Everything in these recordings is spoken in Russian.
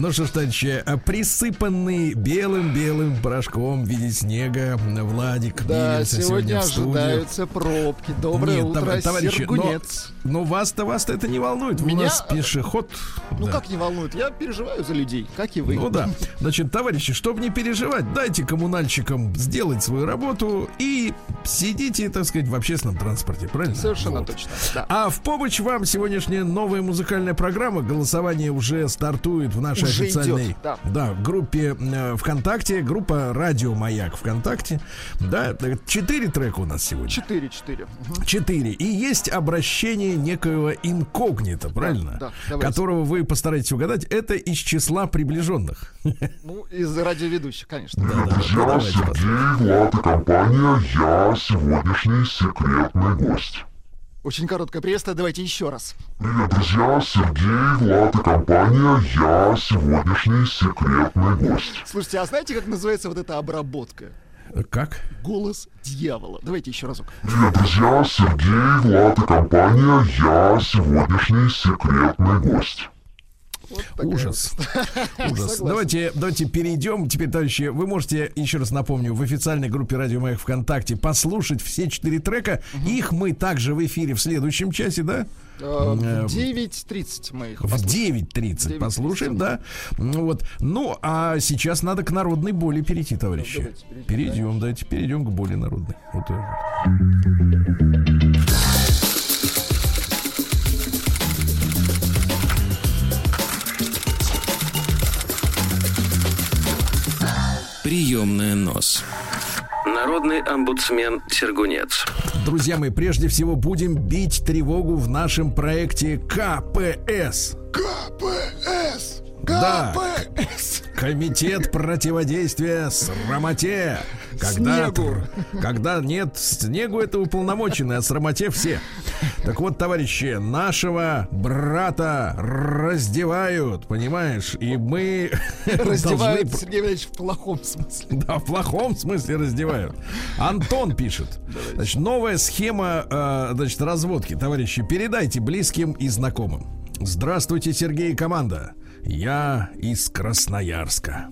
Ну что ж, товарищи, присыпанный белым-белым порошком в виде снега Владик Да, сегодня студию. ожидаются пробки. Доброе Нет, утро, товар- товарищи, Сергунец. но вас-то вас-то это не волнует. У Меня- нас пешеход. Ну Да. как не волнует? Я переживаю за людей, как и вы. Ну да. Значит, товарищи, чтобы не переживать, дайте коммунальщикам сделать свою работу и сидите, так сказать, в общественном транспорте, правильно? Совершенно Вот. точно. Да. А в помощь вам сегодняшняя новая музыкальная программа. Голосование уже стартует в нашей Уже официальной идет, да. группе э, ВКонтакте, группа Радио Маяк ВКонтакте. Да, э, четыре трека у нас сегодня. Четыре, четыре. Четыре. И есть обращение некоего инкогнита, правильно? да, давайте. Которого вы постараетесь угадать. Это из числа приближенных. Ну, из радиоведущих, конечно. Да-да-да, давайте Сергей, Влад и компания, я сегодняшний секретный гость. Очень короткое приветствие, давайте еще раз. Привет, друзья, Сергей, Влад и компания, я сегодняшний секретный гость. Слушайте, а знаете, как называется вот эта обработка? Как? Голос дьявола. Давайте еще разок. Привет, друзья, Сергей, Влад и компания, я сегодняшний секретный гость. Вот Ужас. Ужас. Согласен. Давайте, давайте перейдем. Теперь, товарищи, вы можете, еще раз напомню, в официальной группе Радио Маяк ВКонтакте послушать все четыре трека. Их мы также в эфире в следующем часе, да? Э, э, В 9.30 мы их В послушаем. 9.30 9:30, послушаем, да. Ну Вот. Ну, а сейчас надо к народной боли перейти, товарищи. Давайте перейдем, Перейдем, давайте перейдем к боли народной. Вот Приемная нос. Народный омбудсмен Сергунец. Друзья мои, прежде всего будем бить тревогу в нашем проекте КПС. КПС! Да. КПС! Комитет противодействия срамоте. Когда, Снегу. когда нет снегу, это уполномоченные, а срамоте все. Так вот, товарищи, нашего брата раздевают, понимаешь? И мы Раздевают должны... Сергей Валерьевич в плохом смысле. Да, в плохом смысле раздевают. Антон пишет. Значит, новая схема, э, значит, разводки. Товарищи, передайте близким и знакомым. Здравствуйте, Сергей и команда. Я из Красноярска.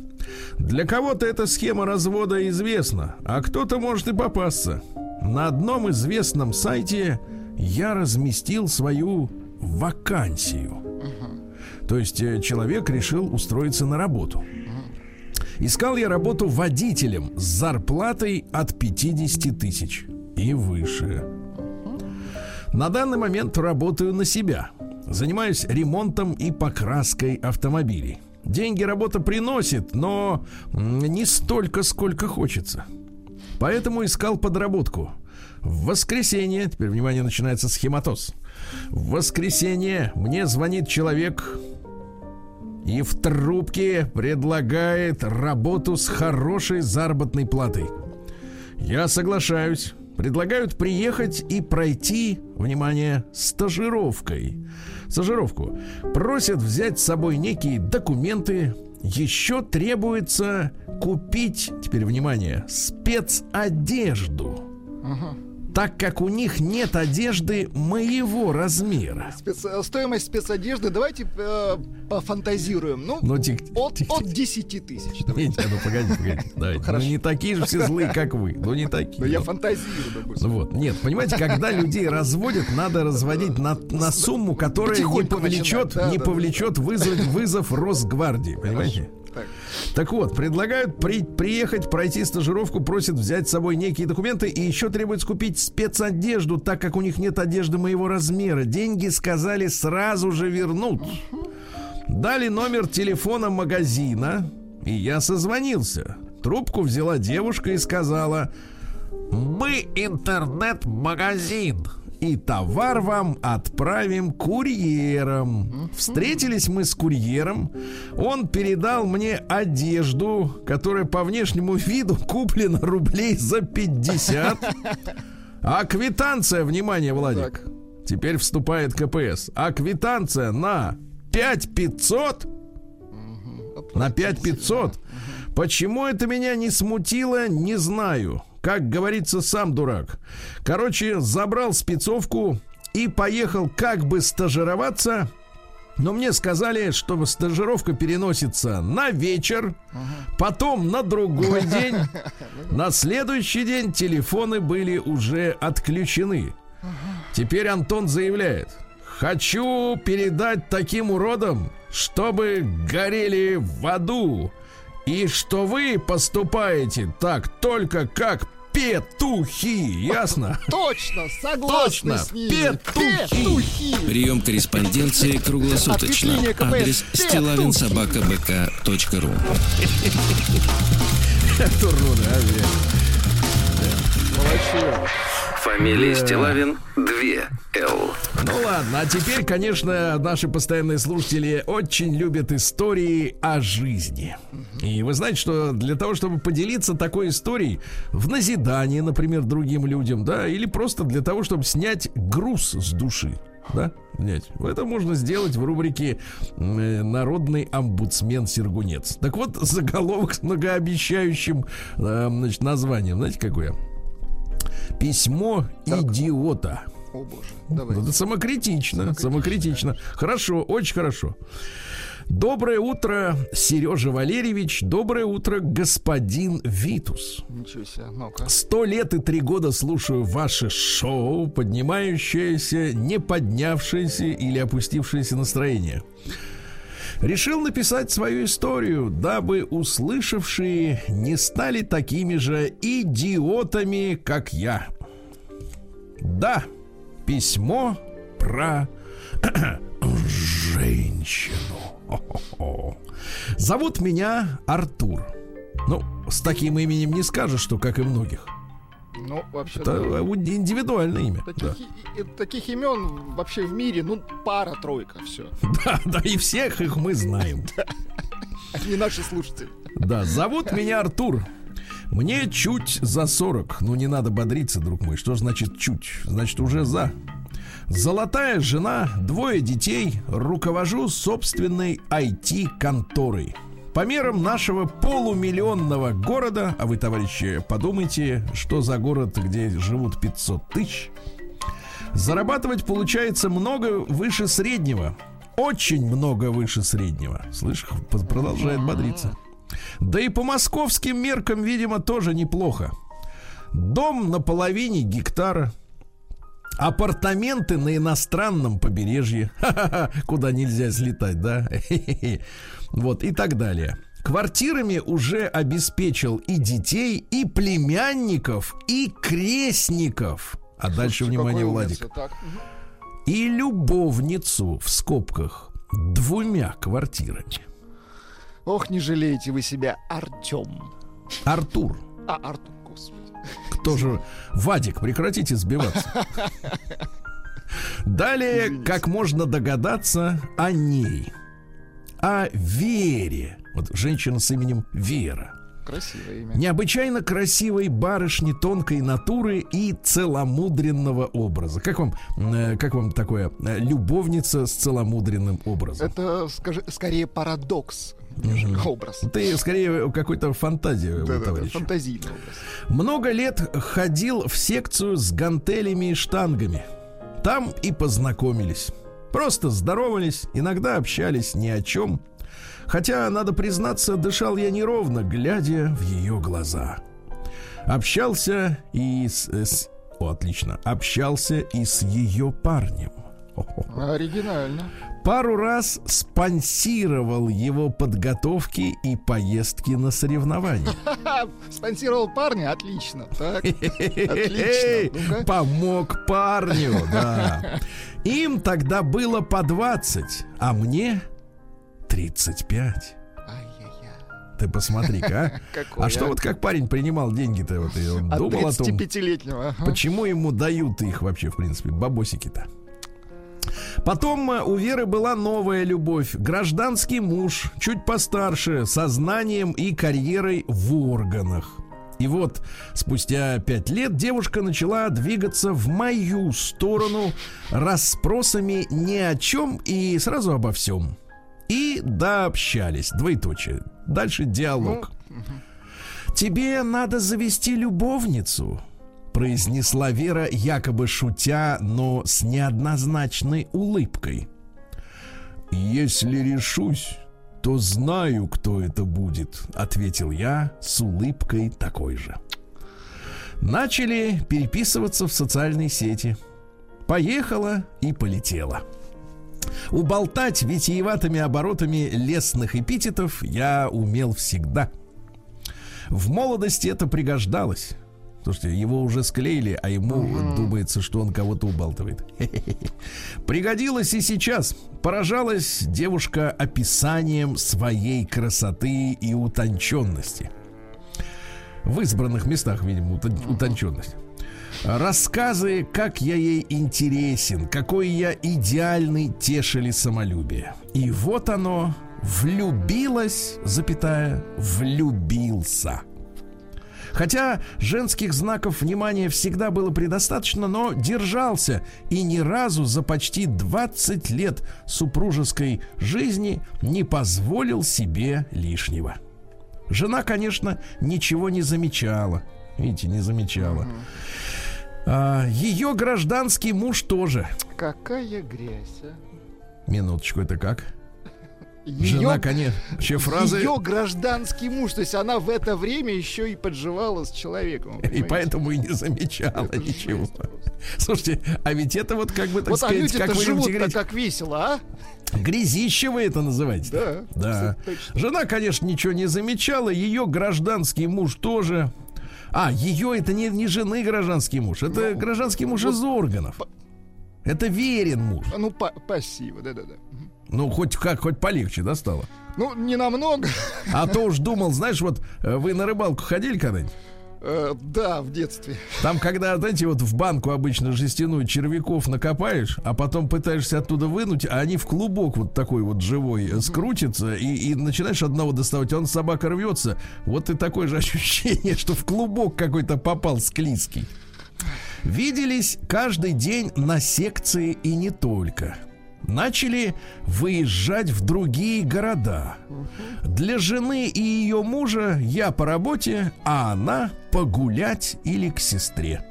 Для кого-то эта схема развода известна, а кто-то может и попасться. На одном известном сайте я разместил свою вакансию. То есть э, человек решил устроиться на работу. Искал я работу водителем с зарплатой от 50 тысяч и выше. На данный момент работаю на себя. Занимаюсь ремонтом и покраской автомобилей. Деньги работа приносит, но не столько, сколько хочется. Поэтому искал подработку. В воскресенье, теперь внимание, начинается схематоз. В воскресенье мне звонит человек, и в трубке предлагает работу с хорошей заработной платой. Я соглашаюсь. Предлагают приехать и пройти, внимание, стажировкой. Стажировку. Просят взять с собой некие документы. Еще требуется купить, теперь внимание, спецодежду. Так как у них нет одежды моего размера. Спец- Стоимость спецодежды, давайте э, пофантазируем. Ну, Ну, тих- от, тих- от тих- 10 тысяч. давайте. Видите, ну погоди, погоди. Давайте. Ну Хорошо. не такие же все злые, как вы. Ну не такие. Ну, я Ну, фантазирую, допустим. Вот, нет, понимаете, когда людей разводят, надо разводить на, на сумму, которая не повлечет, не повлечет вызвать вызов Росгвардии, понимаете? Так. Так вот, предлагают при- приехать, пройти стажировку, просят взять с собой некие документы и еще требуют купить спецодежду, так как у них нет одежды моего размера. Деньги сказали сразу же вернут. Дали номер телефона магазина, и я созвонился. Трубку взяла девушка и сказала: Мы интернет-магазин. И товар вам отправим курьером. Встретились мы с курьером. Он передал мне одежду, которая по внешнему виду куплена рублей за 50. А квитанция, внимание, Владик. Теперь вступает КПС. А квитанция на 5500 на 5500. Почему это меня не смутило, не знаю. Как говорится, сам дурак. Короче, забрал спецовку и поехал как бы стажироваться. Но мне сказали, что стажировка переносится на вечер, потом на другой день. На следующий день телефоны были уже отключены. Теперь Антон заявляет, хочу передать таким уродам, чтобы горели в аду. И что вы поступаете так только как петухи, ясно? Точно, согласны Точно, с ними. петухи. Петухи. Прием корреспонденции круглосуточно. Адрес Петухи. стилавинсобакабк.ру Это уроды, а, блин. Фамилия. Стилавин 2 Л. Ну ладно, а теперь, конечно, наши постоянные слушатели очень любят истории о жизни. И вы знаете, что для того, чтобы поделиться такой историей в назидание, например, другим людям, да, или просто для того, чтобы снять груз с души, да, снять. Это можно сделать в рубрике э, «Народный омбудсмен Сергунец». Так вот, заголовок с многообещающим э, значит, названием, знаете, какое? Письмо идиота. О боже, давай. Это самокритично, самокритично. Хорошо, очень хорошо. Доброе утро, Сережа Валерьевич. Доброе утро, господин Витус. Ничего себе, ну-ка. Сто лет и три года слушаю ваше шоу, поднимающееся, не поднявшееся или опустившееся настроение. Решил написать свою историю, дабы услышавшие не стали такими же идиотами, как я. Да, письмо про женщину. Зовут меня Артур. Ну, с таким именем не скажешь, что как и многих. Ну, вообще, Это да. индивидуальное имя. Да. Таких, и- и- таких имен вообще в мире, ну, пара-тройка, все. да, да, и всех их мы знаем. Они наши слушатели. Да, зовут меня Артур. Мне чуть за 40. Ну, не надо бодриться, друг мой. Что значит чуть? Значит, уже за. Золотая жена, двое детей, руковожу собственной IT-конторой. По мерам нашего полумиллионного города, а вы, товарищи, подумайте, что за город, где живут 500 тысяч, зарабатывать получается много выше среднего. Очень много выше среднего. Слышь, продолжает бодриться. Да и по московским меркам, видимо, тоже неплохо. Дом на половине гектара. Апартаменты на иностранном побережье. Куда нельзя слетать, да? Вот и так далее. Квартирами уже обеспечил и детей, и племянников, и крестников. А дальше, внимание, Владик. умница. И любовницу в скобках двумя квартирами. Ох, не жалеете вы себя, Артем. Артур, А, Артур, господи. кто же... Вадик, прекратите сбиваться. Далее, как можно догадаться, о ней. О Вере. Вот женщина с именем Вера. Красивое имя. Необычайно красивой барышни тонкой натуры и целомудренного образа. Как вам, э, как вам такое э, любовница с целомудренным образом? Это, скажи, скорее парадокс, образ. Ты скорее какой-то Да-да-да, товарищ. фантазийный образ. Много лет ходил в секцию с гантелями и штангами. Там и познакомились. Просто здоровались, иногда общались ни о чем. Хотя, надо признаться, дышал я неровно, глядя в ее глаза. Общался и с... э, с- О, отлично. Общался и с ее парнем. Оригинально. Пару раз спонсировал его подготовки и поездки на соревнования. Спонсировал парня? Отлично. Так. Отлично. Ну-ка. Помог парню, да. Им тогда было по 20, а мне 35. Ай-яй-яй. Ты посмотри-ка, а. А что а? вот как парень принимал деньги-то? Вот, и он От думал о том, 35-летнего. ага. почему ему дают их вообще, в принципе, бабосики-то. Потом э, у Веры была новая любовь. Гражданский муж, чуть постарше, со знанием и карьерой в органах. И вот спустя пять лет девушка начала двигаться в мою сторону расспросами ни о чем и сразу обо всем. И дообщались. Двоеточие. Дальше диалог. Тебе надо завести любовницу, произнесла Вера, якобы шутя, но с неоднозначной улыбкой. Если решусь, то знаю, кто это будет, ответил я с улыбкой такой же. Начали переписываться в социальной сети. Поехала и полетела. Уболтать витиеватыми оборотами лесных эпитетов я умел всегда. В молодости это пригождалось. Слушайте, его уже склеили, а ему думается, что он кого-то убалтывает. Пригодилось и сейчас. Поражалась девушка описанием своей красоты и утонченности. В избранных местах, видимо, утон- утонченность. Рассказы, как я ей интересен, какой я идеальный, тешили самолюбие. И вот оно, влюбилась, запятая, влюбился. Хотя женских знаков внимания всегда было предостаточно, но держался и ни разу за почти 20 лет супружеской жизни не позволил себе лишнего. Жена, конечно, ничего не замечала. Видите, не замечала. А, ее гражданский муж тоже. Какая грязь, а? Минуточку, это как? Её- Жена, конечно. Вообще фразы. Ее гражданский муж, то есть она в это время еще и подживала с человеком. И поэтому и не замечала Это ничего. Слушайте, а ведь это вот как бы, так Вот а сказать, люди-то как вы живут-то говорить, как весело, а? грязище вы это называете. Да. Да. Жена, конечно, ничего не замечала, ее гражданский муж тоже. А, ее это не, не жены гражданский муж, это Ну, гражданский муж вот из органов. Это верен муж. Ну, па- пассива, да-да-да. Ну, хоть как, хоть полегче, да, стало? Ну, не намного. А то уж думал, знаешь, вот э, вы на рыбалку ходили когда-нибудь? Э, Да, в детстве. Там, когда, знаете, вот в банку обычно жестяную червяков накопаешь, а потом пытаешься оттуда вынуть, а они в клубок вот такой вот живой э, скрутятся, и, и начинаешь одного доставать, а он собака рвется. Вот и такое же ощущение, что в клубок какой-то попал склизкий. Виделись каждый день на секции и не только. Начали выезжать в другие города. Для жены и ее мужа я по работе, а она погулять или к сестре.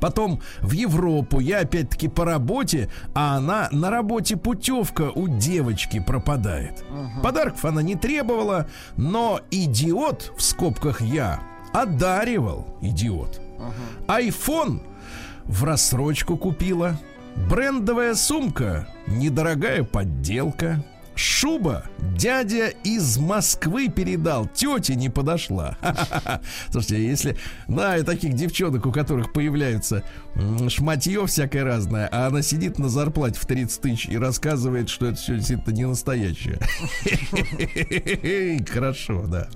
Потом в Европу я опять-таки по работе, а она на работе путевка у девочки пропадает. Подарков она не требовала, но идиот, в скобках я, одаривал идиот. Айфон в рассрочку купила. Брендовая сумка, недорогая подделка. Шуба дядя из Москвы передал, тете не подошла. Слушайте, если, да, и таких девчонок, у которых появляется шматье всякое разное, а она сидит на зарплате в 30 тысяч и рассказывает, что это все действительно не настоящее. Хорошо, да.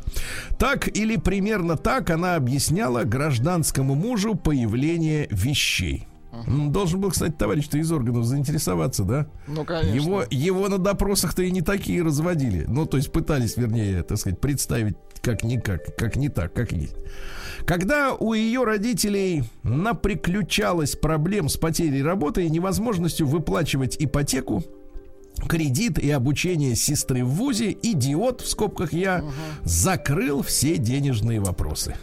Так или примерно так она объясняла гражданскому мужу появление вещей. М, Должен был, кстати, товарищ-то из органов заинтересоваться, да? Ну, конечно. Его, его на допросах-то и не такие разводили. Ну, то есть пытались, вернее, так сказать, представить как никак, как не так, как есть. Когда у ее родителей наприключалась проблем с потерей работы и невозможностью выплачивать ипотеку, кредит и обучение сестры в ВУЗе, идиот, в скобках я, закрыл все денежные вопросы.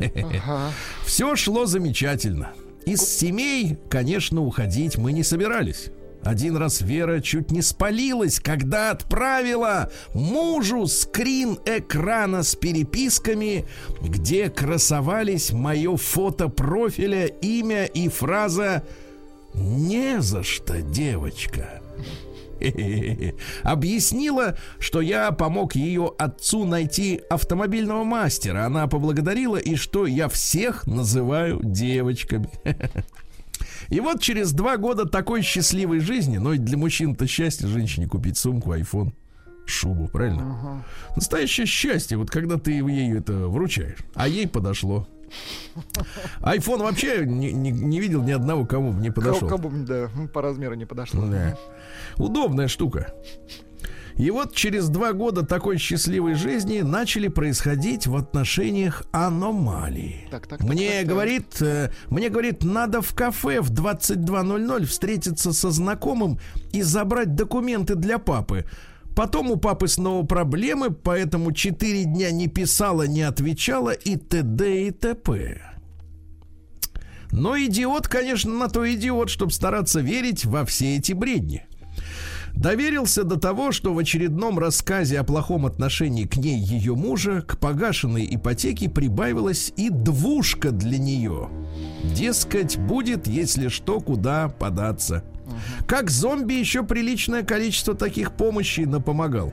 Ага. Все шло замечательно. Из семей, конечно, уходить мы не собирались. Один раз Вера чуть не спалилась, когда отправила мужу скрин экрана с переписками, где красовались мое фото профиля, имя и фраза «Не за что, девочка». Объяснила, что я помог ее отцу найти автомобильного мастера. Она поблагодарила и что я всех называю девочками. И вот через два года такой счастливой жизни, но ведь для мужчин-то счастье женщине купить сумку, айфон. шубу, правильно? Настоящее счастье, вот когда ты ей это вручаешь. А ей подошло. Айфон вообще не, не, не видел ни одного, кому не подошел. Кому, да, по размеру не подошло. Да. Удобная штука. И вот через два года такой счастливой жизни начали происходить в отношениях аномалии. Так, так, так, мне так, так. говорит, э, мне говорит, надо в кафе в 22.00 встретиться со знакомым и забрать документы для папы. Потом у папы снова проблемы, поэтому четыре дня не писала, не отвечала и т.д. и т.п. Но идиот, конечно, на то идиот, чтобы стараться верить во все эти бредни. Доверился до того, что в очередном рассказе о плохом отношении к ней ее мужа к погашенной ипотеке прибавилась и двушка для нее. Дескать, будет, если что, куда податься. Как зомби еще приличное количество таких помощей напомогал.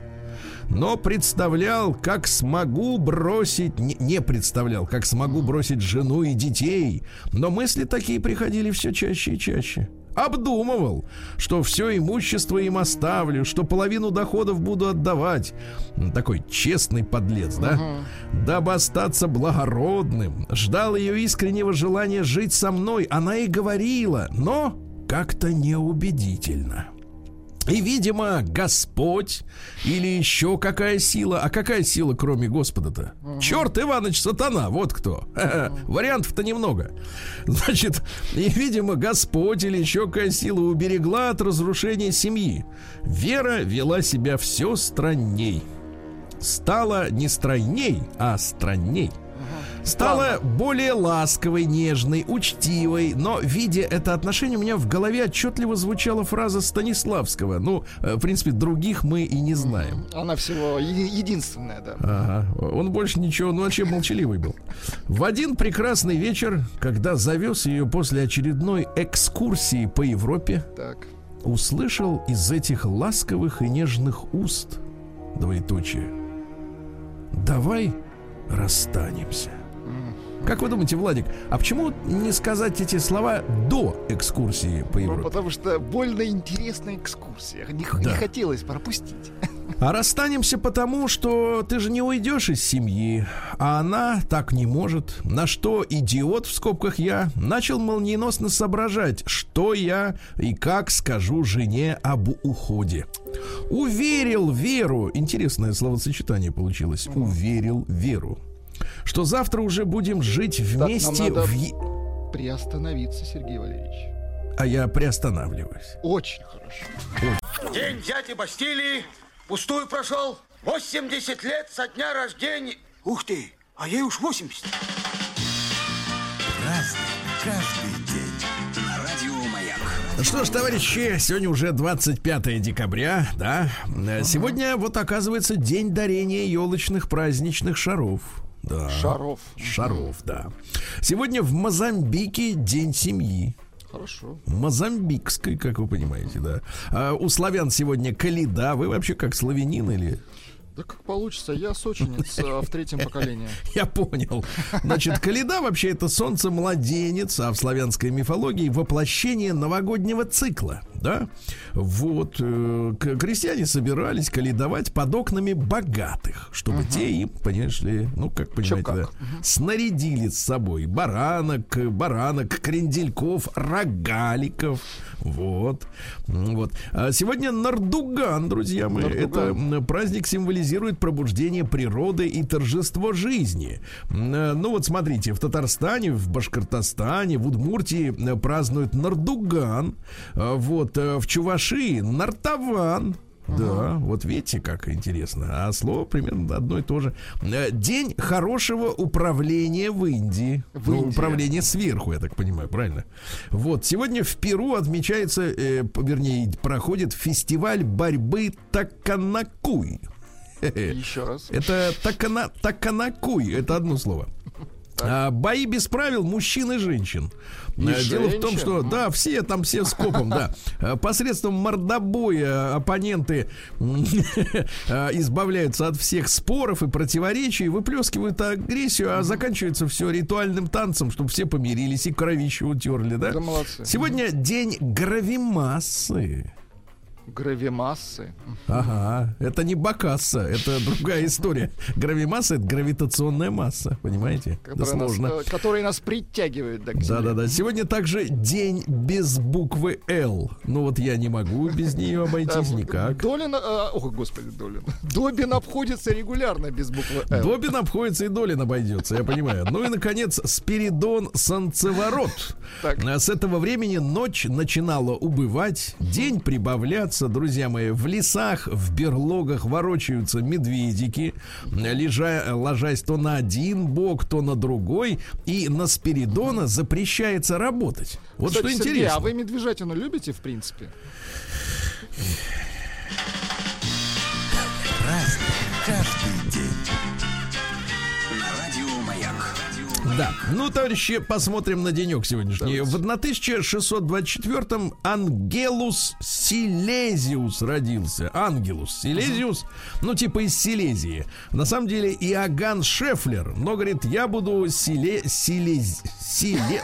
Но представлял, как смогу бросить... Не, не представлял, как смогу бросить жену и детей. Но мысли такие приходили все чаще и чаще. Обдумывал, что все имущество им оставлю, что половину доходов буду отдавать. М, Такой честный подлец, да? Дабы остаться благородным. Ждал ее искреннего желания жить со мной. Она и говорила, но как-то неубедительно. И, видимо, Господь или еще какая сила. А какая сила, кроме Господа-то? Черт, Иваныч, сатана, вот кто. Ха-ха. Вариантов-то немного. Значит, и, видимо, Господь или еще какая сила уберегла от разрушения семьи. Вера вела себя все странней. Стала не стройней, а странней. Стала более ласковой, нежной, учтивой, но, видя это отношение, у меня в голове отчетливо звучала фраза Станиславского. Ну, э, в принципе, других мы и не знаем. Она всего еди- единственная, да. Ага. Он больше ничего, ну вообще молчаливый был. В один прекрасный вечер, когда завез ее после очередной экскурсии по Европе, Так. услышал из этих ласковых и нежных уст двоеточие. Давай расстанемся. Как вы думаете, Владик, а почему не сказать эти слова до экскурсии по Ну, Европе? потому что больно интересная экскурсия. Не, Да. не хотелось пропустить. А расстанемся потому, что ты же не уйдешь из семьи, а она так не может. На что идиот в скобках я начал молниеносно соображать, что я и как скажу жене об уходе. Уверил веру, интересное словосочетание получилось. Уверил веру, что завтра уже будем жить нам вместе надо- в е- Приостановиться, Сергей Валерьевич. А я приостанавливаюсь. Очень хорошо. День дяди Бастилии пустую прошел. 80 лет со дня рождения. Ух ты, а ей уж 80. Что ж, товарищи, сегодня уже 25 декабря, да? Э, Сегодня вот оказывается день дарения елочных праздничных шаров. Да. Шаров. Шаров, да. Сегодня в Мозамбике день семьи. Хорошо. Мозамбикской, как вы понимаете, да. А у славян сегодня Калида. Вы вообще как славянин или Да как получится, я сочинец а, в третьем поколении. Я понял. Значит, Каледа вообще это солнце младенец, а в славянской мифологии воплощение новогоднего цикла, да? Вот э, крестьяне собирались каледовать под окнами богатых, чтобы те им, понимаешь ли, ну как понимаете, как. да, снарядили с собой баранок, баранок, крендельков, рогаликов, вот, вот. А сегодня Нардуган, друзья мои, Нардуган. это Праздник символизирует пробуждение природы и торжество жизни. Э, Ну вот смотрите, в Татарстане, в Башкортостане, в Удмуртии э, празднуют Нардуган. Э, Вот в Чувашии Нартаван. Да, вот видите, как интересно. А слово примерно одно и то же. День хорошего управления в Индии. В Ну, Индии. управление сверху, я так понимаю, правильно? Вот, сегодня в Перу отмечается, э, вернее, проходит фестиваль борьбы Таканакуй. Еще раз. Это такана, таканакуй, это одно слово. А, бои без правил мужчин и женщин. И А, Дело в том, женщин? что да, все там все скопом, да. А, Посредством мордобоя оппоненты а, избавляются от всех споров и противоречий, выплескивают агрессию, а заканчивается все ритуальным танцем, чтобы все помирились и кровищу утерли, да? Да молодцы. Сегодня день гравимассы. Гравимассы. Ага, это не бакасса, это другая история. Гравимасса это гравитационная масса, понимаете? Это Которые нас, сложно. э, которые нас притягивают да, к Да, Земле. да, да. Сегодня также день без буквы Л. Ну вот я не могу без нее обойтись Э, никак. Долин, э, ох, господи, Долин. Добин обходится регулярно без буквы Л. Добин обходится и Долин обойдется, я понимаю. Ну и, наконец, Спиридон Санцеворот. С этого времени ночь начинала убывать, день прибавляться, друзья мои. В лесах, в берлогах ворочаются медведики, лежа, ложась то на один бок, то на другой. И на Спиридона запрещается работать. Вот Кстати, что Сергей, интересно. а вы медвежатину любите, в принципе? Да. Ну, товарищи, посмотрим на денек сегодняшний. В 1624-м Ангелус Силезиус родился. Ангелус Силезиус, ну, типа из Силезии. На самом деле Иоганн Шефлер, но, говорит, я буду Силе... Силез... Силе...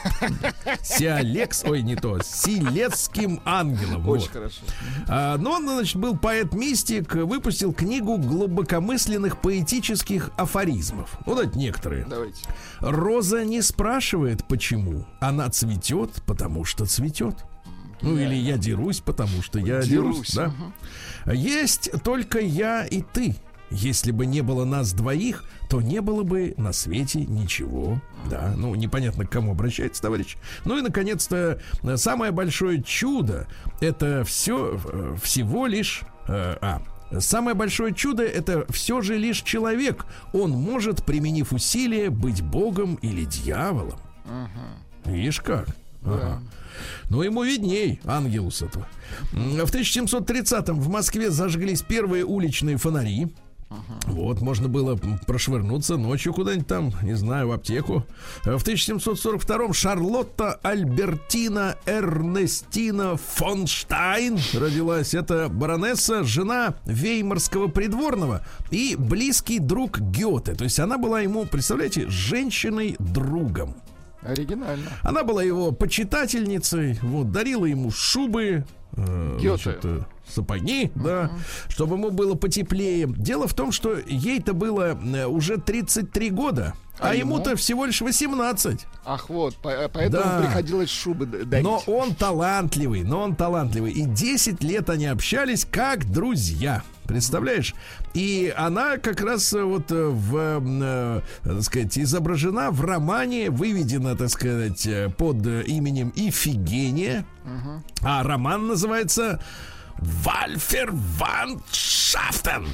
Сиалекс... Ой, не то. Силецким ангелом. Очень Вот. хорошо. А, но он, значит, был поэт-мистик, выпустил книгу глубокомысленных поэтических афоризмов. Вот это некоторые. Давайте. Роза не спрашивает, почему. Она цветет, потому что цветет. Ну или я дерусь, потому что я дерусь. Дерусь, да? Есть только я и ты. Если бы не было нас двоих, то не было бы на свете ничего. Да, ну непонятно к кому обращается, товарищ. Ну и наконец-то самое большое чудо это все э, всего лишь э, а Самое большое чудо это все же лишь человек. Он может, применив усилия, быть богом или дьяволом. Видишь как? Ага. Ну, ему видней, ангелус этого. В 1730-м в Москве зажглись первые уличные фонари. Вот, можно было прошвырнуться ночью куда-нибудь там, не знаю, в аптеку. Э, В 1742-м Шарлотта Альбертина Эрнестина фон Штайн родилась. Это баронесса, жена веймарского придворного и близкий друг Гёте. То есть она была ему, представляете, женщиной-другом. Оригинально. Она была его почитательницей, вот, дарила ему шубы, э, Гёте. значит, э, сапоги, да, чтобы ему было потеплее. Дело в том, что ей-то было э, уже 33 года, а, А ему? ему-то всего лишь 18. Ах, вот, по- поэтому Да. приходилось шубы д- дарить. Но он талантливый, но он талантливый. И 10 лет они общались как друзья. Представляешь? И она как раз э, вот э, в, так сказать, изображена в романе, выведена, так сказать, под именем Ифигения. А роман называется Вальфер Ван Шафтен.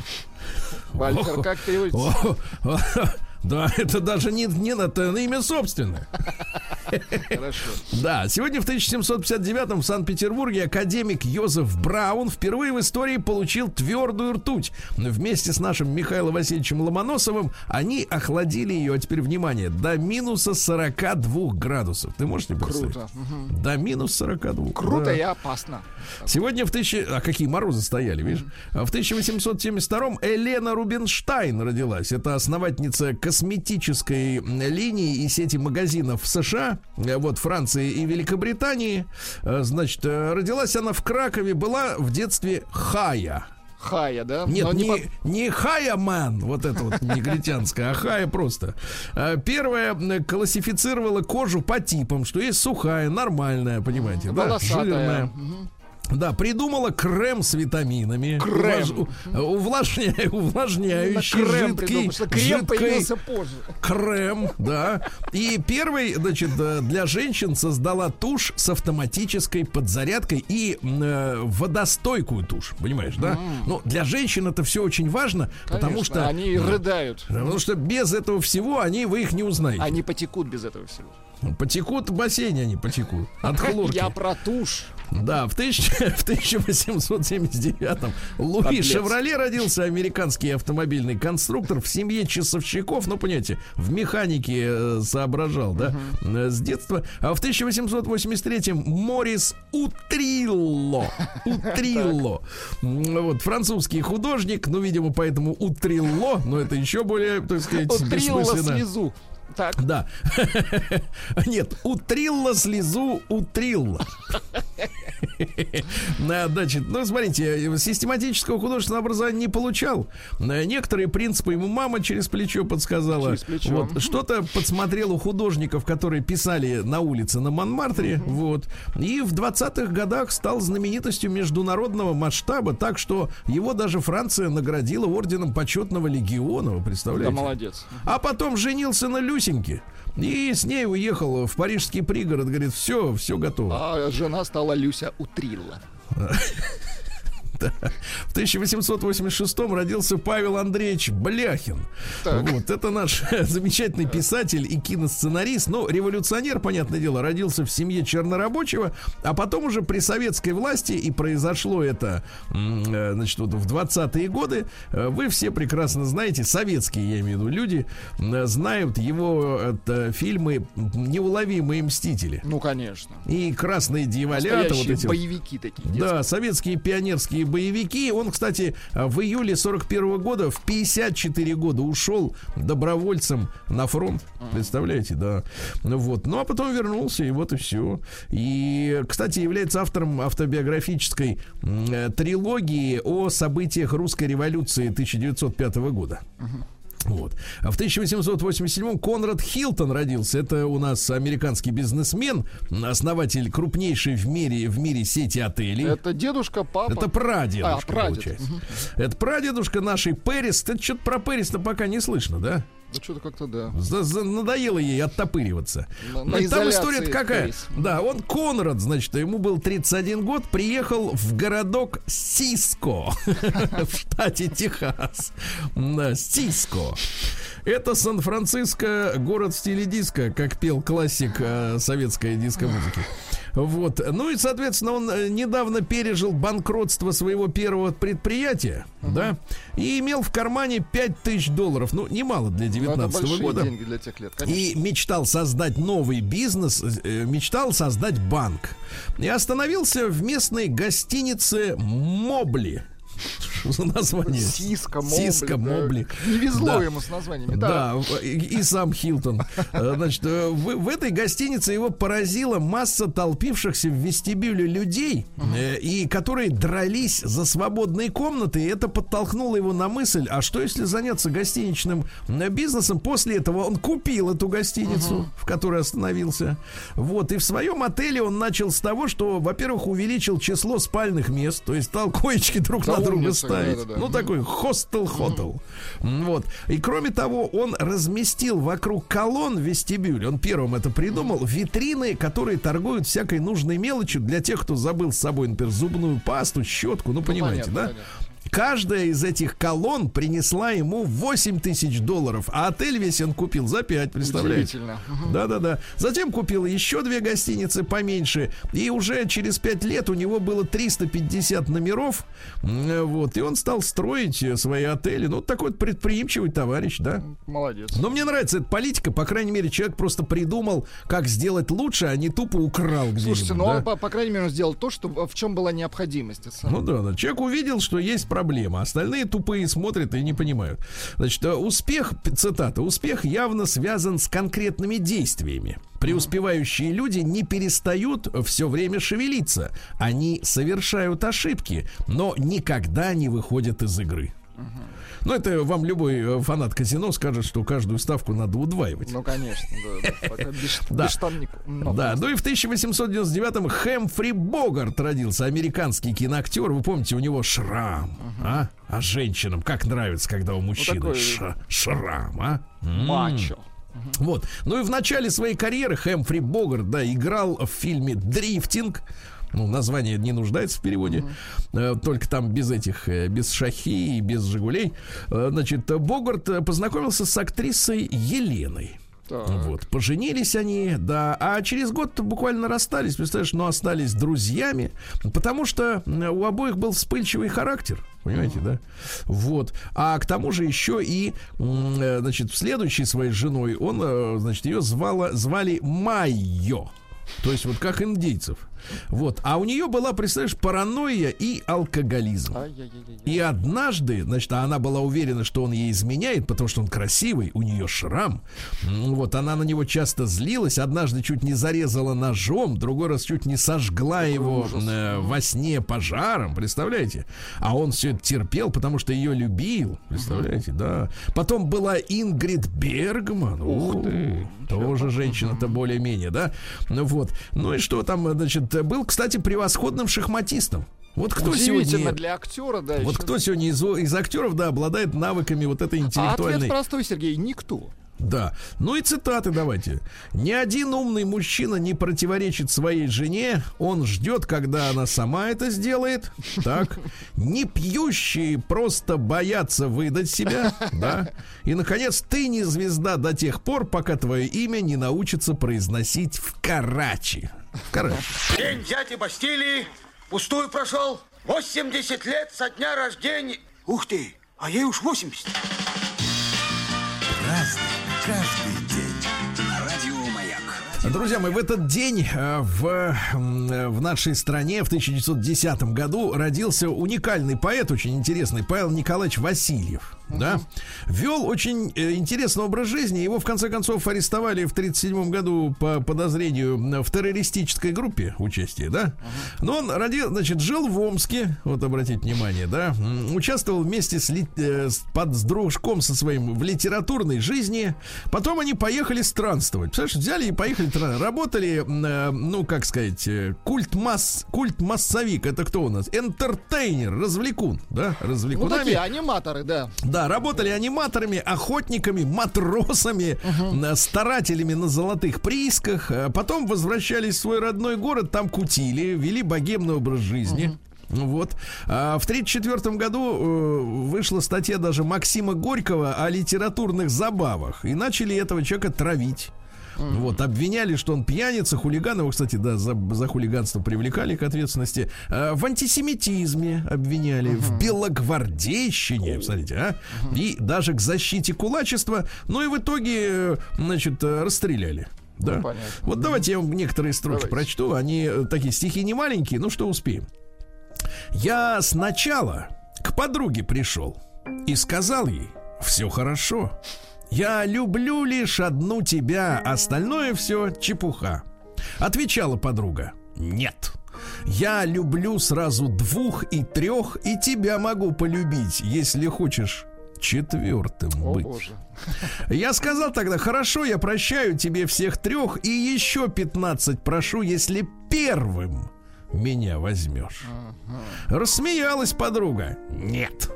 Вальтер, О, как переводится? Да, это даже не, не на, это на имя собственное. Хорошо. Да, сегодня в 1759 в Санкт-Петербурге академик Йозеф Браун впервые в истории получил твердую ртуть. Вместе с нашим Михаилом Васильевичем Ломоносовым они охладили ее, а теперь внимание, до минуса 42 градусов. Ты можешь себе представить? Круто. До минус 42. Круто Да. и опасно. Сегодня в тысячи... А какие морозы стояли, видишь? В 1872-м Елена Рубинштайн родилась. Это основательница косметической линии и сети магазинов в США, э, вот Франции и Великобритании. Э, Значит, э, родилась она в Кракове, была в детстве Хая. Хая, да? Нет, Но не, по- не Хая Ман, вот это вот негритянская, а Хая просто. Первая классифицировала кожу по типам, что есть сухая, нормальная, понимаете, да, Волосатая. жирная. Да, придумала крем с витаминами. Крем. Увлаж- увлажня- Увлажняющий, Именно крем жидкий, придумал, что крем жидкий появился позже. крем, да. И первый, значит, э, для женщин создала тушь с автоматической подзарядкой и э, водостойкую тушь, понимаешь, да? Ну, для женщин это все очень важно, потому Конечно, что... Они Да. рыдают. Потому что без этого всего они, вы их не узнаете. Они потекут без этого всего. Потекут в бассейне, они потекут. От хлорки. Я про тушь. Да, в, тысяч- в 1879-м Луи Подлец. Шевроле родился американский автомобильный конструктор в семье часовщиков, ну, понимаете, в механике э, соображал, да, э, с детства. А в 1883-м Морис Утрилло, Утрилло, вот, французский художник, ну, видимо, поэтому Утрилло, но это еще более, так сказать, бессмысленно. слезу. Так, Да. Нет, утрилла слезу, утрилла. Да, Значит, ну, смотрите, систематического художественного образования не получал. Некоторые принципы ему мама через плечо подсказала. Через плечо. Вот, что-то подсмотрел у художников, которые писали на улице на Монмартре. Вот. И в 20-х годах стал знаменитостью международного масштаба, так что его даже Франция наградила орденом почетного легиона, вы Да, представляете? молодец. А потом женился на Люсеньке. И с ней уехал в парижский пригород. Говорит, все, все готово. А жена стала Люся Утрилла. В 1886 родился Павел Андреевич Бляхин. Так. Вот, это наш замечательный писатель и киносценарист. Ну, революционер, понятное дело, родился в семье чернорабочего, а потом уже при советской власти, и произошло это, э, значит, вот в 20-е годы, э, вы все прекрасно знаете, советские, я имею в виду, люди, знают его это, фильмы «Неуловимые мстители». Ну, конечно. И «Красные дьяволята», вот эти боевики такие. Да, советские пионерские боевики. Он, кстати, в июле 41 года в 54 года ушел добровольцем на фронт. Представляете, да. Вот. Ну, а потом вернулся, и вот и все. И, кстати, является автором автобиографической э, трилогии о событиях русской революции 1905 года. Вот. А в 1887 Конрад Хилтон родился. Это у нас американский бизнесмен, основатель крупнейшей в мире, в мире сети отелей. Это дедушка, папа. Это прадедушка, А, прадед. получается. Это прадедушка нашей Перис. Ты что-то про Перис-то пока не слышно, да? Да что-то как-то да. За- за- надоело ей оттопыриваться. На- на Там история какая? Да, он Конрад, значит, ему был 31 год, приехал в городок Сиско в штате Техас. Да, Сиско. Это Сан-Франциско, город в стиле диска, как пел классик э, советской диско-музыки. Вот. Ну и, соответственно, он э, недавно пережил банкротство своего первого предприятия, да, и имел в кармане 5000 долларов. Ну, немало для Ну, это 19 большие года. деньги для тех лет, конечно. И мечтал создать новый бизнес, э, мечтал создать банк. И остановился в местной гостинице Мобли. Что за название? Сиска, Мобли. Сиска, да. Мобли. Не везло Да. ему с названиями. Да. Да, и, и сам Хилтон. Э, Значит, э, в, в этой гостинице его поразила масса толпившихся в вестибюле людей, э, и которые дрались за свободные комнаты. И это подтолкнуло его на мысль, а что если заняться гостиничным бизнесом? После этого он купил эту гостиницу, в которой остановился. Вот, и в своем отеле он начал с того, что, во-первых, увеличил число спальных мест, то есть стал коечки друг Да на друга ставить. да-да-да. Ну, такой хостел-хотел. Вот. И кроме того, он разместил вокруг колонн в вестибюле, он первым это придумал, витрины, которые торгуют всякой нужной мелочью для тех, кто забыл с собой, например, зубную пасту, щетку, ну, понимаете, понятно, да? понятно. Каждая из этих колонн принесла ему 8 тысяч долларов, а отель весь он купил за 5, представляете? Да-да-да. Затем купил еще две гостиницы поменьше. И уже через пять лет у него было 350 номеров. Вот. И он стал строить э, свои отели. Ну, такой вот предприимчивый товарищ, да. Молодец. Но мне нравится эта политика. По крайней мере, человек просто придумал, как сделать лучше, а не тупо украл где-нибудь. Слушайте, ну да. он, по, по крайней мере, он сделал то, что, в чем была необходимость. Ну да, да. Человек увидел, что есть проблема. Остальные тупые смотрят и не понимают. Значит, э, успех, цитата, успех явно связан с конкретными действиями. Преуспевающие люди не перестают все время шевелиться. Они совершают ошибки, но никогда не выходят из игры. Ну, это вам любой э, фанат казино скажет, что каждую ставку надо удваивать. Ну, конечно, да. да. Ну, ну и в 1899-м Хэмфри Богарт родился, американский киноактер. Вы помните, у него шрам, а? А женщинам как нравится, когда у мужчины шрам, а? Мачо. Вот. Ну и в начале своей карьеры Хэмфри Богарт, да, играл в фильме «Дрифтинг». Ну, название не нуждается в переводе. Э, Только там без этих, э, без шахи и без Жигулей. Э, Значит, Богарт познакомился с актрисой Еленой. Так. Вот, поженились они, да, а через год буквально расстались, представляешь, но остались друзьями, потому что у обоих был вспыльчивый характер, понимаете, да? Вот, а к тому же еще и, значит, следующей своей женой он, значит, ее звала, звали Майо. То есть вот как индейцев. Вот. А у нее была, представляешь, паранойя и алкоголизм. И однажды, значит, она была уверена, что он ей изменяет, потому что он красивый, у нее шрам. Вот, она на него часто злилась, однажды чуть не зарезала ножом, другой раз чуть не сожгла его э, во сне пожаром, представляете? А он все это терпел, потому что ее любил, представляете, да. Потом была Ингрид Бергман, ух ты, тоже женщина-то более-менее, да. Ну вот, ну и что там, значит, был, кстати, превосходным шахматистом. Вот кто сегодня... для актера, да. Вот еще. кто сегодня из, из актеров, да, обладает навыками вот этой А ответ интеллектуальной... простой, Сергей, никто. Да. Ну и цитаты давайте. Ни один умный мужчина не противоречит своей жене. Он ждет, когда она сама это сделает. Так. Не пьющие просто боятся выдать себя. Да. И, наконец, ты не звезда до тех пор, пока твое имя не научится произносить в Карачи. В Карачи. День дяди Бастилии пустую прошел. 80 лет со дня рождения. Ух ты, а ей уж 80. Каждый день. На радио Маяк. Друзья мои, в этот день э, в, в нашей стране в 1910 году родился уникальный поэт, очень интересный, Павел Николаевич Васильев. Да, вел очень э, интересный образ жизни. Его в конце концов арестовали в 1937 году по подозрению в террористической группе участия, да. Но он родил, значит, жил в Омске, вот обратите внимание, да, участвовал вместе с, ли- э, с- под, с дружком со своим в литературной жизни. Потом они поехали странствовать. Представляешь, взяли и поехали, работали, э, ну, как сказать, культ масс, культ массовик. Это кто у нас? Энтертейнер, развлекун, да, Ну, развлекунами. такие аниматоры, да. Да, работали аниматорами, охотниками, матросами, э, старателями на золотых приисках. Э, Потом возвращались в свой родной город, там кутили, вели богемный образ жизни. Ну Вот. А в 1934 году э, вышла статья даже Максима Горького о литературных забавах. И начали этого человека травить. Вот, обвиняли, что он пьяница, хулиган. Его, кстати, да, за, за хулиганство привлекали к ответственности. А, в антисемитизме обвиняли, в белогвардейщине, смотрите, а? И даже к защите кулачества. Ну и в итоге, э, значит, э, расстреляли. Да. Ну, понятно. Вот давайте я вам некоторые строки Давайте. прочту. Они э, такие стихи не маленькие, ну что успеем. Я сначала к подруге пришел и сказал ей, все хорошо. Я люблю лишь одну тебя, остальное все чепуха. Отвечала подруга, нет. Я люблю сразу двух и трех, и тебя могу полюбить, если хочешь четвертым О, быть. боже. Я сказал тогда, хорошо, я прощаю тебе всех трех и еще 15 прошу, если первым меня возьмешь. Рассмеялась подруга. Нет.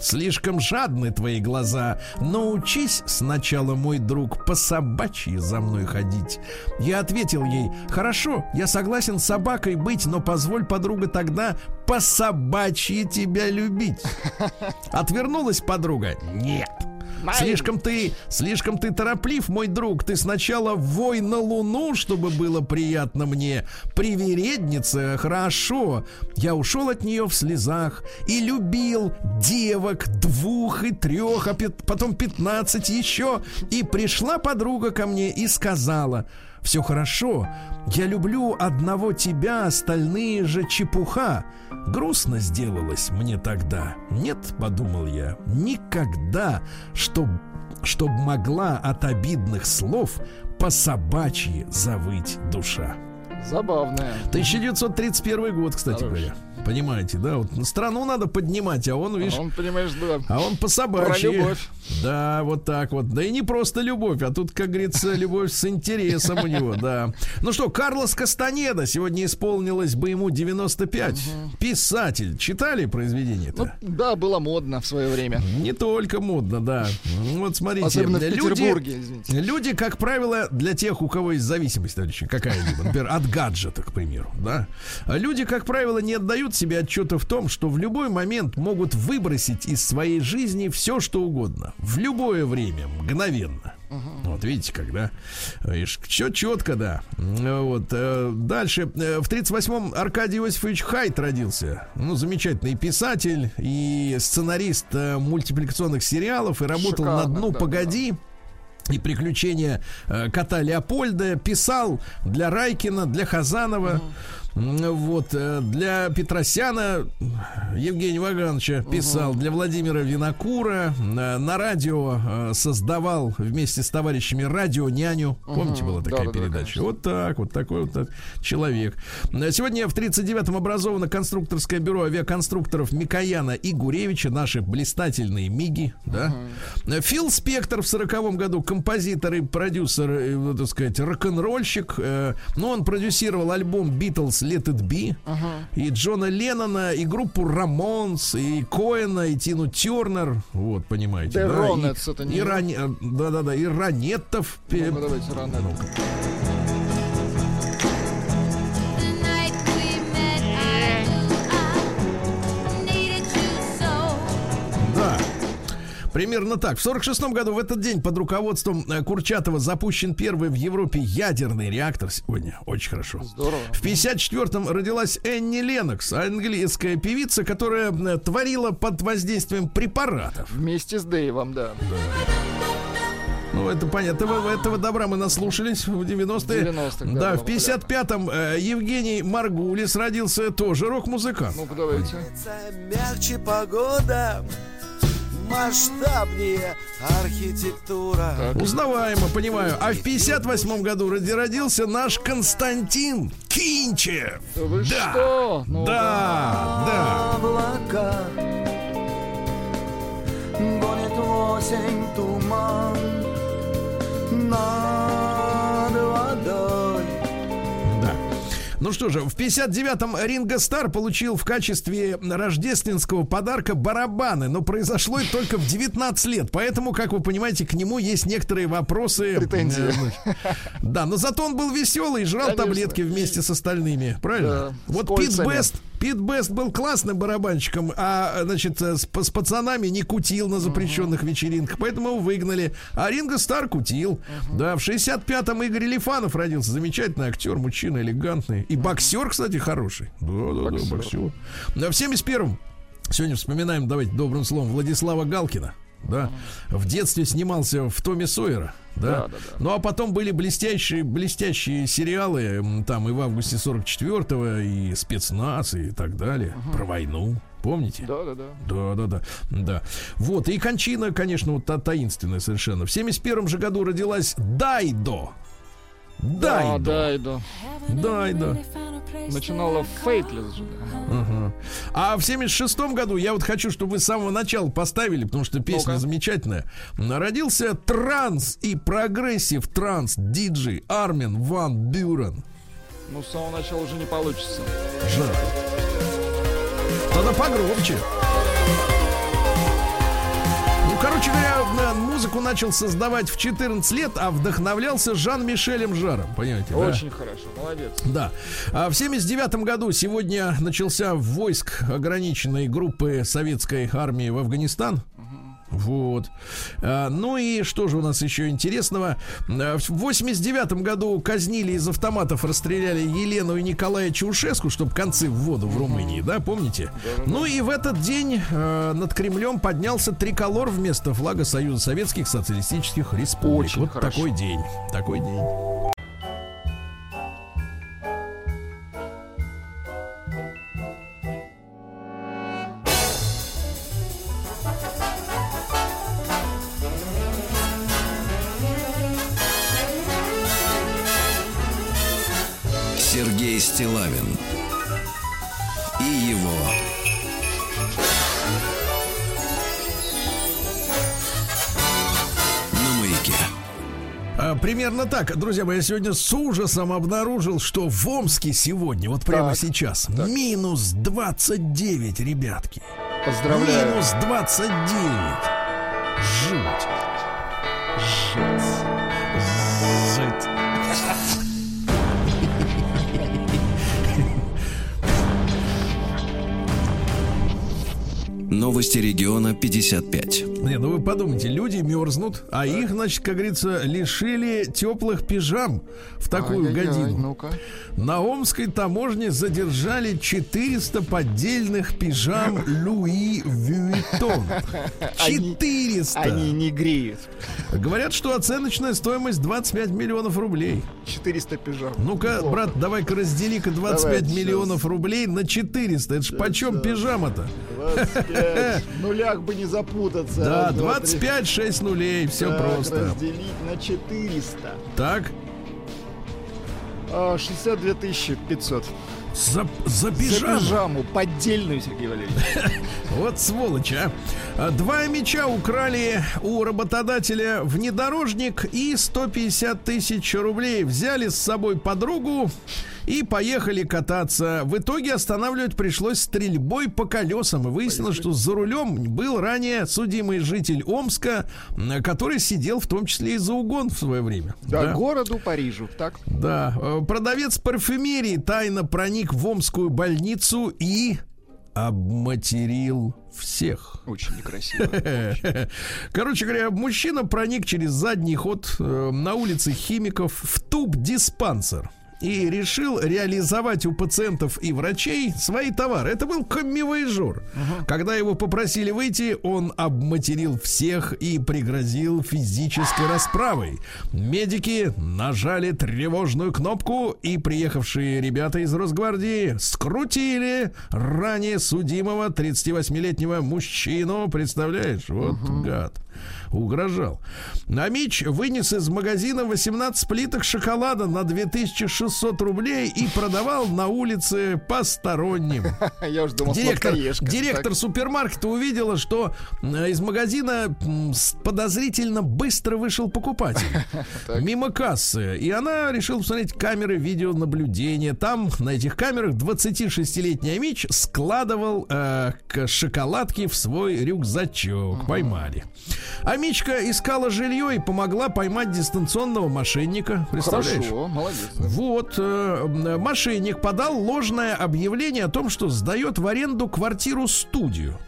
Слишком жадны твои глаза. Научись сначала, мой друг, по собачьи за мной ходить. Я ответил ей, хорошо, я согласен с собакой быть, но позволь, подруга, тогда по собачьи тебя любить. Отвернулась подруга. Нет. Слишком ты, слишком ты тороплив, мой друг. Ты сначала вой на луну, чтобы было приятно мне. Привередница, хорошо. Я ушел от нее в слезах и любил девок двух и трех, а пят- потом пятнадцать еще. И пришла подруга ко мне и сказала, все хорошо, я люблю одного тебя, остальные же чепуха. Грустно сделалось мне тогда. Нет, подумал я, никогда, чтоб, чтоб могла от обидных слов по собачьи завыть душа. Забавная. 1931 год, кстати Хорош. говоря. Понимаете, да? Вот страну надо поднимать, а он, видишь, Он, понимаешь, да. а он по собачьи. Про любовь. Да, вот так вот. Да и не просто любовь, а тут, как говорится, любовь с интересом у него, да. Ну что, Карлос Кастанеда сегодня исполнилось бы ему 95. Писатель. Читали произведение Ну, да, было модно в свое время. Не только модно, да. Вот смотрите. Особенно в люди- Петербурге, извините. Люди, как правило, для тех, у кого есть зависимость, какая-либо, например, от гаджета, к примеру, да, люди, как правило, не отдают себе отчета в том, что в любой момент могут выбросить из своей жизни все, что угодно, в любое время, мгновенно. Вот видите, когда все четко, да. Вот э, дальше э, в 38-м Аркадий Иосифович Хайт родился. Ну замечательный писатель и сценарист э, мультипликационных сериалов и работал на Шикарно, дну да, погоди и приключения э, кота Леопольда писал для Райкина, для Хазанова. Вот, э, для Петросяна Евгения Вагановича писал, для Владимира Винокура э, на радио э, создавал вместе с товарищами радио няню. Помните, была такая Да-да-да, передача? конечно. Вот так, вот такой вот так человек. Сегодня в 39-м образовано конструкторское бюро авиаконструкторов Микояна и Гуревича, наши блистательные МИГи, да. Э, Фил Спектор в 40-м году, композитор и продюсер, так сказать, рок-н-ролльщик. Ну, он продюсировал альбом Beatles Let It Be, и Джона Леннона, и группу Рамонс, и Коэна, и Тину Тернер. Вот, понимаете. The да, и- это не и? Ране- э, Да-да-да, и Ранеттов. Ну, давайте рано. Примерно так. В 46 году в этот день под руководством э, Курчатова запущен первый в Европе ядерный реактор сегодня. Очень хорошо. Здорово. В 54-м родилась Энни Ленокс, английская певица, которая э, творила под воздействием препаратов. Вместе с Дэйвом, да. Ну, это понятно. Этого, этого добра мы наслушались в 90-е. 90-х, да, да, в 55-м э, Евгений Маргулис родился тоже рок-музыкант. Ну-ка, давайте. Мягче погода, масштабнее архитектура. Узнаваемо, понимаю. А в 58 году роди- родился наш Константин Кинчев. Да вы Да. что? Ну, Да, да. Облака гонит осень туман над Ну что же, в 59-м Ринго Стар получил в качестве рождественского подарка барабаны, но произошло это только в 19 лет, поэтому, как вы понимаете, к нему есть некоторые вопросы. Претензии. Э, Да, но зато он был веселый и жрал Конечно. таблетки вместе с остальными, правильно? Да, вот Пит. Бест Пит Бест был классным барабанщиком, а, значит, э, с, с пацанами не кутил на запрещенных вечеринках, поэтому его выгнали. А Ринго Стар кутил. Да, в 65-м Игорь Лифанов родился. Замечательный актер, мужчина, элегантный. И боксер, кстати, хороший. Да, да, да, боксер. Да, в 71-м Сегодня вспоминаем, давайте добрым словом, Владислава Галкина. Да, в детстве снимался в Томе Сойера, да. Да, да, да. Ну а потом были блестящие, блестящие сериалы, там и в августе 44-го, и спецназ, и так далее, про войну. Помните? Да, да, да. Да, да, да, да. Вот, и кончина, конечно, вот та таинственная совершенно. В 71 же году родилась Дайдо. Да, Дайдо. Дайдо. Дайдо. Начинала Faithless же. Ага. А в 76 году, я вот хочу, чтобы вы с самого начала поставили, потому что песня Ну-ка. замечательная. Родился транс и progressive trance диджей Армин Ван Бюрен. Ну, с самого начала уже не получится. Жаль. Тогда погромче. Короче говоря, на- музыку начал создавать в 14 лет, а вдохновлялся Жан-Мишелем Жаром. Понимаете, да? Очень хорошо, молодец. Да. А в 79 году сегодня начался войск ограниченной группы советской армии в Афганистан. Вот. А, ну и что же у нас еще интересного? А, В 89 году казнили из автоматов, расстреляли Елену и Николая Чаушеску, чтобы концы в воду в Румынии, да, помните? Ну и в этот день э, над Кремлем поднялся триколор вместо флага Союза Советских Социалистических Республик. Очень вот хорошо. такой день. Такой день. Примерно так. Друзья мои, я сегодня с ужасом обнаружил, что в Омске сегодня, вот прямо Так, сейчас, минус 29, ребятки. Поздравляю. Минус 29. Жуть. Жуть. Новости региона 55. Не, ну вы подумайте, люди мерзнут, а их, значит, как говорится, лишили теплых пижам в такую годину. Ну-ка. На Омской таможне задержали 400 поддельных пижам Луи. Они- 400! Они не греют. Говорят, что оценочная стоимость 25 миллионов рублей. 400 пижам. Ну-ка, брат, давай-ка раздели-ка 25 Давайте миллионов рублей на 400. Это ж почем пижама-то? 25. Нулях бы не запутаться. Да, Раз, два, три. 25, 6 нулей, все просто. разделить на 400. Так, А, 62 500. за, за За пижаму. пижаму. Поддельную, Сергей Валерьевич. Вот сволочь, а. Два мяча украли у работодателя внедорожник и 150 тысяч рублей. Взяли с собой подругу и поехали кататься. В итоге останавливать пришлось стрельбой по колесам. И выяснилось, что за рулем был ранее судимый житель Омска, который сидел в том числе и за угон в свое время. Да, городу Парижу. Так. Да, э, продавец парфюмерии тайно проник в Омскую больницу и обматерил всех. Очень некрасиво. Короче говоря, мужчина проник через задний ход э, на улице Химиков в туб-диспансер и решил реализовать у пациентов и врачей свои товары. Это был коммивояжер. Когда его попросили выйти, он обматерил всех и пригрозил физической расправой. Медики нажали тревожную кнопку, и приехавшие ребята из Росгвардии скрутили ранее судимого 38-летнего мужчину. Представляешь? Вот гад. Угрожал. Намич вынес из магазина 18 плиток шоколада на 2600 рублей и продавал на улице посторонним. Я уже думал, Директор, директор супермаркета увидела, что э, из магазина подозрительно быстро вышел покупатель мимо кассы. И она решила посмотреть камеры видеонаблюдения. Там на этих камерах 26-летний Амич складывал э, к шоколадке в свой рюкзачок. Поймали. Амичка искала жилье и помогла поймать дистанционного мошенника. Представляешь? Хорошо, молодец. Вот, э, мошенник подал ложное объявление о том, что сдает в аренду квартиру-студию.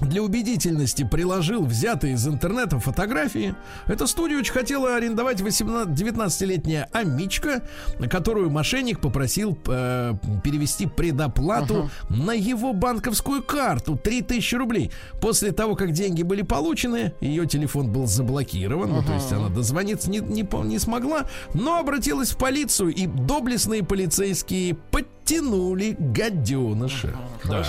Для убедительности приложил взятые из интернета фотографии. Эта студия очень хотела арендовать 18 19-летняя Амичка, которую мошенник попросил э, перевести предоплату на его банковскую карту 3000 рублей. После того, как деньги были получены, ее телефон был заблокирован, ну, то есть она дозвониться не, не, не смогла, но обратилась в полицию, и доблестные полицейские подтянули гаденыша. Да.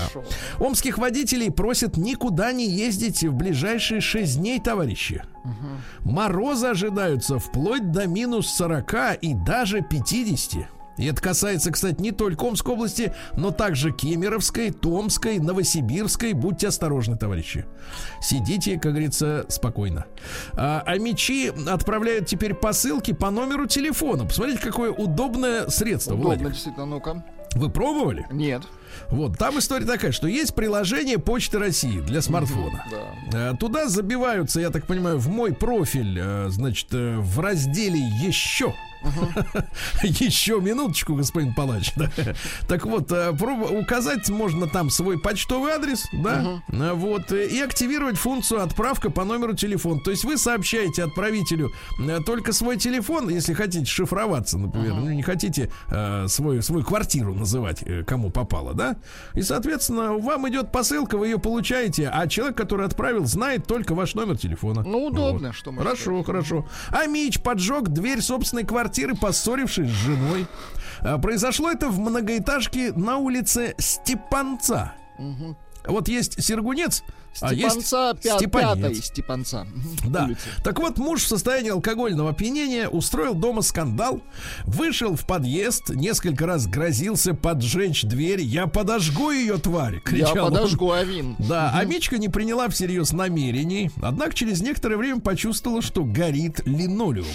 Омских водителей просят никуда не ездить в ближайшие 6 дней, товарищи. Морозы ожидаются вплоть до минус 40 и даже 50. И это касается, кстати, не только Омской области, но также Кемеровской, Томской, Новосибирской. Будьте осторожны, товарищи. Сидите, как говорится, спокойно. А, а мечи отправляют теперь посылки по номеру телефона. Посмотрите, какое удобное средство, Удобно, Владик. действительно, ну-ка. Вы пробовали? Нет. Вот, там история такая, что есть приложение Почты России для смартфона. Да. Э, Туда забиваются, я так понимаю, в мой профиль, э, значит, э, в разделе еще. Еще минуточку, господин Палач. да. Так вот, э, указать можно там свой почтовый адрес, да, Э, вот, э, и активировать функцию отправка по номеру телефона. То есть вы сообщаете отправителю только свой телефон, если хотите шифроваться, например, ну, не хотите свою, свою квартиру называть, кому попало, да, и, соответственно, вам идет посылка, вы ее получаете, а человек, который отправил, знает только ваш номер телефона. Ну, удобно, что можно Хорошо, хорошо. А Мич поджег дверь собственной квартиры, поссорившись с женой. А, Произошло это в многоэтажке на улице Степанца. Вот есть Сергунец, а есть Степанца, пя- Степанец. пятой Степанца. Да. улицы. Так вот, муж в состоянии алкогольного опьянения устроил дома скандал, вышел в подъезд, несколько раз грозился поджечь дверь. Я подожгу ее, тварь! Я кричал он. подожгу авин. Да, а Мичка не приняла всерьез намерений, однако через некоторое время почувствовала, что горит линолеум.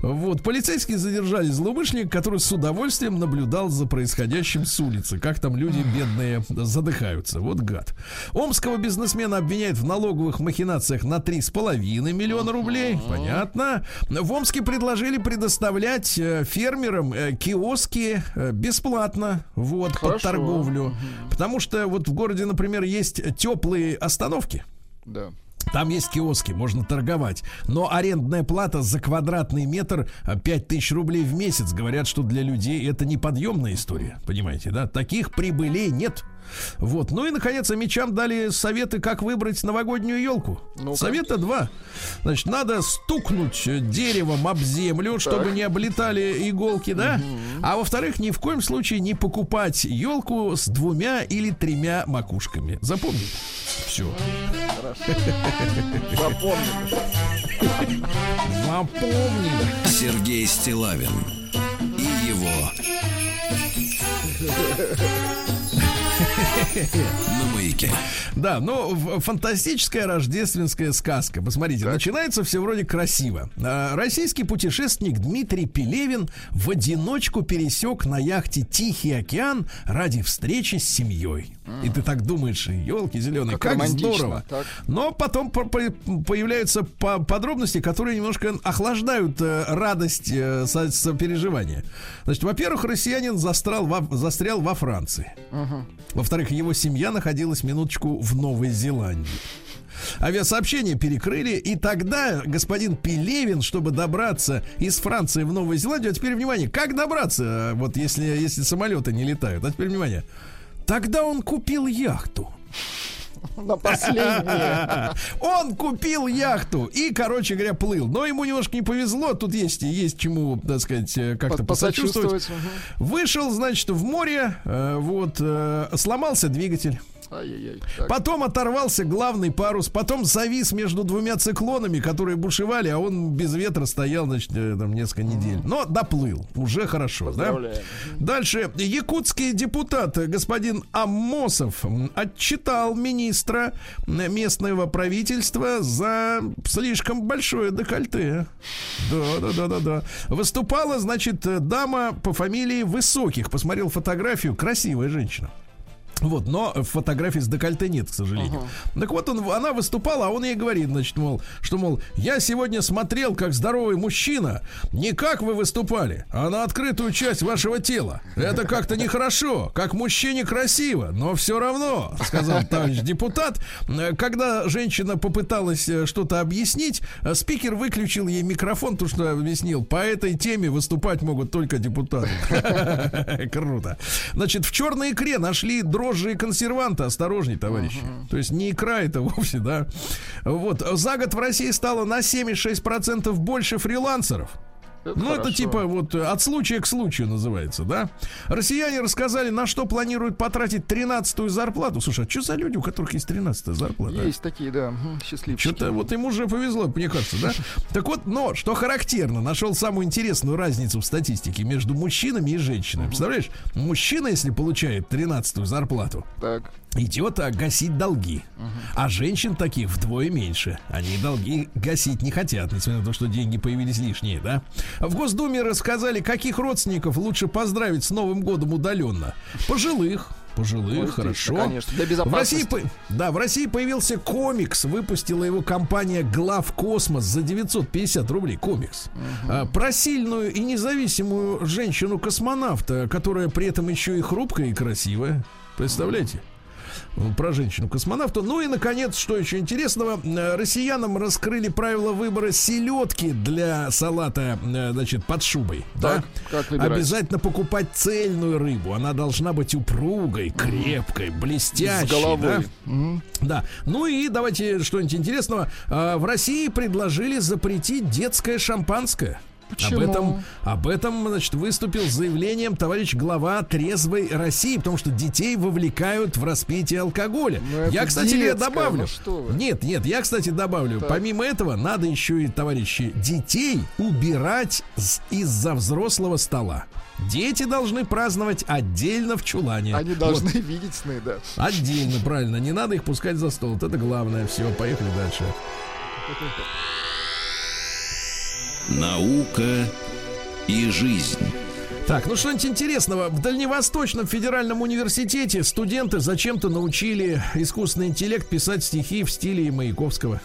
Вот, полицейские задержали злоумышленника, который с удовольствием наблюдал за происходящим с улицы. Как там люди бедные задыхаются. Вот гад. Омского бизнесмена обвиняют в налоговых махинациях на 3,5 миллиона рублей. Понятно. В Омске предложили предоставлять э, фермерам э, киоски э, бесплатно. Вот, под Хорошо. торговлю. Потому что вот в городе, например, есть теплые остановки. Да. Там есть киоски, можно торговать. Но арендная плата за квадратный метр а, 5000 рублей в месяц. Говорят, что для людей это неподъемная история. Понимаете, да? Таких прибылей нет. Вот. Ну и, наконец, мечам дали советы, как выбрать новогоднюю елку. Ну-ка. Совета два. Значит, надо стукнуть деревом об землю, чтобы не облетали иголки, да? А во-вторых, ни в коем случае не покупать елку с двумя или тремя макушками. Запомните. Все. Запомнили. Запомнили. Сергей Стилавин и его на маяке. Да, но фантастическая рождественская сказка. Посмотрите, начинается все вроде красиво. А, Российский путешественник Дмитрий Пелевин в одиночку пересек на яхте Тихий океан ради встречи с семьей. И ты так думаешь, елки зеленые, Как как, здорово. так. Но потом по- по- появляются по- подробности, которые немножко охлаждают э, радость э, со- сопереживания. Значит, во-первых, россиянин застрял во, застрял во Франции. Во-вторых, его семья находилась минуточку в Новой Зеландии. Авиасообщение перекрыли, и тогда господин Пелевин, чтобы добраться из Франции в Новую Зеландию, а теперь внимание, как добраться, э, вот если, если самолеты не летают, а теперь внимание, тогда он купил яхту. На последнее. Он купил яхту и, короче говоря, плыл. Но ему немножко не повезло. Тут есть, есть чему, так сказать, э, как-то По- посочувствовать. посочувствовать, Вышел, значит, в море, э, вот, э, сломался двигатель. Ай-яй-яй. Потом оторвался главный парус, потом завис между двумя циклонами, которые бушевали, а он без ветра стоял, значит, э, там несколько недель. Но доплыл, уже хорошо, да? Дальше. Якутский депутат э, господин Амосов отчитал министра местного правительства за слишком большое декольте. Да, да, да, да, да. Выступала, значит, э, дама по фамилии Высоких. Посмотрел фотографию. Красивая женщина. Вот, но фотографий с декольте нет, к сожалению. Так вот, он, она выступала, а он ей говорит, значит, мол, что, мол, я сегодня смотрел, как здоровый мужчина, не как вы выступали, а на открытую часть вашего тела. Это как-то нехорошо, как мужчине красиво, но все равно, сказал товарищ депутат. Когда женщина попыталась э, что-то объяснить, э, спикер выключил ей микрофон, то что объяснил, по этой теме выступать могут только депутаты. Круто. Значит, в черной икре нашли дрожжи и консерванты. Осторожней, товарищи. То есть не икра это вовсе, да. Вот. За год в России стало на 7,6% больше фрилансеров. Ну, это типа вот э, от случая к случаю называется, да? Россияне рассказали, на что планируют потратить 13-ю зарплату. Слушай, а что за люди, у которых есть 13-я зарплата? Есть такие, да, счастливчики. Что-то вот ему уже повезло, мне кажется, да? Так вот, но, что характерно, нашел самую интересную разницу в статистике между мужчинами и женщинами. Представляешь, мужчина, если получает 13-ю зарплату, Так. Идет а, гасить долги. А женщин таких вдвое меньше. Они долги гасить не хотят, несмотря на то, что деньги появились лишние, да? В Госдуме рассказали, каких родственников лучше поздравить с Новым годом удаленно. Пожилых. Пожилых, Ой, хорошо. отлично, конечно, для В России, да, в России появился комикс, выпустила его компания Главкосмос за 950 рублей. Комикс. А, про сильную и независимую женщину-космонавта, которая при этом еще и хрупкая и красивая. Представляете? Про женщину-космонавта. Ну и, наконец, что еще интересного, э, россиянам раскрыли правила выбора селедки для салата, э, значит, под шубой. Так, да? как выбирать? Обязательно покупать цельную рыбу. Она должна быть упругой, крепкой, блестящей. С головой. да? Да. Ну и давайте что-нибудь интересного. В России предложили запретить детское шампанское. Почему? Об этом, об этом, значит, выступил с заявлением товарищ глава трезвой России, потому что детей вовлекают в распитие алкоголя. Ну, я, кстати, детское, добавлю. ну. Нет, нет, я, кстати, добавлю. Так. Помимо этого, надо еще и, товарищи, детей убирать из-за взрослого стола. Дети должны праздновать отдельно в чулане. Они Вот. должны видеть сны, да. Отдельно, правильно. Не надо их пускать за стол. Вот это главное. Все, поехали дальше. Наука и жизнь. Так, ну что-нибудь интересного. В Дальневосточном федеральном университете студенты зачем-то научили искусственный интеллект писать стихи в стиле Маяковского.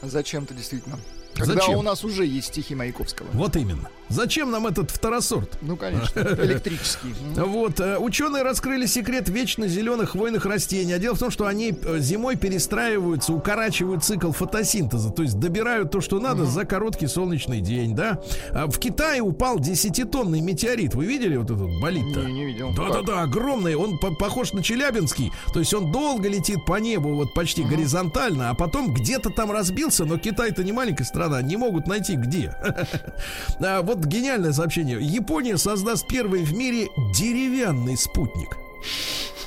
Зачем-то действительно. Когда Зачем? у нас уже есть стихи Маяковского. Вот именно. Зачем нам этот второсорт? Ну, конечно, электрический. Вот, э, ученые раскрыли секрет вечно зеленых хвойных растений. А дело в том, что они э, зимой перестраиваются, укорачивают цикл фотосинтеза, то есть добирают то, что надо за короткий солнечный день, да. А в Китае упал 10-тонный метеорит. Вы видели вот этот болид-то? Не, не видел. Да-да-да, огромный. Он по- похож на Челябинский. То есть он долго летит по небу, вот почти горизонтально, а потом где-то там разбился, но Китай-то не маленькая страна, не могут найти где. А вот гениальное сообщение. Япония создаст первый в мире деревянный спутник.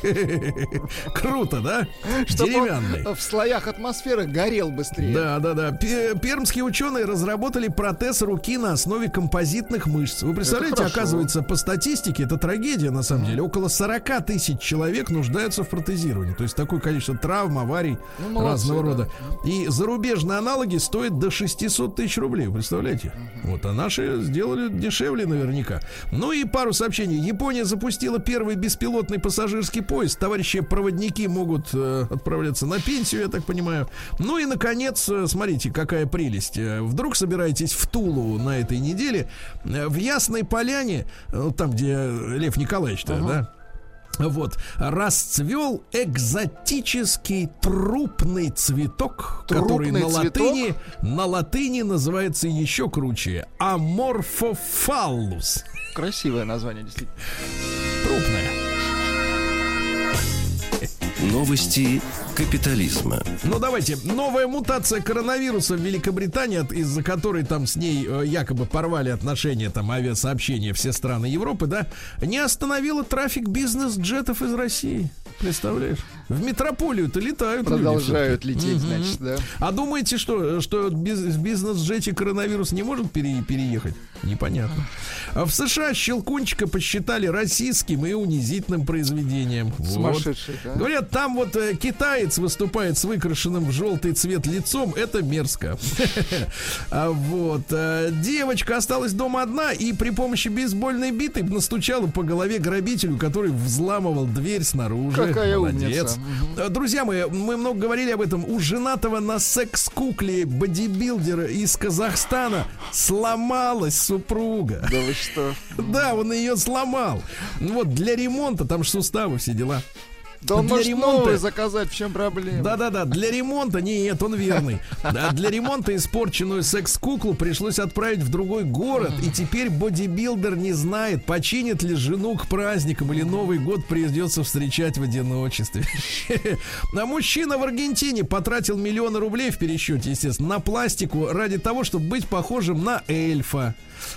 Круто, да? Чтобы Деревянный. в слоях атмосферы горел быстрее. Да, да, да. Пе- Пермские ученые разработали протез руки на основе композитных мышц. Вы представляете, оказывается, по статистике, это трагедия на самом деле. Около 40 тысяч человек нуждаются в протезировании. То есть такое количество травм, аварий Ну, молодцы, разного да. рода. И зарубежные аналоги стоят до 600 тысяч рублей. Представляете? Вот, а наши сделали дешевле наверняка. Ну и пару сообщений. Япония запустила первый беспилотный пассажирский поезд. Товарищи проводники могут э, отправляться на пенсию, я так понимаю. Ну и, наконец, э, смотрите, какая прелесть. Э, Вдруг собираетесь в Тулу на этой неделе. В Ясной Поляне, там, где Лев Николаевич-то, да? Вот, расцвел экзотический трупный цветок, который Трупный на цветок? латыни, на латыни называется еще круче. Аморфофаллус. Красивое название, действительно. Трупная. Новости капитализма. Ну давайте, новая мутация коронавируса в Великобритании, из-за которой там с ней э, якобы порвали отношения, там авиасообщения все страны Европы, да, не остановила трафик бизнес-джетов из России. Представляешь? В метрополию-то летают. люди Продолжают всё-таки. лететь, Мгм. значит, да. А думаете, что, что без, бизнес-джете коронавирус не может пере- переехать? Непонятно. А в США Щелкунчика посчитали российским и унизительным произведением. Вот. Сумасшедший, да? Говорят, там вот э, китаец выступает с выкрашенным в желтый цвет лицом. Это мерзко. А Вот. э, Девочка осталась дома одна и при помощи бейсбольной биты настучала по голове грабителю, который взламывал дверь снаружи. Какая Молодец. Э, Друзья мои, мы много говорили об этом. У женатого на секс-кукле бодибилдера из Казахстана сломалась супруга. Да вы что? Да, он ее сломал. Ну Вот для ремонта, там же суставы, все дела. Да Для ремонта- заказать, в чем проблема? Да-да-да, для ремонта, нет, он верный. Да, для ремонта испорченную секс-куклу пришлось отправить в другой город, и теперь бодибилдер не знает, починит ли жену к праздникам или Новый год придется встречать в одиночестве. А мужчина в Аргентине потратил миллионы рублей в пересчете, естественно, на пластику ради того, чтобы быть похожим на эльфа.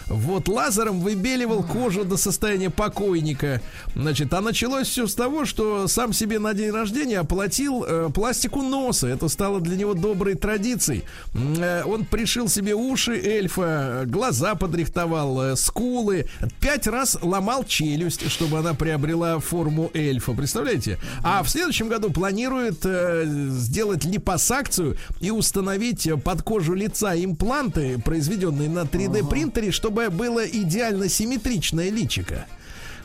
Вот лазером выбеливал кожу до состояния покойника. Значит, а началось все с того, что сам себе на день рождения оплатил э, пластику носа. Это стало для него доброй традицией. Э, он пришил себе уши эльфа, глаза подрихтовал, э, скулы. Пять раз ломал челюсть, чтобы она приобрела форму эльфа. Представляете? А в следующем году планирует э, сделать липосакцию и установить под кожу лица импланты, произведенные на 3D принтере, чтобы было идеально симметричное личико.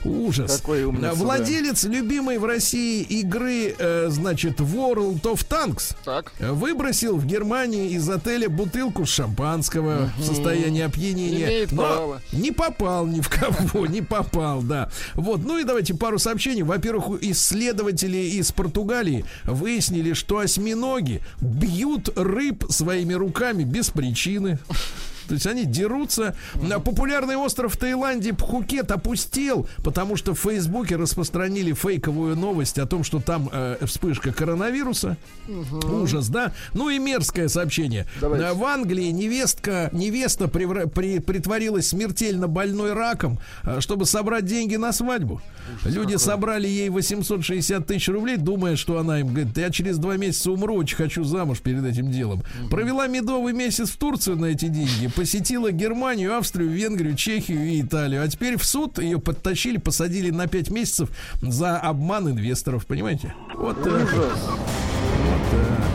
Ужас. Какой умница, Владелец любимой в России игры, э, значит, World of Tanks, Так. выбросил в Германии из отеля бутылку шампанского в состоянии опьянения. Имеет но право. Не попал ни в кого, не попал, да. Вот, ну и давайте пару сообщений. Во-первых, исследователи из Португалии выяснили, что осьминоги бьют рыб своими руками без причины. То есть они дерутся. Популярный остров в Таиланде Пхукет опустел, потому что в Фейсбуке распространили фейковую новость о том, что там э, вспышка коронавируса. Ужас, да? Ну и мерзкое сообщение. Давайте. Э, В Англии невестка, невеста превра- при- притворилась смертельно больной раком, э, чтобы собрать деньги на свадьбу. Люди собрали ей 860 тысяч рублей, думая, что она им говорит, я через два месяца умру, очень хочу замуж перед этим делом. Провела медовый месяц в Турцию на эти деньги, посетила Германию, Австрию, Венгрию, Чехию и Италию. А теперь в суд ее подтащили, посадили на 5 месяцев за обман инвесторов, понимаете? Вот так. вот. Вот так.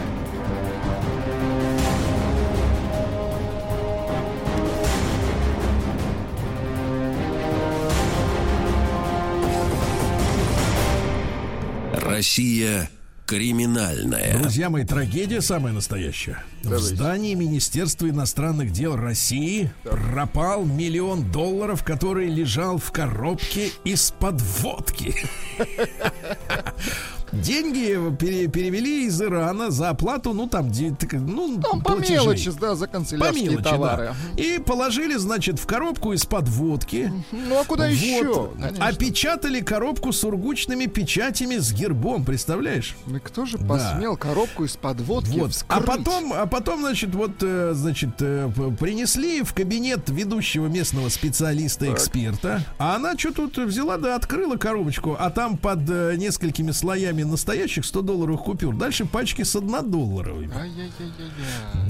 Россия Криминальное. Друзья мои, трагедия самая настоящая. В здании Министерства иностранных дел России пропал миллион долларов, который лежал в коробке из-под водки. Деньги пере- перевели из Ирана за оплату, ну там, де- так, ну, Там по платежей. мелочи, да, за По канцелярские мелочи, товары. да. И положили, значит, в коробку из-под водки. Ну а куда Вот. еще? Конечно. Опечатали коробку с ургучными печатями с гербом, представляешь? Ну кто же Да. посмел коробку из-под водки Вот. А вскрыть? потом, а потом, значит, вот, э, значит, э, принесли в кабинет ведущего местного специалиста-эксперта, а она что тут взяла, да, открыла коробочку, а там под э, несколькими слоями настоящих 100 долларовых купюр, дальше пачки с 1 долларовыми.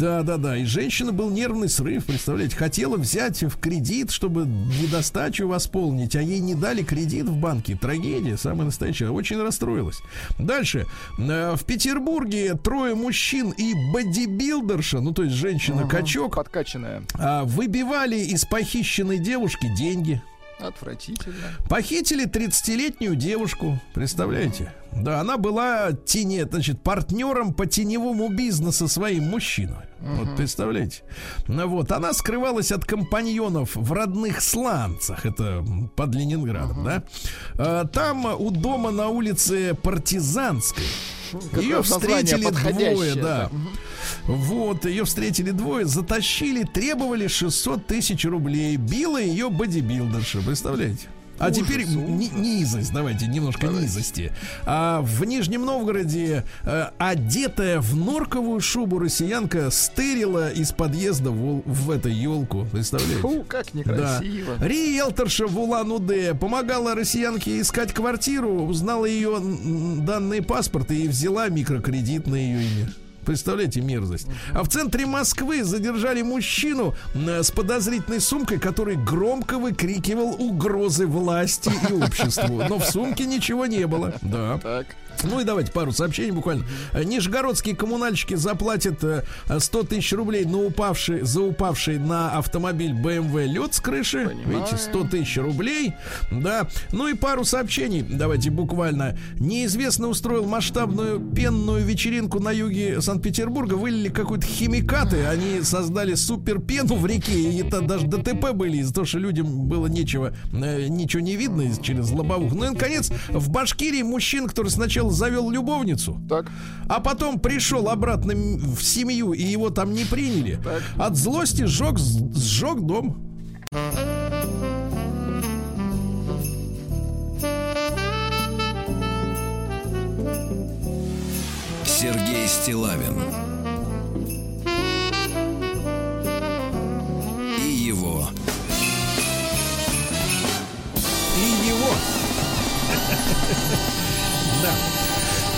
Да, да, да. И женщина был нервный срыв, представляете, хотела взять в кредит, чтобы недостачу восполнить, а ей не дали кредит в банке. Трагедия, самая настоящая. Очень расстроилась. Дальше. Э, В Петербурге трое мужчин и бодибилдерша, ну то есть женщина-качок, Подкачанная. а, выбивали из похищенной девушки деньги. Отвратительно. Похитили 30-летнюю девушку, представляете? Да, она была тени, значит, партнером по теневому бизнесу своим мужчиной. Вот представляете? Ну вот, она скрывалась от компаньонов в родных сланцах, это под Ленинградом, да? А, Там у дома на улице Партизанской ее встретили двое, да. Вот, ее встретили двое, затащили, требовали 600 тысяч рублей. Била ее бодибилдерша, представляете? А Ужас, теперь ни- низость, давайте немножко низости. А в Нижнем Новгороде э, одетая в норковую шубу россиянка стырила из подъезда в, в эту елку, представляете? Фу, как Да. некрасиво. Риэлторша в Улан-Удэ помогала россиянке искать квартиру, узнала ее данные паспорта и взяла микрокредит на ее имя. Представляете мерзость. А в центре Москвы задержали мужчину э, с подозрительной сумкой, который громко выкрикивал угрозы власти и обществу. Но в сумке ничего не было. Да. Так. Ну и давайте пару сообщений буквально. Э, Нижегородские коммунальщики заплатят э, 100 тысяч рублей на упавший, за упавший на автомобиль BMW лед с крыши. Видите, 100 тысяч рублей. Да. Ну и пару сообщений. Давайте буквально. Неизвестный устроил масштабную пенную вечеринку на юге Санкт-Петербурга. Вылили какой-то химикаты. Они создали супер пену в реке. И это даже ДТП были из-за того, что людям было нечего, э, ничего не видно через лобовух. Ну и, наконец, в Башкирии мужчина, который сначала завел любовницу, Так. а потом пришел обратно в семью, и его там не приняли. От злости сжег, сжег дом. Сергей Стилавин и его И его. Да.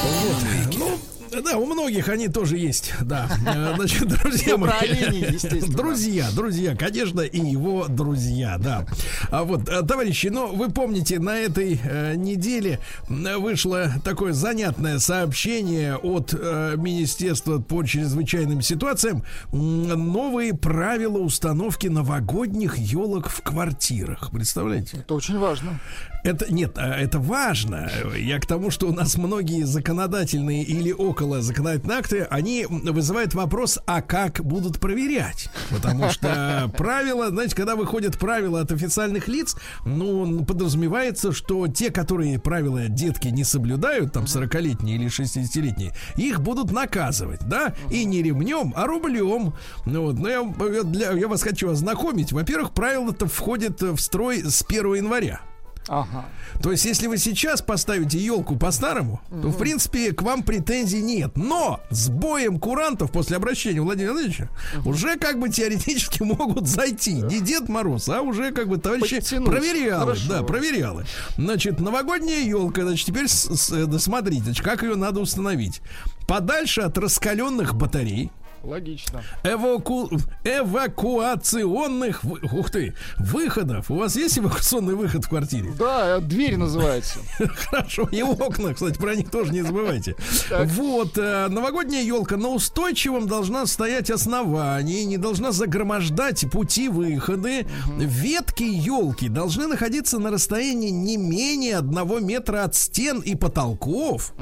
Вот. Ну, да, у многих они тоже есть, да. Э, Значит, друзья мои. Оленей, естественно. Друзья, друзья, конечно, и его друзья, да. А вот, э, товарищи, ну, вы помните, на этой э, неделе вышло такое занятное сообщение от э, Министерства по чрезвычайным ситуациям. Новые правила установки новогодних елок в квартирах. Представляете? Это очень важно. Это нет, а, это важно. Я к тому, что у нас многие законодательные или около законодательные акты, они вызывают вопрос, а как будут проверять? Потому что правила, знаете, когда выходят правила от официальных лиц, ну, подразумевается, что те, которые правила детки не соблюдают, там 40-летние или 60-летние, их будут наказывать, да? И не ремнем, а рублем. Ну, вот, но я, я для- я вас хочу ознакомить. Во-первых, правила-то входят в строй с 1 января. Ага. То есть, если вы сейчас поставите елку по-старому, то, в принципе, к вам претензий нет. Но с боем курантов после обращения Владимира Владимировича уже как бы теоретически могут зайти. Не Дед Мороз, а уже как бы товарищи Подтянуть. проверялы. Хорошо. Да, проверялы. Значит, новогодняя елка, значит, теперь с- с- э, да, смотрите, как ее надо установить. Подальше от раскаленных батарей. Логично. Эваку... Эвакуационных Ух ты, выходов. У вас есть эвакуационный выход в квартире? Да, дверь называется. Хорошо. И окна, кстати, про них тоже не забывайте. Вот, э, новогодняя елка на устойчивом должна стоять основании, не должна загромождать пути выходы. Ветки елки должны находиться на расстоянии не менее одного метра от стен и потолков.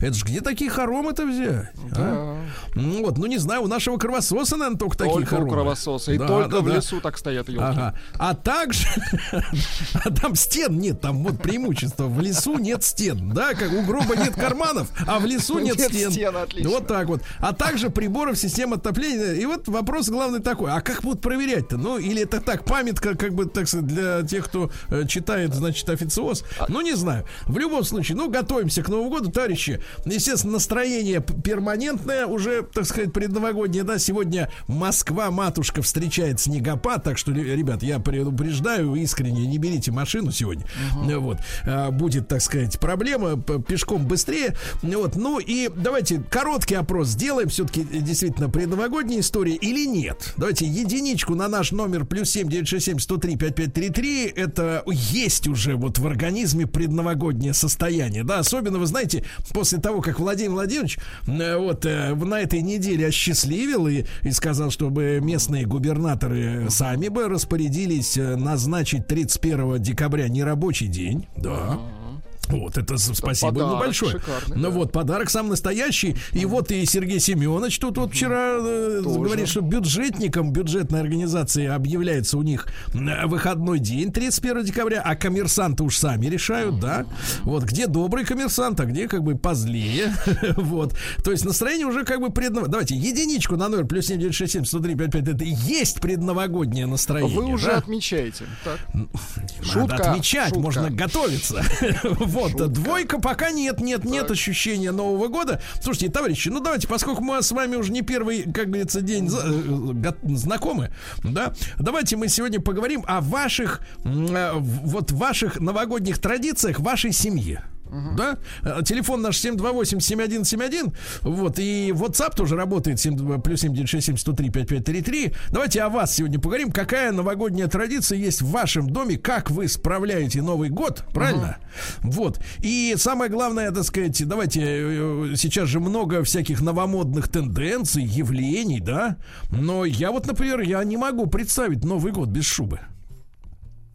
Это ж где такие хоромы-то взять? а? Ну вот, ну не знаю, у нашего кровососа, наверное, только такие Только у хоромы. кровососа. И Да, только да, в да. лесу так стоят елки. Ага. А также а там стен нет, там вот преимущество. В лесу нет стен, да, как у гроба нет карманов, а в лесу нет, Нет стен. стен, отлично. Вот так вот. А также приборов системы отопления. И вот вопрос главный такой: а как будут проверять-то? Ну, или это так, памятка, как бы, так сказать, для тех, кто э, читает, значит, официоз. Ну, не знаю. В любом случае, ну, готовимся к Новому году, товарищи. Естественно, настроение перманентное, уже, так сказать, предновогоднее, да. Сегодня Москва, матушка, встречает снегопад. Так что, ре- ребят, я предупреждаю искренне, не берите машину сегодня. Э, Вот. А, Будет, так сказать, проблема. Пешком быстрее. Вот. Ну и давайте короткий опрос сделаем. Все-таки действительно предновогодняя история или нет? Давайте единичку на наш номер плюс 7 967 103 5533. Это есть уже вот в организме предновогоднее состояние. Да, особенно, вы знаете, после того, как Владимир Владимирович э, вот э, на этой неделе осчастливил и, и сказал, чтобы местные губернаторы сами бы распорядились э, назначить 31 декабря нерабочий день. Да. Вот, это спасибо ему подарок большое. шикарный, ну да. вот, подарок сам настоящий. И вот и Сергей Семенович тут вот вчера э, говорит, что бюджетникам бюджетной организации объявляется у них выходной день 31 декабря, а коммерсанты уж сами решают, да. Вот, где добрый коммерсант, а где как бы позлее. вот. То есть настроение уже как бы преднов... Давайте, единичку на номер плюс 7967 103 55 это и есть предновогоднее настроение. Вы уже да? отмечаете. Так. Надо Шутка, отмечать, шутка. можно готовиться. Вот, двойка пока нет, нет, нет ощущения Нового года. Слушайте, товарищи, ну давайте, поскольку мы с вами уже не первый, как говорится, день э, знакомы, да, давайте мы сегодня поговорим о ваших, э, вот ваших новогодних традициях вашей семьи. Да? Э, Телефон наш 728-7171. Вот. И WhatsApp тоже работает. 7, плюс 7967 103 5533. Давайте о вас сегодня поговорим. Какая новогодняя традиция есть в вашем доме? Как вы справляете Новый год? Правильно? Вот. И самое главное, так сказать, давайте, э, сейчас же много всяких новомодных тенденций, явлений, да? Но я вот, например, я не могу представить Новый год без шубы.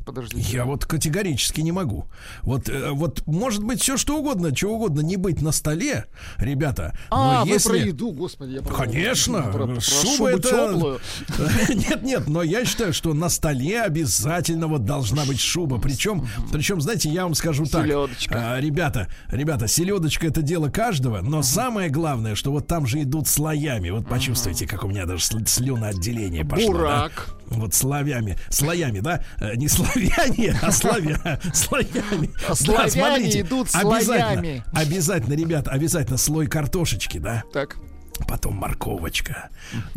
Подождите. Я вот категорически не могу. Вот, э, вот может быть все что угодно, чего угодно не быть на столе, ребята. А, но вы если... про еду, господи. Я Конечно, про- про шуба это... Нет, нет, но я считаю, что на столе обязательно вот должна быть шуба. Причем, причем, знаете, я вам скажу так. Селедочка. а, Ребята, ребята, селедочка это дело каждого, но самое главное, что вот там же идут слоями. Вот почувствуйте, как у меня даже сл- слюноотделение пошло. Бурак. Вот слоями, слоями, да? Э, Не славяне, а славя, слоями. А Да, славяне смотрите, идут обязательно, слоями. Обязательно, ребята, обязательно слой картошечки, да? Так. потом морковочка,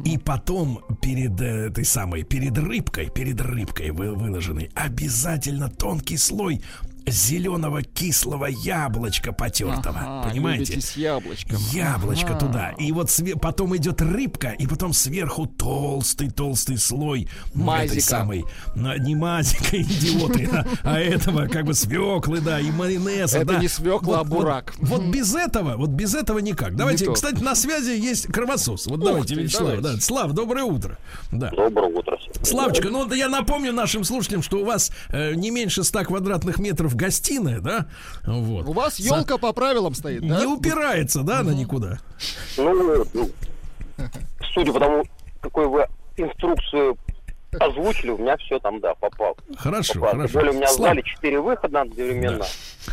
и потом перед э, этой самой, перед рыбкой, перед рыбкой вы- выложенной, обязательно тонкий слой зеленого кислого яблочка потертого. Ага, понимаете? с яблочком. Яблочко Ага. туда. И вот све- потом идет рыбка, и потом сверху толстый-толстый слой ну, этой Мазика. самой, не мазика, идиоты, а, а этого как бы свеклы, да, и майонеза. Это да. не свекла, а бурак. Вот, без этого, вот без этого никак. Давайте, кстати, на связи есть кровосос. Вот давайте, Вячеслав. Слав, доброе утро. Да. Доброе утро. Славочка, ну я напомню нашим слушателям, что у вас э, не меньше 100 квадратных метров гостиная, да? Вот. У вас елка по правилам стоит, да? Не упирается, да, она никуда. Ну, ну, судя по тому, какой вы инструкцию озвучили, у меня все там, да, попало. Хорошо, Попало. Тем хорошо. более у меня в Слав, зале 4 выхода одновременно.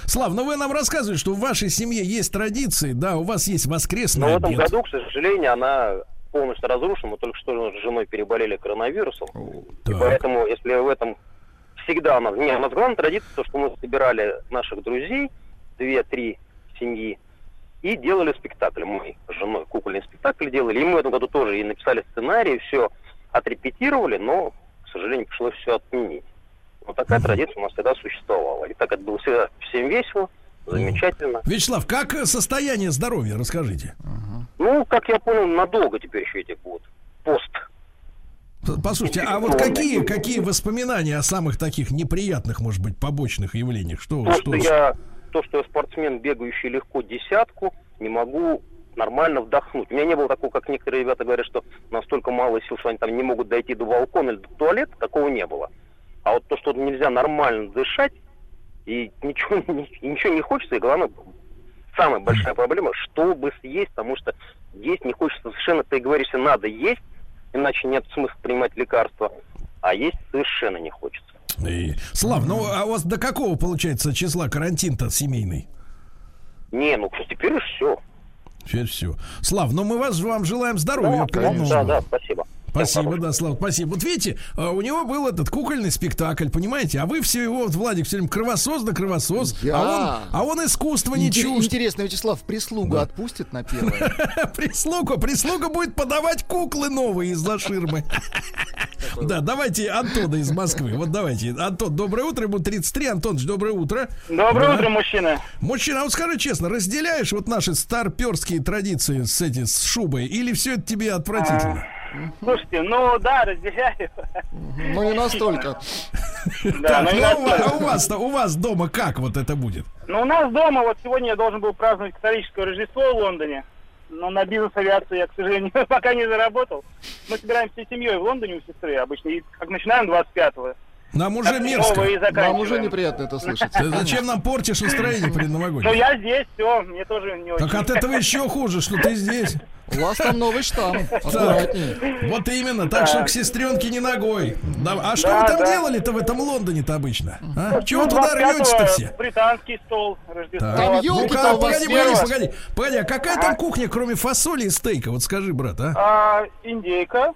Слав, ну вы нам рассказывали, что в вашей семье есть традиции, да, у вас есть воскресный Но в этом обед. году, к сожалению, она полностью разрушена. Мы только что с женой переболели коронавирусом. И Так. поэтому, если в этом всегда у нас... Не, у нас главная традиция, то, что мы собирали наших друзей, две-три семьи, и делали спектакль. Мы с женой кукольный спектакль делали. И мы в этом году тоже и написали сценарий, все отрепетировали, но, к сожалению, пришлось все отменить. Вот такая традиция у нас всегда существовала. И так это было всегда всем весело, замечательно. Вячеслав, как состояние здоровья, расскажите. Ну, как я понял, надолго теперь еще эти будут. Пост. Послушайте, а вот какие, какие воспоминания о самых таких неприятных, может быть, побочных явлениях? Что, То, что что я, то, что я спортсмен, бегающий легко десятку, не могу нормально вдохнуть. У меня не было такого, как некоторые ребята говорят, что настолько мало сил, что они там не могут дойти до балкона или до туалета, такого не было. А вот то, что нельзя нормально дышать, и ничего, ничего не хочется, и главное, самая большая проблема, чтобы съесть, потому что есть не хочется совершенно, ты говоришь, надо есть, иначе нет смысла принимать лекарства, а есть совершенно не хочется. И- Слав, ну а у вас до какого получается числа карантин-то семейный? Не, ну теперь все. Теперь все. Слав, ну мы вас, вам желаем здоровья. ну, да, да, спасибо. Спасибо, да, Слав, спасибо. Вот видите, а, у него был этот кукольный спектакль, понимаете? А вы все его, вот, Владик, все время кровосос да кровосос. Я. А, он, а он искусство не Интер- чужд. Интересно, Вячеслав прислугу отпустит на первое? Прислуга, прислуга будет подавать куклы новые из-за ширмы. Да, давайте Антона из Москвы. Вот давайте. Антон, доброе утро. Ему 33. Антонович, доброе утро. Доброе Да. утро, мужчины. Мужчина, а вот скажи честно, разделяешь вот наши старперские традиции с эти с шубой, или все это тебе отвратительно? Слушайте, ну да, разделяю. Ну, не настолько. Да, ну, не а у вас- настолько. у вас-то, у вас дома как вот это будет? Ну, у нас дома, вот сегодня я должен был праздновать католическое Рождество в Лондоне. Но на бизнес-авиацию я, к сожалению, пока не заработал. Мы собираемся всей семьей в Лондоне у сестры обычно. И как начинаем 25-го. Нам уже Так мерзко. Нам уже неприятно это слышать. Ты зачем нам портишь настроение Ну, предновогоднее? я здесь, все, мне тоже не очень. Так от этого еще хуже, что ты здесь. У вас там новый штамм. Аккуратней. Вот именно, так что к сестренке не ногой. Да, а что Да, вы там да. делали-то в этом Лондоне-то обычно? А? Чего Ну, туда 25-го рвете-то все? Британский стол Рождество. Там елки-то у вас погоди, погоди, есть. погоди, погоди, а какая там кухня, кроме фасоли и стейка? Вот скажи, брат, а? А, индейка,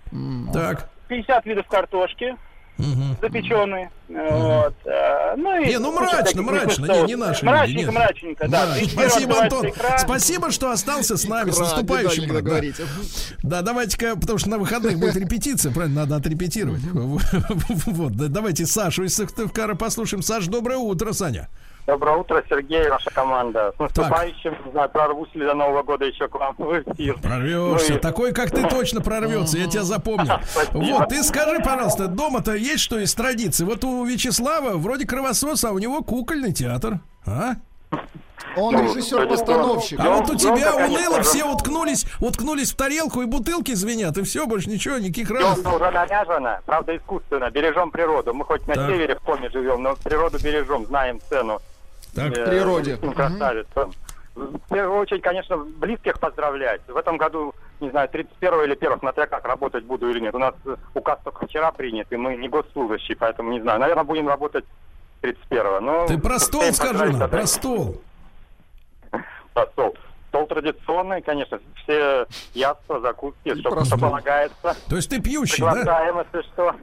Так. 50 видов картошки запеченные. Вот. а, Ну, и Не, ну мрачно, мрачно, не, не наши люди, Мрачненько, нет. мрачненько, да. Да, 31 Спасибо, Антон. икра. Спасибо, что остался с нами. С Икра, наступающим. дедальник брат, да. договорите. Да, давайте-ка, потому что на выходных будет репетиция, правильно, надо отрепетировать. Вот, да, давайте Сашу из Сыктывкара послушаем. Саш, доброе утро, Саня. Доброе утро, Сергей, ваша команда. С наступающим, не знаю, прорвусь ли до Нового года еще к вам в эфир. Прорвешься. Ну и- Такой, как ты, точно прорвется. Я тебя запомнил. Спасибо. Вот, ты скажи, пожалуйста, дома-то есть что из традиции? Вот у Вячеслава вроде кровосос, а у него кукольный театр. А? Он режиссер-постановщик. А вот у тебя Ёлка, конечно, уныло, все уткнулись, уткнулись в тарелку и бутылки звенят, и все, больше ничего, никаких радостей. Елка уже наряжена, правда искусственно, бережем природу. Мы хоть на Так. севере в коме живем, но природу бережем, знаем цену. Так. э, Природе. этим красавицам. В первую очередь, конечно, близких поздравлять. В этом году, не знаю, 31 или 1 смотря как работать буду или нет. У нас указ только вчера принят, и мы не госслужащие, поэтому не знаю. Наверное, будем работать 31 но Ты про стол скажи нам, про стол. Про стол. Стол традиционный, конечно, все яства, закуски, что, про что стол. полагается. То есть ты пьющий, да? Приглашаем, если что.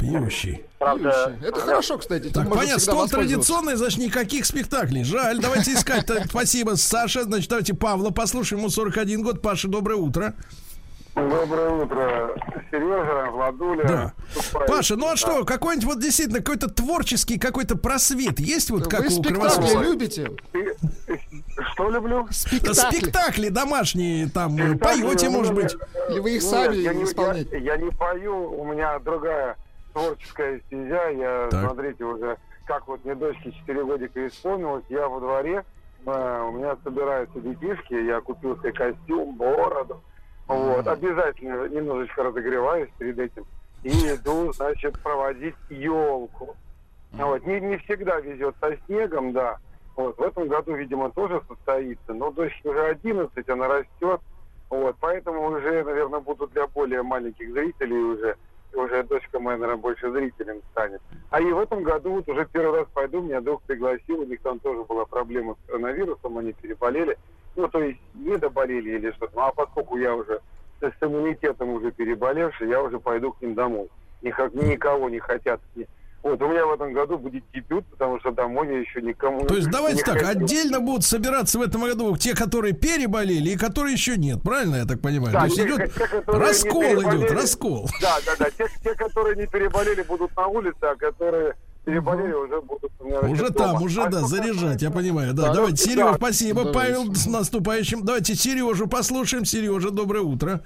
Пьющий. Правда, Это хорошо, кстати. Так, понятно, стол традиционный, значит, никаких спектаклей. Жаль, давайте искать. Так, Спасибо, Саша. Значит, давайте Павла послушаем. Ему 41 год. Паша, доброе утро. Доброе утро, Сережа, Владуля. Да. Паша, ну а что, какой-нибудь вот действительно какой-то творческий какой-то просвет есть вот как Вы у спектакли Кровососа? любите? Что люблю? Да Спектакли. Спектакли домашние, там, э, поете, может быть. Или вы их Нет, сами я не, исполняете? я, я не пою, у меня другая творческая стезя. Я, Так. смотрите, уже как вот мне дочке 4 годика исполнилось, я во дворе, э, у меня собираются детишки, я купил себе костюм, бороду. Вот, обязательно немножечко разогреваюсь перед этим. И иду, значит, проводить елку. Вот. Не, не всегда везет со снегом, да. Вот. В этом году, видимо, тоже состоится. Но дочке уже 11, она растет. Вот. Поэтому уже, наверное, буду для более маленьких зрителей уже. Уже дочка моя, наверное, больше зрителем станет. А и в этом году вот уже первый раз пойду, меня друг пригласил, у них там тоже была проблема с коронавирусом, они переболели. Ну, то есть не доболели или что-то. Ну, а поскольку я уже с иммунитетом уже переболевший, я уже пойду к ним домой. Никак, никого не хотят. Вот, у меня в этом году будет дебют, потому что домой я еще никому То есть давайте так, хочу. отдельно будут собираться в этом году те, которые переболели и которые еще нет. Правильно я так понимаю? Да, То есть те, идет те, раскол идет, раскол. Да, да, да. Те, те, которые не переболели, будут на улице, а которые переболели, уже будут меня Уже значит, там, дома. уже, А да, заряжать, я понимаю. Да, Да, давайте, ну, Сереж, да. спасибо, Давайте. Павел, с наступающим. Давайте Сережу послушаем. Сережа, доброе утро.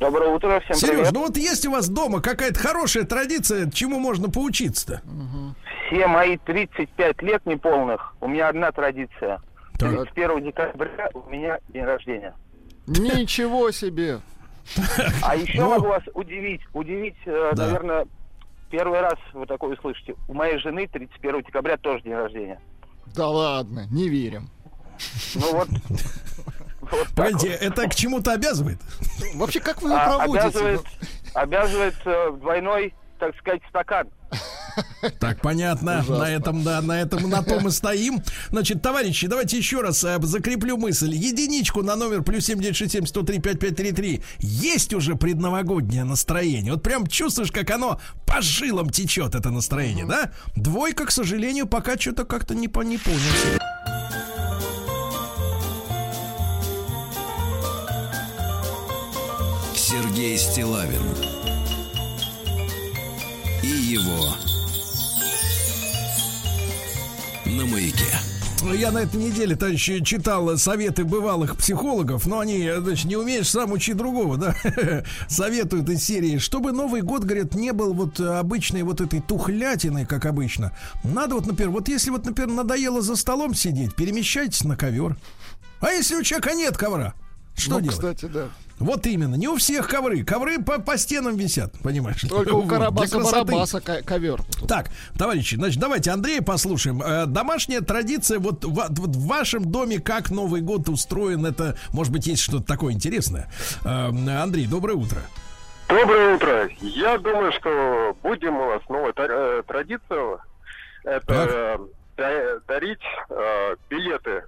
Доброе утро, всем Сереж, привет. ну вот есть у вас дома какая-то хорошая традиция, чему можно поучиться-то? Все мои 35 лет неполных, у меня одна традиция. Так. 31 декабря у меня день рождения. Ничего себе. А еще Ну. могу вас удивить, удивить, э, Да. наверное, первый раз вы такое услышите. У моей жены 31 декабря тоже день рождения. Да ладно, не верим. Ну вот. Погодите, это к чему-то обязывает? Вообще, как вы А, проводите? обязывает, обязывает э, двойной, так сказать, стакан. Так, понятно. Ужасно. На этом, да, на этом, на том и стоим. Значит, товарищи, давайте еще раз э, закреплю мысль. Единичку на номер плюс 7967 103 5533. Есть уже предновогоднее настроение. Вот прям чувствуешь, как оно по жилам течет, это настроение, да? Двойка, к сожалению, пока что-то как-то не, по- не понял. Сергей Стилавин и его на маяке. Я на этой неделе, товарищи, читал советы бывалых психологов, но они, значит, не умеешь сам учить другого, да? Советуют из серии, чтобы Новый год, говорят, не был вот обычной вот этой тухлятиной, как обычно. Надо вот, например, вот если вот, например, надоело за столом сидеть, перемещайтесь на ковер. А если у человека нет ковра? Что Ну, делать? кстати, да. Вот именно, не у всех ковры. Ковры по, по стенам висят, понимаешь? Только у. Карабаса-Барабаса ко- ковер. Так, товарищи, значит, давайте Андрея послушаем. Э, домашняя традиция, вот, в- вот в вашем доме как Новый год устроен, это, может быть, есть что-то такое интересное. Э, Андрей, доброе утро. Доброе утро. Я думаю, что будем у нас новая та- э, традиция. Это Так. да- дарить э, билеты.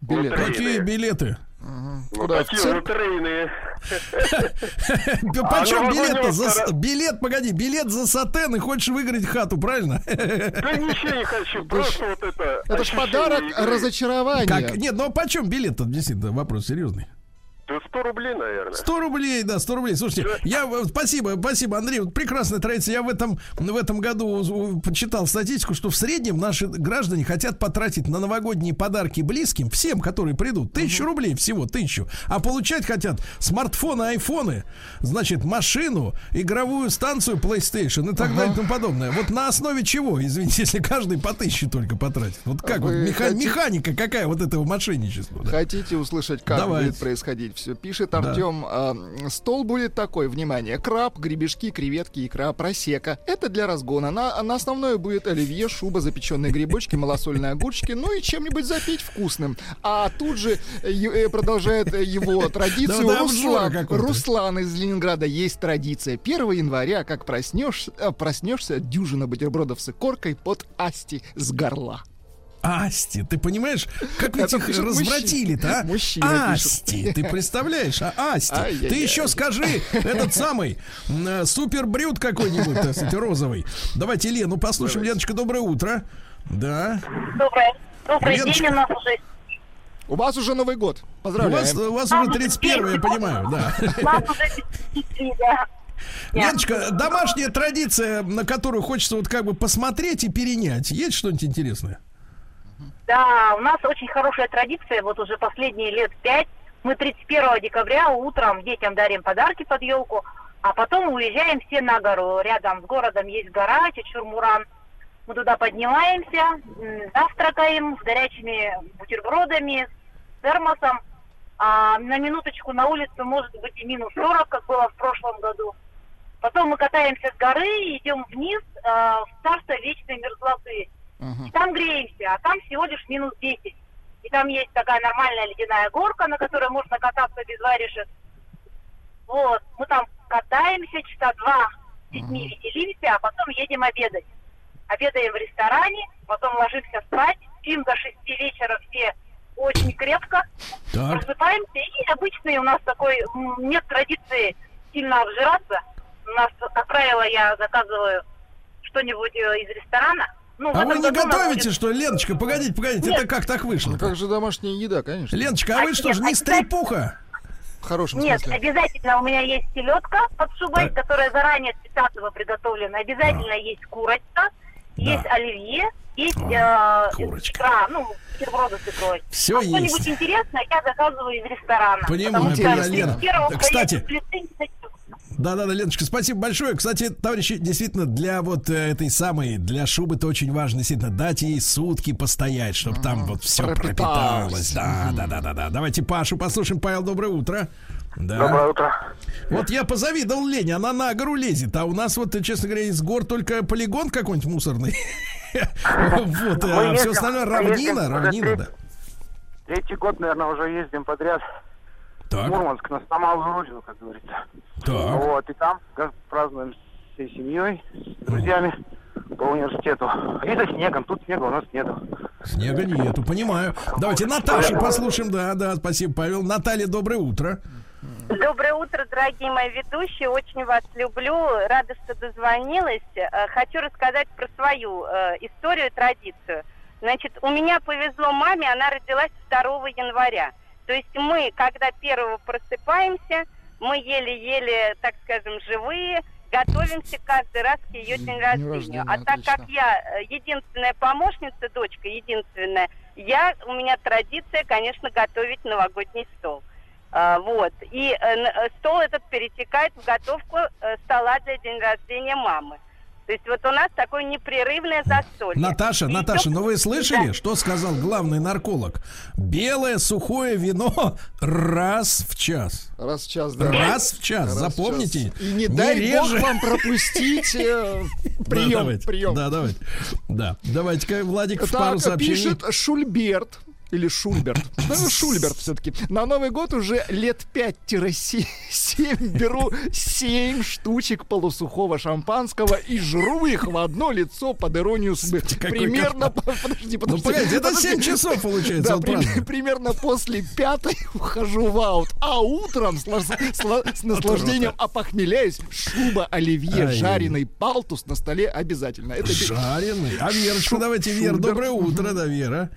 Билеты. Какие билеты? Ну, Куда, такие цирк? лотерейные. Почем билет-то? С- билет, погоди, билет за сатен и хочешь выиграть хату, правильно? Да ничего не хочу, просто вот это... Это ж подарок разочарования. Как? Нет, ну а почем билет-то? Действительно, вопрос серьезный. Да 100 рублей, наверное. 100 рублей, да, 100 рублей. Слушайте, я э, спасибо, спасибо, Андрей. Вот прекрасная традиция. Я в этом, в этом году почитал статистику, что в среднем наши граждане хотят потратить на новогодние подарки близким, всем, которые придут, тысячу рублей всего, тысячу. А получать хотят смартфоны, айфоны, значит, машину, игровую станцию PlayStation и так далее и тому подобное. Вот на основе чего, извините, если каждый по тысяче только потратит? Вот как вот Вы меха- хотите- механика какая вот этого мошенничества? да? Хотите услышать, как Давайте. будет происходить Пишет Да. Артем. а, стол будет такой, внимание, краб, гребешки, креветки, икра, просека. Это для разгона. На, на основное будет оливье, шуба, запеченные грибочки, малосольные огурчики, ну и чем-нибудь запить вкусным. А тут же э, э, продолжает э, его традицию Да, да, Руслан. какой-то. Руслан из Ленинграда есть традиция. 1 января, как проснешься, э, проснешься, дюжина бутербродов с икоркой под асти с горла. Асти, ты понимаешь, как вы их развратили-то, а? мужчина пишет. Асти, ты представляешь, а Асти, Ай-яй-яй. ты еще скажи, этот самый э, супер брют какой-нибудь, так сказать, розовый. Давайте Лену послушаем. Леночка, доброе утро. Да. Доброе. Добрый Леночка. день у нас уже. У вас уже Новый год. У Поздравляем. вас, у вас уже уже 31 я понимаю, да. Нас уже 53, да. Леночка, домашняя традиция, на которую хочется вот как бы посмотреть и перенять. Есть что-нибудь интересное? Да, у нас очень хорошая традиция, вот уже последние лет пять. Мы 31 декабря утром детям дарим подарки под елку, а потом уезжаем все на гору. Рядом с городом есть гора Чечурмуран. Мы туда поднимаемся, завтракаем с горячими бутербродами, с термосом. А на минуточку на улице может быть и минус 40, как было в прошлом году. Потом мы катаемся с горы идем вниз э, в царство вечной мерзлоты. И там греемся, а там всего лишь минус 10. И там есть такая нормальная ледяная горка, на которой можно кататься без варежек. Вот, мы там катаемся часа два с детьми веселимся, а потом едем обедать. Обедаем в ресторане, потом ложимся спать, спим до шести вечера все очень крепко, Так. просыпаемся, и обычный у нас такой, нет традиции сильно обжираться. У нас, как правило, я заказываю что-нибудь э, из ресторана. Ну, А вы не готовите, будет- что ли, Леночка? Погодите, погодите, Нет. это как так вышло? Как же домашняя еда, конечно. Леночка, а вы что же не стрепуха? В хорошем Нет, смысле. обязательно у меня есть селедка под шубой, которая заранее с 15 приготовлена. Обязательно есть курочка, есть оливье, есть э, икра, ну, бутерброды с икрой. Всё а что-нибудь есть. интересное я заказываю из ресторана. Понимаю, потому что Лена. 31 Кстати, Да-да-да, Леночка, спасибо большое. Кстати, товарищи, действительно, для вот э, этой самой, для шубы это очень важно, действительно, дать ей сутки постоять, чтобы там вот все пропиталось. пропиталось. Да, да, да, да, да. Давайте Пашу послушаем. Павел, доброе утро. Да. Доброе утро. Вот я позавидовал Лене, она на гору лезет, а у нас вот, честно говоря, из гор только полигон какой-нибудь мусорный. Вот, а все остальное равнина, равнина, да. третий год, наверное, уже ездим подряд Так. в Мурманск на самую родину, как говорится. Так. Вот, и там как, празднуем всей семьей, с друзьями по университету. И за снегом, тут снега у нас нету. Снега нету, понимаю. Давайте Наташу послушаем. Да, да, спасибо, Павел. Наталья, доброе утро. Доброе утро, дорогие мои ведущие. Очень вас люблю. Рада, что дозвонилась. Э, Хочу рассказать про свою э, историю и традицию. Значит, у меня повезло маме, она родилась 2 января. То есть мы, когда первого просыпаемся, мы еле-еле, так скажем, живые, готовимся каждый раз к ее день рождения. рождения, А так как я э, единственная помощница, дочка единственная, я, у меня традиция, конечно, готовить новогодний стол. А, вот. И э, э, стол этот перетекает в готовку э, стола для день рождения мамы. То есть вот у нас такое непрерывное застолье. Наташа, И Наташа, идёт- ну вы слышали, Да. что сказал главный нарколог? Белое сухое вино раз в час. Раз в час, да. Раз в час, Раз в запомните. час. И не дай реже. бог вам пропустить э, Да, прием. давайте. прием. Да, давайте. Да, давайте-ка, Владик, в пару сообщений. пишет Шульберт. Или Шульберт. Ну, Шульберт все-таки. На Новый год уже лет 5-7 беру 7 штучек полусухого шампанского и жру их в одно лицо под иронию судьбы. Примерно... Подожди, Ну, подожди. это подожди. 7 часов получается. Да, при- примерно после пятой ухожу в аут, а утром с, наслаждением опохмеляюсь. Шуба оливье, Ай. жареный палтус на столе обязательно. Это Жареный. А Верочку давайте, Вера, Шульберт. доброе утро, да, Вера.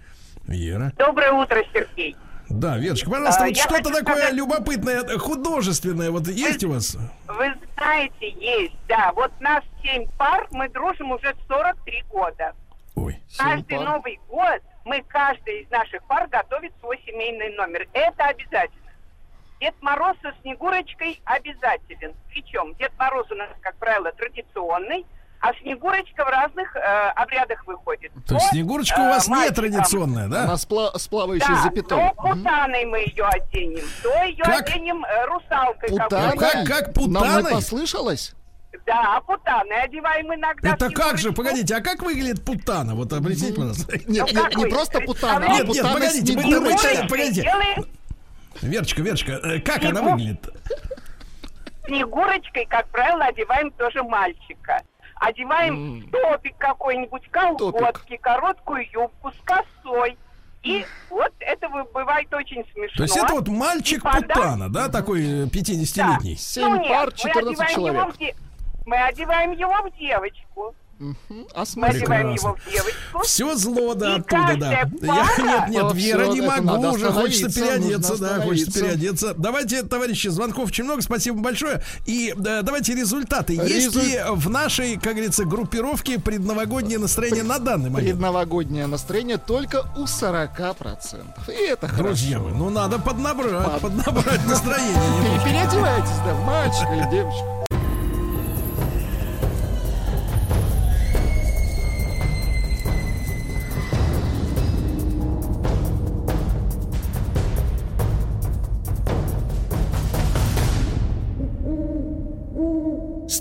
Вера. Доброе утро, Сергей. Да, Верочка, пожалуйста, А, вот что-то такое сказать- любопытное, художественное, вот есть у вас? Вы знаете, есть, да. Вот нас семь пар, мы дружим уже 43 года. Ой. Каждый пар. Новый год мы, каждый из наших пар готовит свой семейный номер. Это обязательно. Дед Мороз со Снегурочкой обязателен. Причем Дед Мороз у нас, как правило, традиционный, а Снегурочка в разных э, обрядах выходит. То есть То, Снегурочка у э, вас не мальчикам. традиционная, да? Она с, пла- с плавающей Да, запятой. то путаной мы ее оденем, то ее Как? оденем э, русалкой. Путана? какой-то. Как- как Нам не путаной? послышалось? Да, путаной одеваем иногда. Это как же, погодите, а как выглядит путана? Вот объясните, пожалуйста. Нет, Ну, нет, не просто путана, а Нет, нет, путана погодите, погодите. Делаем Верочка, Верочка, э, как она выглядит? Снегурочкой, как правило, одеваем тоже мальчика. Одеваем топик какой-нибудь, колготки, короткую юбку с косой. И вот это вы- бывает очень смешно. То есть это вот мальчик путана, да, такой э, 50-летний? Семь Ну, нет, пар, мы 14 одеваем его человек. в де- Мы одеваем его в девочку. А его в девочку. Все зло, да, И оттуда, да. каждая Я, пара- нет, нет, Вот Вера, не могу уже, хочется переодеться, да, хочется переодеться. Давайте, товарищи, звонков очень много, спасибо большое. И да, давайте результаты. Есть Резуль- ли в нашей, как говорится, группировке предновогоднее настроение на данный момент? Предновогоднее настроение только у 40%. И это Друзья хорошо. мои, ну надо поднабрать, Под- поднабрать настроение. Переодевайтесь, да, в мальчика или девочку.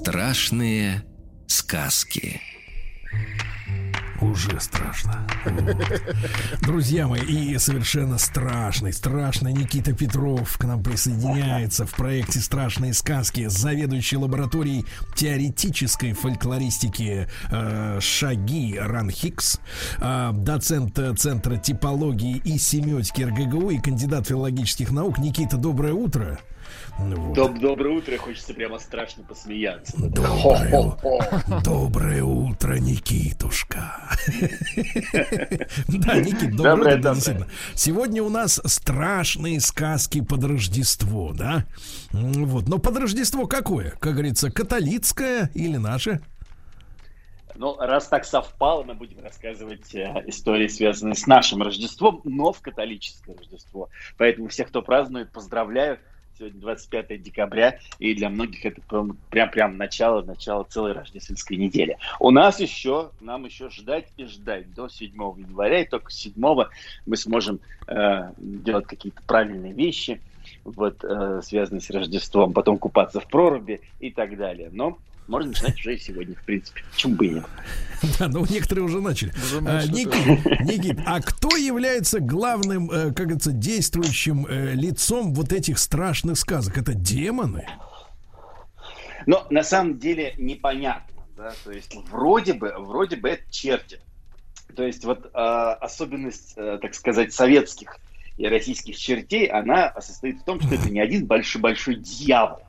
Страшные сказки. Уже страшно. Друзья мои, и совершенно страшный, страшный Никита Петров к нам присоединяется в проекте «Страшные сказки» заведующий лабораторией теоретической фольклористики э, «Шаги» Ран Хикс, э, доцент э, Центра типологии и семиотики РГГУ и кандидат филологических наук. Никита, доброе утро. Вот. Доб- доброе утро, хочется прямо страшно посмеяться. Доброе, доброе утро, Никитушка. Да, Никит, доброе утро, действительно. Сегодня у нас страшные сказки под Рождество, да? Вот, но под Рождество какое? Как говорится, католицкое или наше? Ну, раз так совпало, мы будем рассказывать э, истории, связанные с нашим Рождеством, но в католическое Рождество. Поэтому всех, кто празднует, поздравляю. Сегодня 25 декабря, и для многих это прям, прям, прям начало, начало целой рождественской недели. У нас еще, нам еще ждать и ждать до 7 января, и только с 7 мы сможем э, делать какие-то правильные вещи, вот, э, связанные с Рождеством, потом купаться в проруби и так далее. Но можно начинать уже и сегодня, в принципе. Почему бы и нет? Да, ну некоторые уже начали. А, Никит, Никит, а кто является главным, э, как говорится, действующим э, лицом вот этих страшных сказок? Это демоны? Но на самом деле непонятно, да, то есть вроде бы, вроде бы это черти. То есть вот э, особенность, э, так сказать, советских и российских чертей, она состоит в том, что это не один большой-большой дьявол,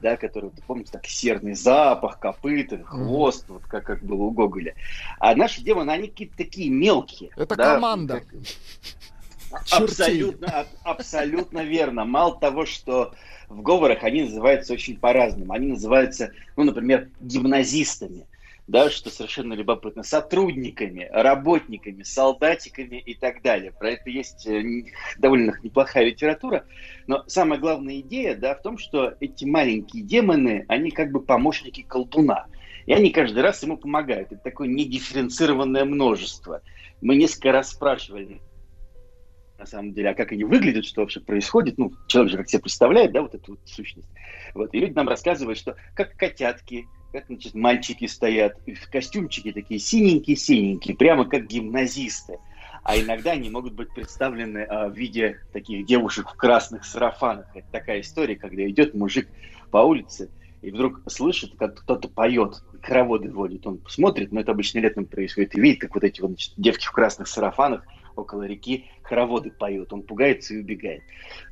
да, который, ты помните, так серный запах, копыта, хвост, вот как, как было у Гоголя. А наши демоны, они какие-то такие мелкие. Это да, команда. как-. Абсолютно, аб- абсолютно верно. Мало того, что в говорах они называются очень по-разному. Они называются, ну, например, гимназистами, да, что совершенно любопытно, сотрудниками, работниками, солдатиками и так далее. Про это есть э, довольно неплохая литература. Но самая главная идея, да, в том, что эти маленькие демоны, они как бы помощники колдуна. И они каждый раз ему помогают. Это такое недифференцированное множество. Мы несколько раз спрашивали, на самом деле, а как они выглядят, что вообще происходит, ну, человек же как себе представляет, да, вот эту вот сущность. Вот, и люди нам рассказывают, что как котятки, как, значит, мальчики стоят, в костюмчики такие синенькие-синенькие, прямо как гимназисты. А иногда они могут быть представлены а, в виде таких девушек в красных сарафанах. Это такая история, когда идет мужик по улице, и вдруг слышит, как кто-то поет, хороводы водит. Он смотрит, но это обычно летом происходит, и видит, как вот эти вот значит, девки в красных сарафанах около реки хороводы поют. Он пугается и убегает.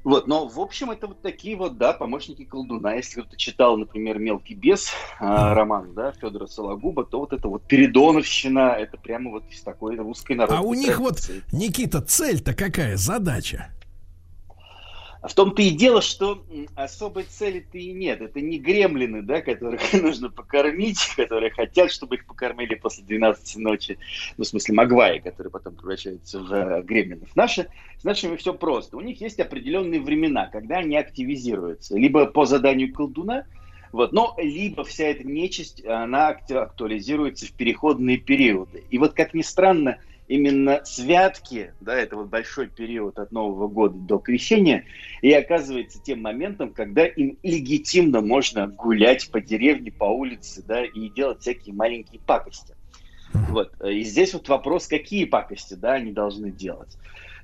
Вот, но в общем это вот такие вот, да, помощники колдуна. Если кто-то читал, например, «Мелкий бес», а, роман, да, Федора Сологуба, то вот это вот Передоновщина, это прямо вот из такой русской народной А у них вот, традиции. Никита, цель-то какая, задача? В том-то и дело, что особой цели-то и нет. Это не гремлины, да, которых нужно покормить, которые хотят, чтобы их покормили после 12 ночи. Ну, в смысле, магваи, которые потом превращаются в э, гремлинов. Наши, с нашими все просто. У них есть определенные времена, когда они активизируются. Либо по заданию колдуна, вот, но либо вся эта нечисть, она актуализируется в переходные периоды. И вот, как ни странно, именно святки, да, это вот большой период от Нового года до крещения, и оказывается тем моментом, когда им легитимно можно гулять по деревне, по улице, да, и делать всякие маленькие пакости. Вот. И здесь вот вопрос, какие пакости, да, они должны делать.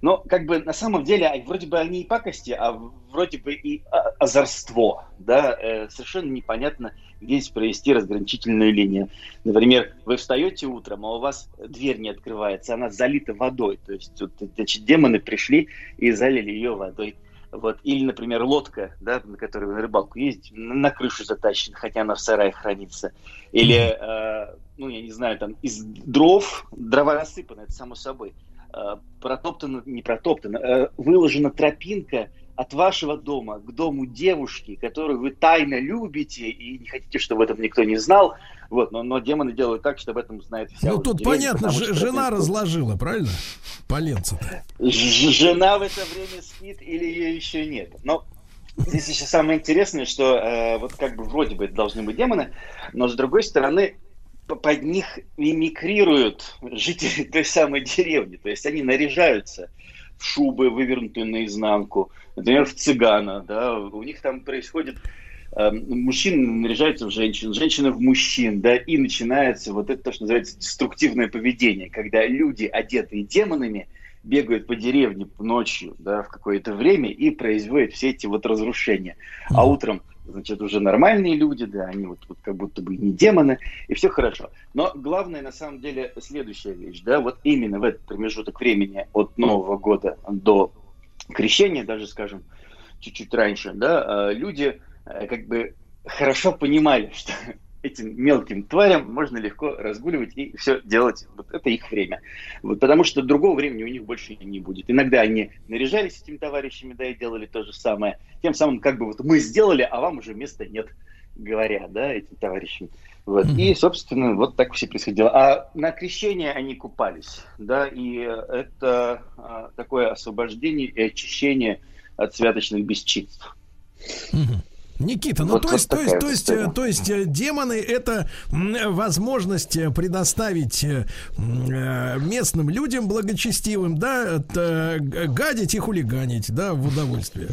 Но как бы на самом деле а, вроде бы они и пакости, а вроде бы и а, озорство, да, Э, совершенно непонятно, где здесь провести разграничительную линию. Например, вы встаете утром, а у вас дверь не открывается, она залита водой, то есть вот, значит, демоны пришли и залили ее водой. Вот. Или, например, лодка, да, на которой вы на рыбалку ездите, на на крышу затащена, хотя она в сарае хранится. Или, э, ну, я не знаю, там из дров, дрова рассыпаны, это само собой. Э, протоптана, не протоптана, э, выложена тропинка от вашего дома к дому девушки, которую вы тайно любите и не хотите, чтобы об этом никто не знал. Вот, но, но демоны делают так, что об этом знает вся Ну тут деревня, понятно, ж- жена это- разложила, правильно? Поленца-то. Ж- Жена в это время спит или ее еще нет. Но здесь еще самое интересное, что э, вот как бы вроде бы должны быть демоны, но с другой стороны под них мимикрируют жители той самой деревни. То есть они наряжаются в шубы, вывернутые наизнанку, например, в цыгана, да, у них там происходит э, мужчины наряжаются в женщин, женщины в мужчин, да, и начинается вот это то, что называется деструктивное поведение, когда люди, одетые демонами, бегают по деревне ночью, да, в какое-то время и производят все эти вот разрушения. А утром, значит, уже нормальные люди, да, они вот, вот как будто бы не демоны, и все хорошо. Но главное, на самом деле, следующая вещь, да, вот именно в этот промежуток времени от Нового года до крещения, даже, скажем, чуть-чуть раньше, да, э, люди э, как бы хорошо понимали, что этим мелким тварям можно легко разгуливать и все делать. Вот это их время. Вот, потому что другого времени у них больше не будет. Иногда они наряжались этими товарищами, да, и делали то же самое. Тем самым как бы вот мы сделали, а вам уже места нет, говоря, да, этим товарищам. Вот. И, собственно, вот так все происходило. А на крещение они купались, да, и это а, такое освобождение и очищение от святочных бесчинств. Никита, ну Вот- то, вот есть, то есть, такая то есть, история. э, то есть э, демоны это м, возможность э, предоставить э, э, местным людям благочестивым, да, гадить и хулиганить, да, в удовольствие.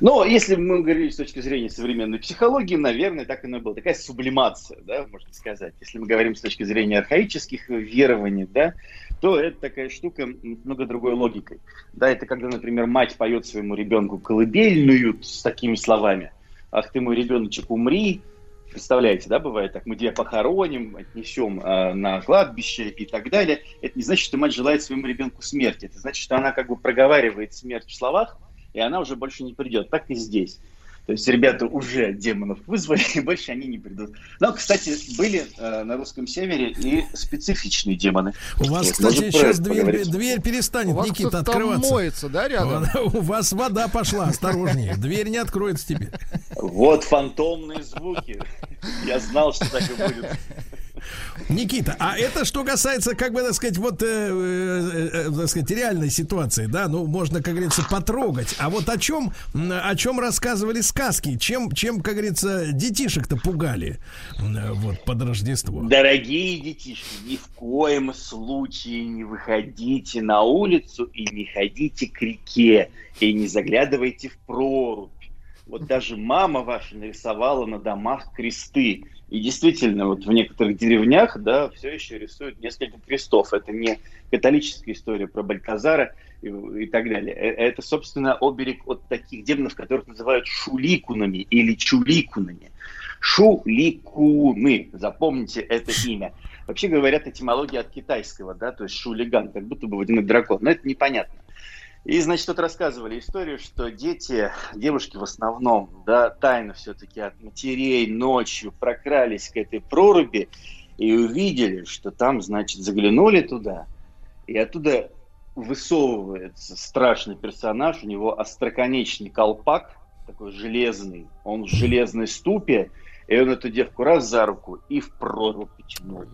Но если мы говорили с точки зрения современной психологии, наверное, так оно и было. Такая сублимация, да, можно сказать. Если мы говорим с точки зрения архаических верований, да, то это такая штука много другой логикой. Да, это когда, например, мать поет своему ребенку колыбельную с такими словами. «Ах ты мой ребеночек, умри!» Представляете, да, бывает так, мы тебя похороним, отнесем э, на кладбище и так далее. Это не значит, что мать желает своему ребенку смерти. Это значит, что она как бы проговаривает смерть в словах, и она уже больше не придет. Так и здесь. То есть ребята уже демонов вызвали, и больше они не придут. Но, кстати, были э, на русском севере и специфичные демоны. У вас, кстати, сейчас дверь, поговорить. дверь перестанет, У вас Никита, там открываться. моется, да, рядом? У вас вода пошла, осторожнее. Дверь не откроется теперь. Вот фантомные звуки. Я знал, что так и будет. Никита, а это что касается, как бы, так сказать, вот, э, э, э, так сказать, реальной ситуации, да, ну, можно, как говорится, потрогать. А вот о чем, о чем рассказывали сказки, чем, чем, как говорится, детишек-то пугали, вот, под Рождество. Дорогие детишки, ни в коем случае не выходите на улицу и не ходите к реке, и не заглядывайте в прорубь. Вот даже мама ваша нарисовала на домах кресты. И действительно, вот в некоторых деревнях, да, все еще рисуют несколько крестов. Это не католическая история про Бальтазара и, и так далее. Э, Это, собственно, оберег от таких демонов, которых называют шуликунами или чуликунами. Шуликуны. Запомните это имя. Вообще говорят этимология от китайского, да, то есть шулиган, как будто бы водяной дракон. Но это непонятно. И, значит, тут рассказывали историю, что дети, девушки в основном, да, тайно все-таки от матерей ночью прокрались к этой проруби и увидели, что там, значит, заглянули туда, и оттуда высовывается страшный персонаж, у него остроконечный колпак, такой железный, он в железной ступе, и он эту девку раз за руку и в прорубь потянул.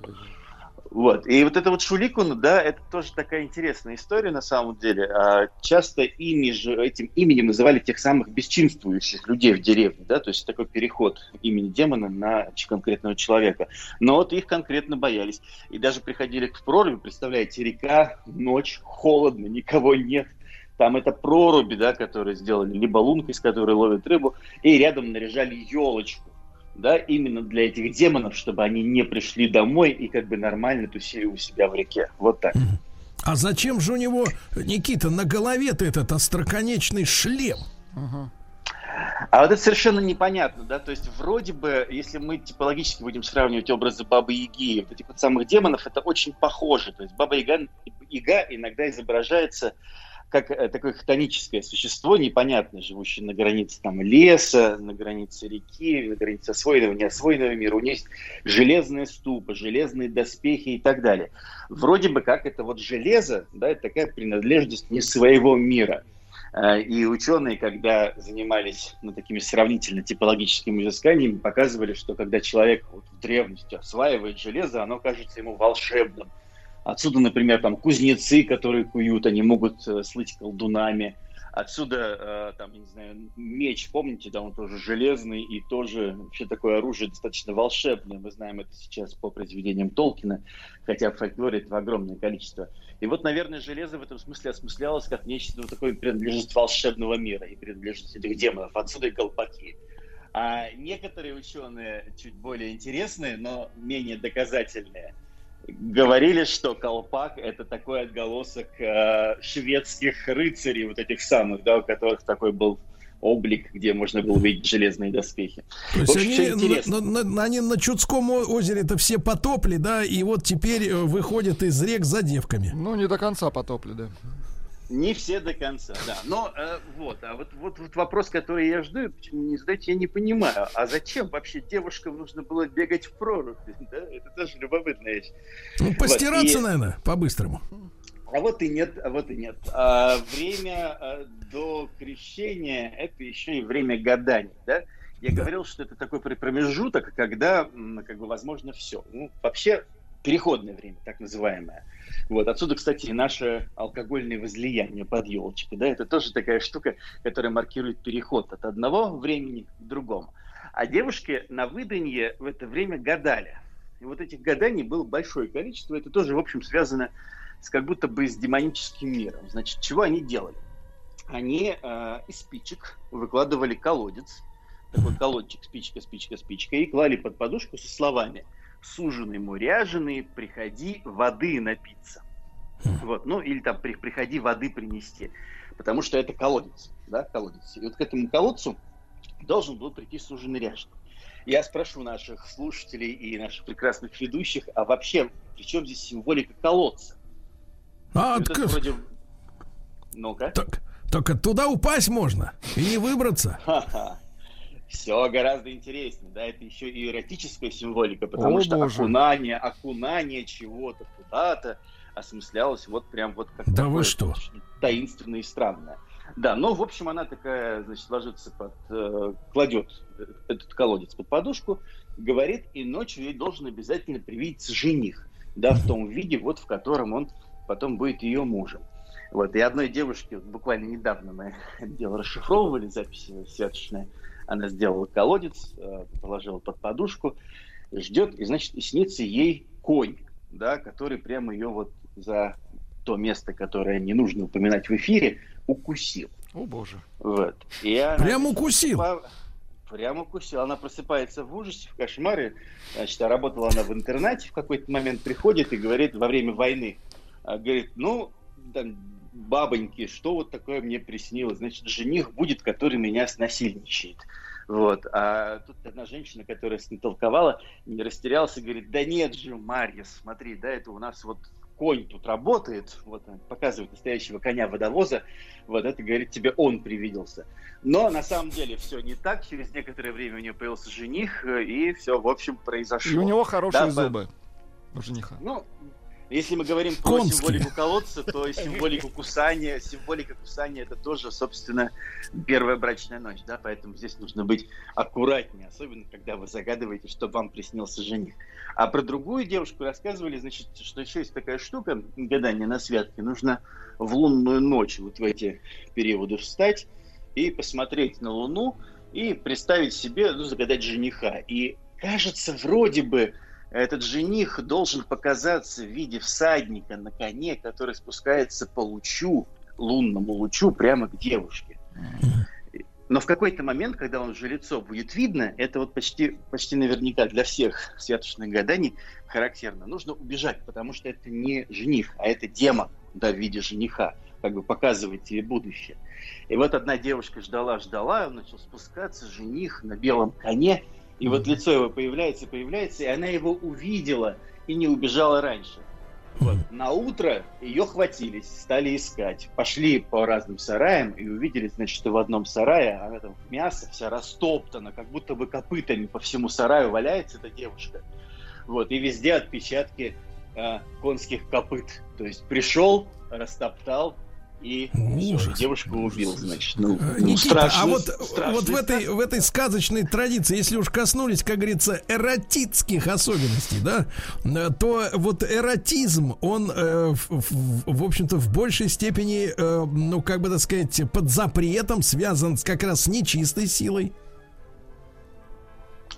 Вот. И вот это вот Шуликун, да, это тоже такая интересная история на самом деле. А, Часто ими же, этим именем называли тех самых бесчинствующих людей в деревне, да, то есть такой переход имени демона на конкретного человека. Но вот их конкретно боялись. И даже приходили к проруби, представляете, река, ночь, холодно, никого нет. Там это проруби, да, которые сделали, либо лунка, из которой ловят рыбу, и рядом наряжали елочку да, именно для этих демонов, чтобы они не пришли домой и как бы нормально тусили у себя в реке. Вот так. А зачем же у него, Никита, на голове-то этот остроконечный шлем? А вот это совершенно непонятно, да, то есть вроде бы, если мы типологически будем сравнивать образы Бабы Яги и вот этих вот самых демонов, это очень похоже, то есть Баба Яга, Яга иногда изображается как э, такое хтоническое существо, непонятное, живущее на границе там леса, на границе реки, на границе освоенного, неосвоенного мира. У нее есть железная ступа, железные доспехи и так далее. Вроде бы как это вот железо, да, это такая принадлежность не своего мира. Э, И ученые, когда занимались ну, такими сравнительно типологическими изысканиями, показывали, что когда человек вот, в древности осваивает железо, оно кажется ему волшебным. Отсюда, например, там кузнецы, которые куют, они могут э, слыть колдунами. Отсюда, э, там, не знаю, меч, помните, да, он тоже железный и тоже вообще такое оружие достаточно волшебное. Мы знаем это сейчас по произведениям Толкина, хотя в фольклоре этого огромное количество. И вот, наверное, железо в этом смысле осмыслялось как нечто ну, такое принадлежность волшебного мира и принадлежность этих демонов. Отсюда и колпаки. А некоторые ученые, чуть более интересные, но менее доказательные, говорили, что колпак это такой отголосок э, шведских рыцарей, вот этих самых, да, у которых такой был облик, где можно было увидеть железные доспехи. То есть общем, они интересно. на, на- они на Чудском озере-то все потопли, да, и вот теперь э, выходят из рек за девками. Ну, не до конца потопли, да. Не все до конца, да. Но э, вот, а вот, вот, вот вопрос, который я жду, почему не задать, я не понимаю. А зачем вообще девушкам нужно было бегать в прорубь? Да? Это тоже любопытная вещь. Ну, Вот, постираться, и- наверное, по-быстрому. А вот и нет, а вот и нет. А, время а, до крещения это еще и время гаданий, да? Я говорил, что это такой пр- промежуток, когда, как бы, возможно, все. Ну, вообще, переходное время, так называемое. Вот, отсюда, кстати, и наше алкогольное возлияние под елочкой, да, это тоже такая штука, которая маркирует переход от одного времени к другому. А девушки на выданье в это время гадали. И вот этих гаданий было большое количество, это тоже, в общем, связано с как будто бы с демоническим миром. Значит, чего они делали? они э, из спичек выкладывали колодец, такой колодчик, спичка, спичка, спичка, и клали под подушку со словами «Суженый муряженый, приходи воды напиться». Вот, ну, или там «При- «Приходи воды принести», потому что это колодец, да, колодец. И вот к этому колодцу должен был прийти суженый ряженый. Я спрошу наших слушателей и наших прекрасных ведущих, а вообще, при чем здесь символика колодца? А, Это так- вроде... Ну-ка. Только туда упасть можно и не выбраться. Все гораздо интереснее, да, это еще и эротическая символика, потому О, что боже. окунание, окунание чего-то куда-то осмыслялось вот прям вот как Да вы что? таинственное и странное. Да, но в общем она такая, значит, ложится под, э, кладет этот колодец под подушку, говорит, и ночью ей должен обязательно привидеться жених, да, в том виде, вот в котором он потом будет ее мужем. Вот, и одной девушке, вот буквально недавно мы дело расшифровывали, записи святочные, она сделала колодец, э, положила под подушку, ждет, и, значит, и снится ей конь, да, который прямо ее вот за то место, которое не нужно упоминать в эфире, укусил. О боже. Вот. И она, Прям укусил? Прям укусил. Она просыпается в ужасе, в кошмаре. Значит, а работала она в интернате, в какой-то момент приходит и говорит во время войны, а, говорит, ну, там, бабоньки, что вот такое мне приснилось? Значит, жених будет, который меня снасильничает. Вот. А тут одна женщина, которая снатолковала, не растерялась и говорит, да нет же, Марья, смотри, да, это у нас вот конь тут работает, вот он показывает настоящего коня-водовоза, вот это, говорит, тебе он привиделся. Но на самом деле все не так, через некоторое время у нее появился жених, э, и все, в общем, произошло. И у него хорошие Да, зубы. У жениха. Ну, если мы говорим про Конские. символику колодца, то символику кусания, символика кусания это тоже, собственно, первая брачная ночь, да, поэтому здесь нужно быть аккуратнее, особенно когда вы загадываете, что вам приснился жених. А про другую девушку рассказывали, значит, что еще есть такая штука, гадание на святке, нужно в лунную ночь вот в эти периоды встать и посмотреть на луну и представить себе, ну, загадать жениха. И кажется, вроде бы этот жених должен показаться в виде всадника на коне, который спускается по лучу, лунному лучу, прямо к девушке. Но в какой-то момент, когда он уже лицо будет видно, это вот почти, почти наверняка для всех святочных гаданий характерно. Нужно убежать, потому что это не жених, а это демон да, в виде жениха, как бы показывает тебе будущее. И вот одна девушка ждала-ждала, он начал спускаться, жених на белом коне, и вот лицо его появляется, появляется, и она его увидела и не убежала раньше. Вот. На утро ее хватились, стали искать. Пошли по разным сараям и увидели, значит, что в одном сарае она там мясо вся растоптана, как будто бы копытами по всему сараю валяется эта девушка. Вот, и везде отпечатки э, конских копыт. То есть пришел, растоптал и всё, девушку убил, значит. Ну, Э, ну, Никита, а страшный- вот, страшный вот в, этой, в этой сказочной традиции, если уж коснулись, как говорится, эротических особенностей, да, э, то вот эротизм, он, э, в, в- в общем-то, в большей степени, э, ну, как бы так сказать, под запретом связан как раз с нечистой силой.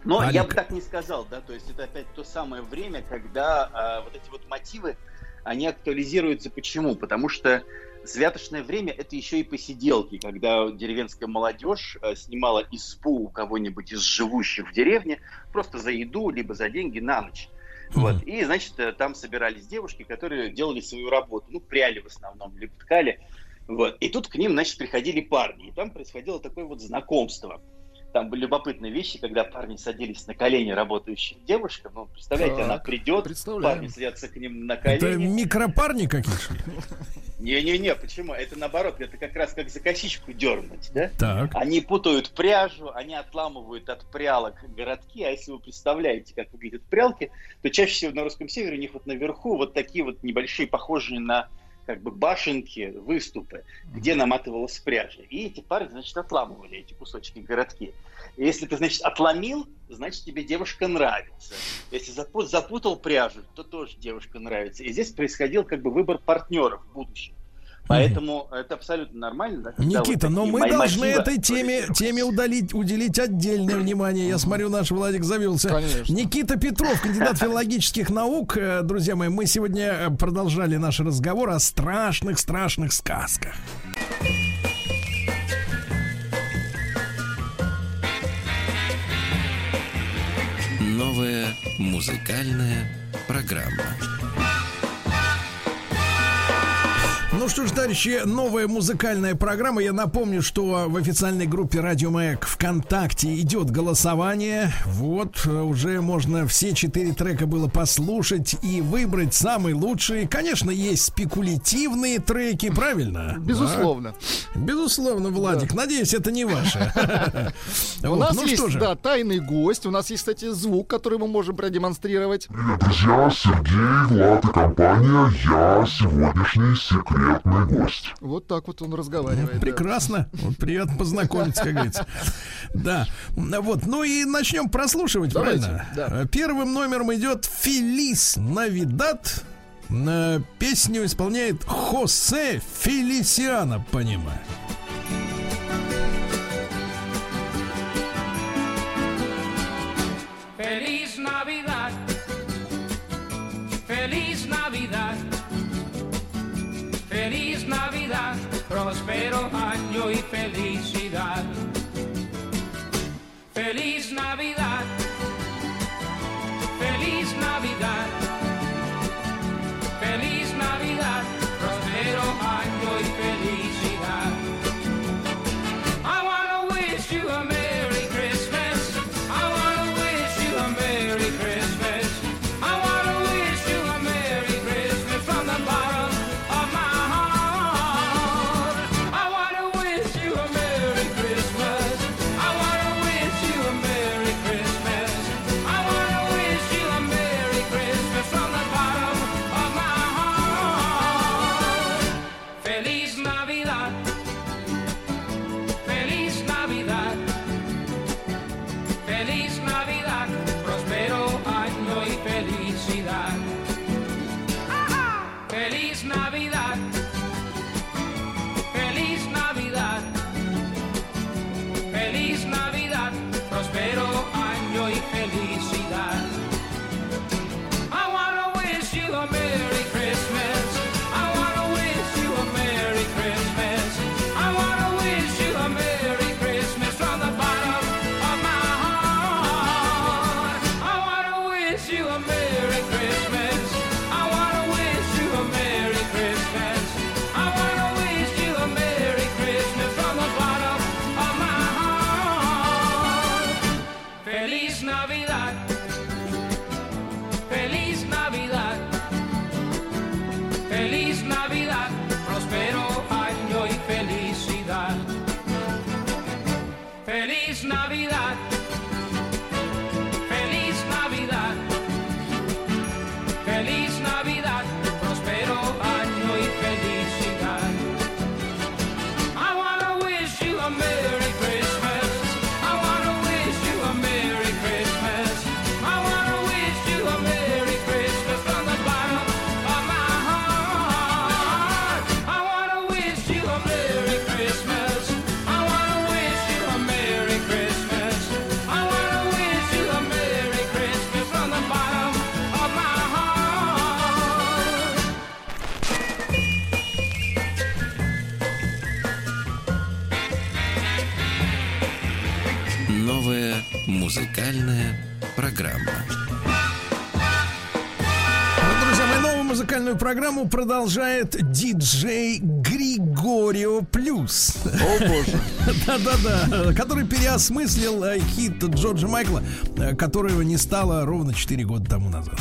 Но я Алик. бы так не сказал, да, то есть это опять то самое время, когда а, вот эти вот мотивы, они актуализируются. Почему? Потому что святочное время это еще и посиделки, когда деревенская молодежь а, снимала испу у кого-нибудь из живущих в деревне просто за еду, либо за деньги на ночь. Вот. И, значит, э, там собирались девушки, которые делали свою работу. Ну, пряли в основном, либо ткали. Вот. И тут к ним, значит, приходили парни. И там происходило такое вот знакомство. Там были любопытные вещи, когда парни садились на колени работающим девушкам. Ну, представляете, Так, она придет, парни садятся к ним на Это колени. микропарни какие шли? Не-не-не, почему? Это наоборот, это как раз как за косичку дернуть, да? Так. Они путают пряжу, они отламывают от прялок городки, а если вы представляете, как выглядят прялки, то чаще всего на русском севере у них вот наверху вот такие вот небольшие, похожие на как бы башенки, выступы, где наматывалась пряжа. И эти парни, значит, отламывали эти кусочки городки. Если ты, значит, отломил, значит, тебе девушка нравится. Если запу- запутал пряжу, то тоже девушка нравится. И здесь происходил как бы выбор партнеров в будущем. Поэтому это абсолютно нормально. да, когда вот Никита, но мы должны этой теме, теме удалить, уделить отдельное внимание. Я смотрю, наш Владик завелся. Никита Петров, кандидат филологических наук. Э, Друзья мои, мы сегодня э, продолжали наш разговор о страшных-страшных сказках. Новая музыкальная программа. Ну что ж, товарищи, новая музыкальная программа. Я напомню, что в официальной группе Радио Маяк ВКонтакте идет голосование. Вот, э, уже можно все четыре трека было послушать и выбрать самый лучший. Конечно, есть спекулятивные треки, правильно? Безусловно. Да? Безусловно, Владик. Надеюсь, это не ваше. У нас ну есть, да, тайный гость. У нас есть, кстати, звук, который мы можем продемонстрировать. Привет, друзья, Сергей, Влад и компания. Я сегодняшний секретный гость. Вот так вот он разговаривает. да. Прекрасно. Вот приятно познакомиться, как говорится. Да. Вот. Ну и начнем прослушивать, Давайте, правильно? да. Э, Первым номером идет Фелис Навидат. Э, Песню исполняет Хосе Фелисиана, понимаю. Feliz программу продолжает диджей Григорио Плюс. О боже. Да-да-да, который переосмыслил э, хит Джорджа Майкла, э, которого не стало ровно 4 года тому назад.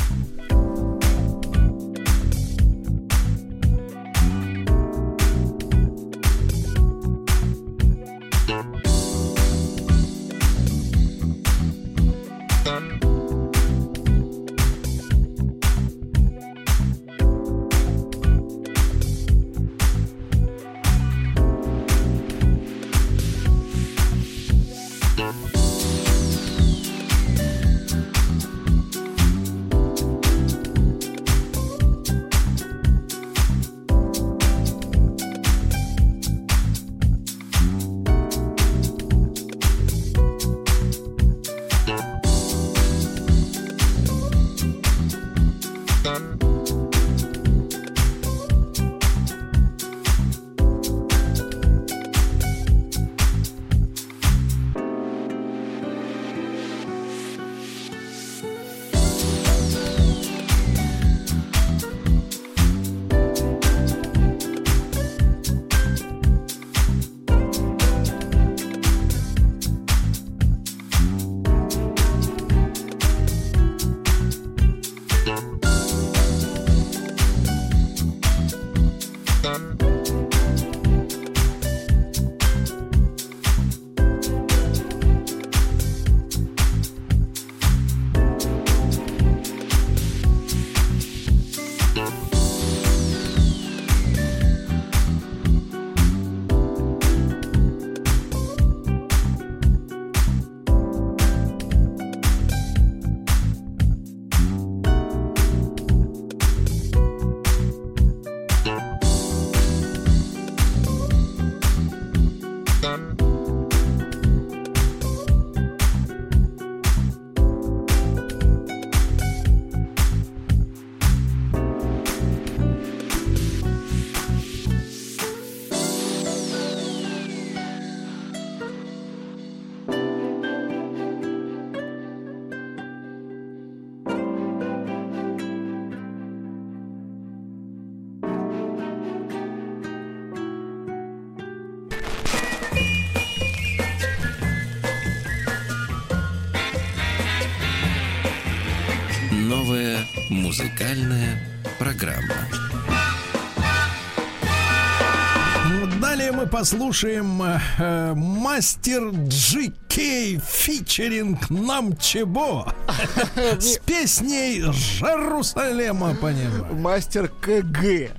послушаем э, э мастер Джикей фичеринг нам Чебо с песней Жарусалема понимаешь? Мастер КГ.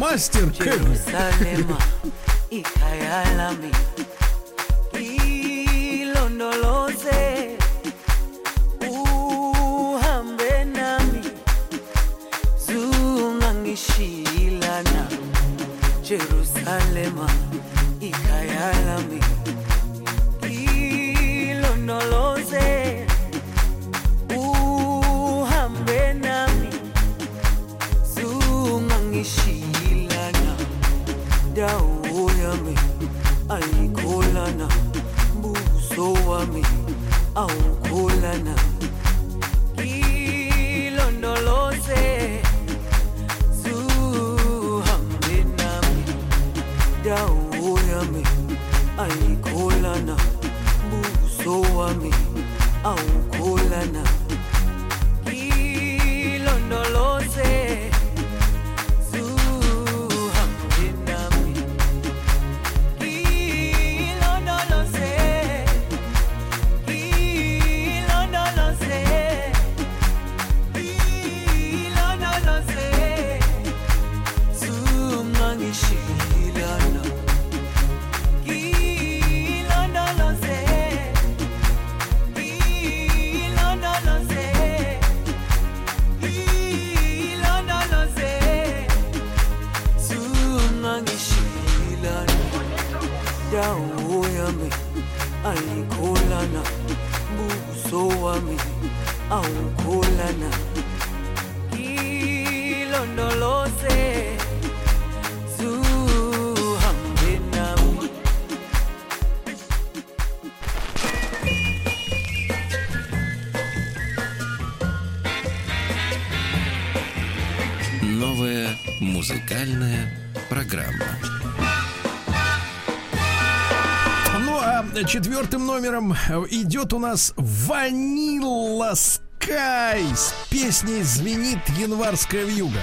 Мастер КГ. Ilondoloze четвертым номером э, идет у нас Ванилла Скай с песней «Звенит январская вьюга».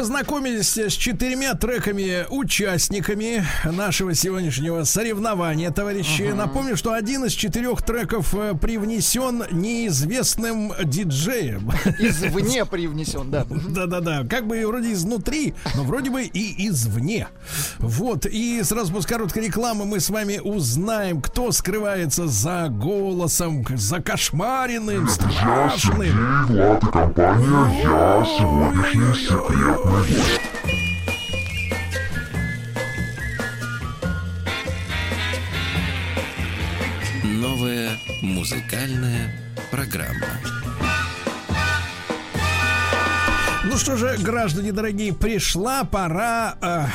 Познакомились с четырьмя треками участниками нашего сегодняшнего соревнования, товарищи. Напомню, что один из четырех треков э, привнесен неизвестным диджеем. Извне привнесен, да. Да-да-да, как бы вроде изнутри, но вроде бы и извне. Вот, и сразу после короткой рекламы мы с вами узнаем, кто скрывается за голосом, за кошмаренным, Я страшным. Сергей, Влад и компания, я сегодняшний секретный. Новая музыкальная программа. Ну что же, граждане дорогие, пришла пора э,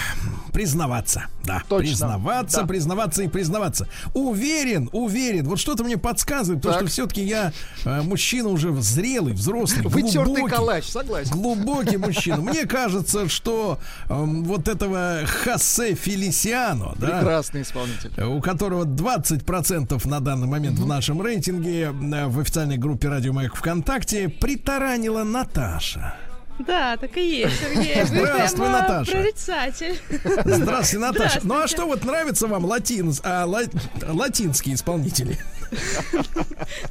признаваться. Да, Точно, признаваться, да. признаваться и признаваться. Уверен, уверен, вот что-то мне подсказывает, Так. что все-таки я э, мужчина уже зрелый, взрослый, глубокий. калач, согласен. Глубокий мужчина. Мне кажется, что эм, вот этого Хосе Фелисиано, да, Прекрасный исполнитель. у которого 20% на данный момент в нашем рейтинге э, в официальной группе Радио Маяк ВКонтакте притаранила Наташа. Да, так и есть, Сергей. Здравствуй, Наташа. прорицатель. Здравствуйте, Наташа. Ну а что вот нравится вам латин, а, ла- латинские исполнители?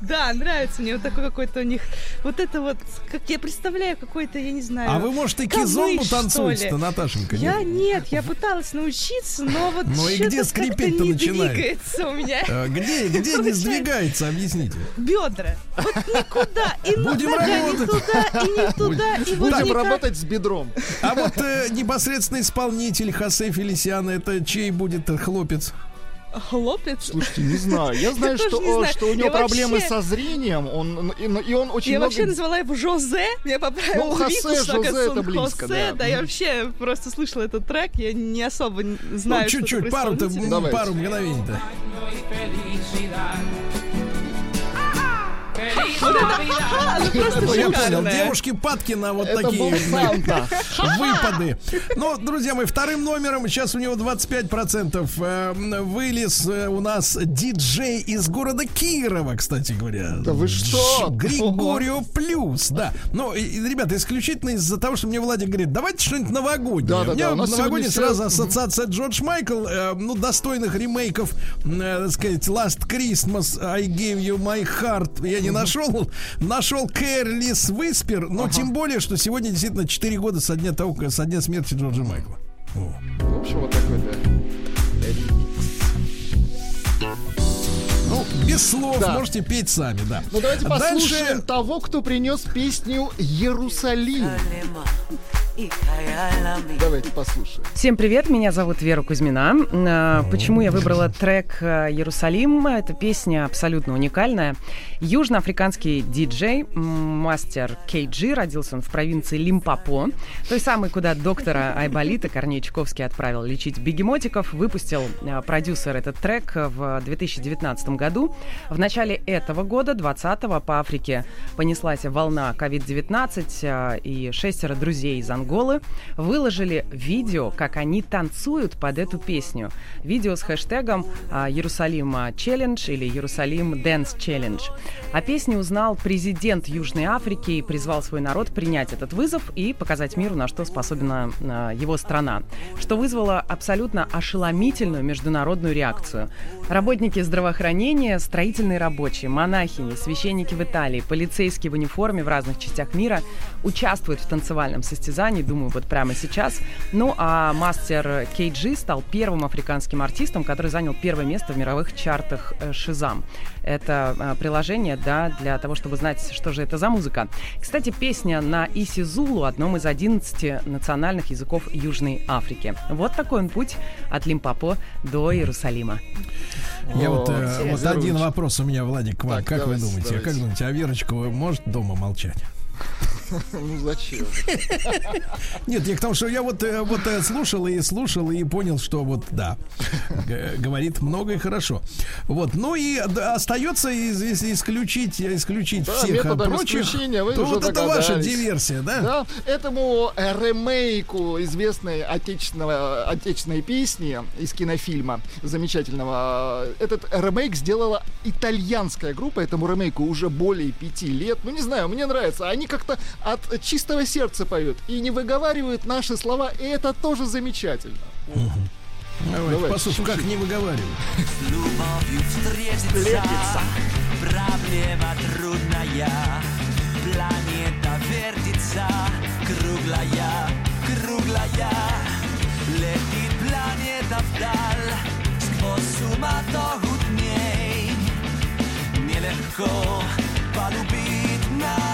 Да, нравится мне вот такой какой-то у них. Вот это вот, как я представляю, какой-то, я не знаю. А вы, может, и кизомбу танцуете-то. Наташенька? Я нет? я пыталась научиться, но вот Ну и где скрипеть-то начинает? двигается у меня. А, Где, где не сдвигается, объясните. Бедра. Вот никуда. И Будем нога не работать. туда, и не туда, и вот Будем работать с бедром. А вот э, непосредственный исполнитель Хосе Фелисиано, это чей будет э, хлопец? Хлопец. Слушайте, не знаю. Я знаю, Я что, не знаю. что у него Я проблемы вообще- со зрением. Он, и, и он очень я много... вообще назвала его Жозе, меня поправил Ну, Хосе, Витус, Жозе это он близко, Хосе, да. да. я вообще просто слышала этот трек, я не особо знаю, ну, чуть-чуть, Давайте. пару мгновений-то. Вот это, ха, ну просто я понял, девушки падки на вот Это такие выпады. Ну, друзья мои, вторым номером, сейчас у него 25%, э, вылез э, у нас диджей из города Кирова, кстати говоря. Да вы что? Григорио Плюс, да. Ну, ребята, исключительно из-за того, что мне Владик говорит, давайте что-нибудь новогоднее. Да-да-да, у меня у нас новогоднее все- сразу ассоциация Джордж Майкл, э, ну, достойных ремейков, э, так сказать, Last Christmas, I Gave You My Heart, я не нашел. Нашел Кэрлис Виспер, но тем более, что сегодня действительно 4 года со дня, того, со дня смерти Джорджа Майкла. О. В общем, вот такой, да. Ну, без слов, Да. можете петь сами, да. Ну давайте Дальше- послушаем того, кто принес песню Иерусалим. Давайте послушаем. Всем привет, меня зовут Вера Кузьмина. А, Почему я выбрала трек э, «Иерусалим»? Эта песня абсолютно уникальная. Южноафриканский диджей, мастер Кейджи, родился он в провинции Лимпопо, той самой, куда доктора Айболита Корней Чуковский отправил лечить бегемотиков. Выпустил э, продюсер этот трек в 2019 году. В начале этого года, 20-го, по Африке понеслась волна COVID-19, э, и шестеро друзей из Анголы выложили видео, как они танцуют под эту песню. Видео с хэштегом а, «Jerusalema Challenge» или «Jerusalema Dance Challenge». О песне узнал президент Южной Африки и призвал свой народ принять этот вызов и показать миру, на что способна а, его страна, что вызвало абсолютно ошеломительную международную реакцию. Работники здравоохранения, строительные рабочие, монахини, священники в Италии, полицейские в униформе в разных частях мира участвуют в танцевальном состязании, думаю, вот прямо сейчас. Ну, а мастер Кейджи стал первым африканским артистом, который занял первое место в мировых чартах э, Шизам. Это э, приложение, да, для того, чтобы знать, что же это за музыка. Кстати, песня на Исизулу, одном из 11 национальных языков Южной Африки. Вот такой он путь от Лимпопо до Иерусалима. Я вот, э, интересно. вот один вопрос у меня, Владик, к вам. Так, как давайте, вы думаете? давайте. Как думаете, а Верочка может дома молчать? Ну зачем? Нет, я к тому, что я вот, э, вот э, слушал и слушал и понял, что вот да, говорит много и хорошо. Вот, ну и да, остается из- из- исключить, исключить Да, всех прочих. то уже вот это ваша диверсия, да? Да, этому ремейку известной отечественного, отечественной песни из кинофильма замечательного, этот ремейк сделала итальянская группа, этому ремейку уже более пяти лет. Ну, не знаю, мне нравится. Они как-то от чистого сердца поют и не выговаривают наши слова, и это тоже замечательно. Давайте Давай, послушаем, как не выговаривают. любовью встретиться. Проблема трудная Планета вертится Круглая, круглая Летит планета вдаль Сквозь суматоху дней Нелегко полюбить на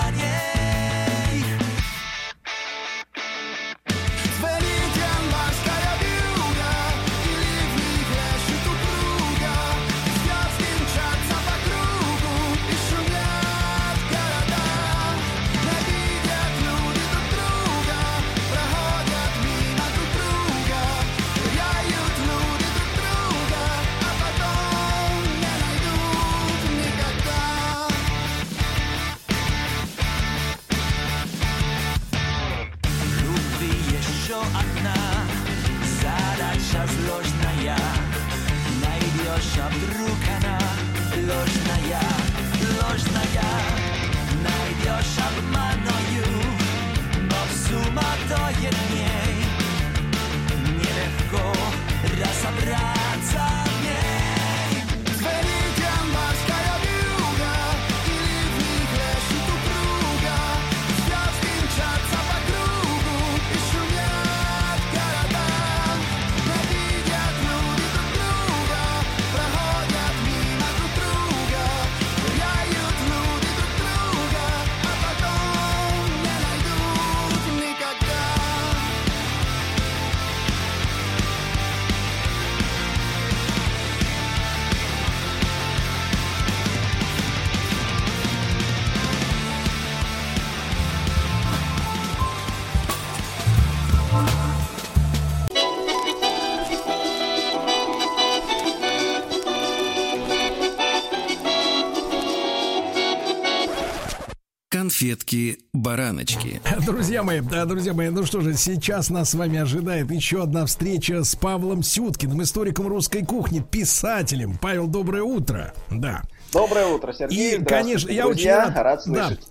Конфетки-бараночки. Друзья мои, да, друзья мои, ну что же, сейчас нас с вами ожидает еще одна встреча с Павлом Сюткиным, историком русской кухни, писателем. Павел, доброе утро. Да. Доброе утро, Сергей. И, конечно, я очень рад, рад да, слышать.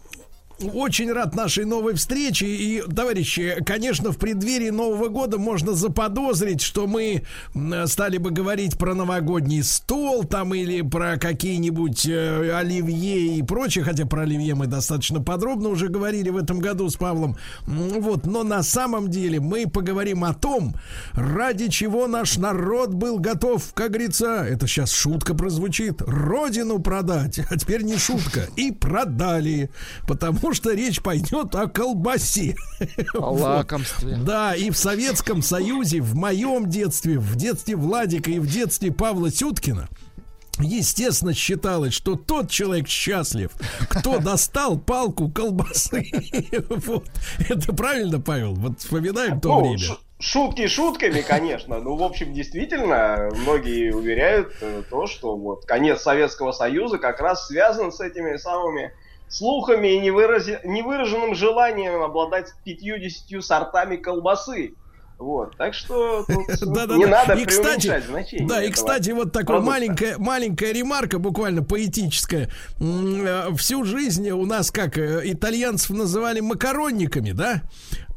Очень рад нашей новой встрече. И, товарищи, конечно, в преддверии Нового года можно заподозрить, что мы стали бы говорить про новогодний стол там или про какие-нибудь э, оливье и прочее. Хотя про оливье мы достаточно подробно уже говорили в этом году с Павлом. Вот, но на самом деле мы поговорим о том, ради чего наш народ был готов, как говорится, это сейчас шутка прозвучит, родину продать. А теперь не шутка. И продали. Потому что речь пойдет о колбасе. О Вот. лакомстве. Да, и в Советском Союзе, в моем детстве, в детстве Владика и в детстве Павла Сюткина, Естественно, считалось, что тот человек счастлив, кто достал палку колбасы. Вот. Это правильно, Павел? Вот вспоминаем то Ну, время. ш- Шутки шутками, конечно. Ну, в общем, действительно, многие уверяют э, то, что вот конец Советского Союза как раз связан с этими самыми слухами и невырази- невыраженным желанием обладать 50 сортами колбасы. Вот, так что тут Да, да, не да. надо и кстати, значение. да, и кстати, вот такая маленькая, маленькая ремарка, буквально поэтическая. Э, Всю жизнь у нас как э, итальянцев называли макаронниками, да?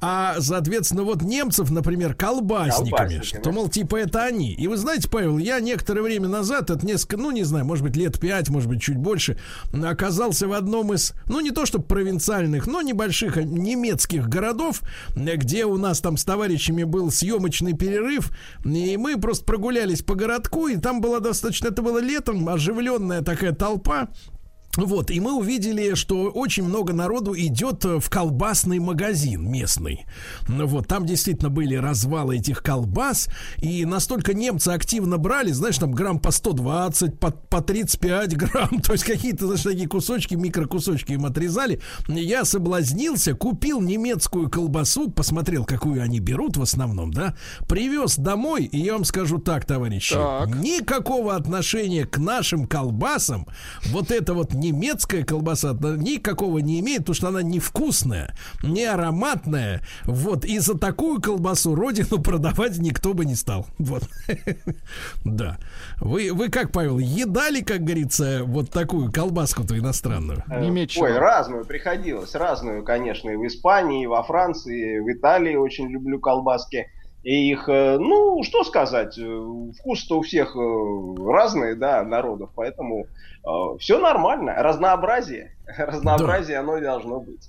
А, соответственно, вот немцев, например, колбасниками. Колбасниками. Что, мол, типа это они. И вы знаете, Павел, я некоторое время назад, это несколько, ну, не знаю, может быть, лет пять, может быть, чуть больше, оказался в одном из, ну, не то чтобы провинциальных, но небольших а, немецких городов, где у нас там с товарищами был съемочный перерыв, и мы просто прогулялись по городку, и там была достаточно, это было летом, оживленная такая толпа, Вот, и мы увидели, что очень много народу идет э, в колбасный магазин местный. Ну Вот, там действительно были развалы этих колбас, и настолько немцы активно брали, знаешь, там грамм по 120, по, по 35 грамм, то есть какие-то, знаешь, такие кусочки, микрокусочки им отрезали. Я соблазнился, купил немецкую колбасу, посмотрел, какую они берут в основном, да, привез домой, и я вам скажу так, товарищи, никакого отношения к нашим колбасам вот это вот немецкая колбаса да, никакого не имеет, потому что она невкусная, не ароматная. Вот, и за такую колбасу родину продавать никто бы не стал. Вот. Да. Вы, вы как, Павел, едали, как говорится, вот такую колбаску-то иностранную? Э, Ой, разную приходилось. Разную, конечно, и в Испании, и во Франции, и в Италии очень люблю колбаски. И их, э, ну, что сказать, э, вкус-то у всех разные, да, народов, поэтому все нормально. Разнообразие, разнообразие оно и должно быть.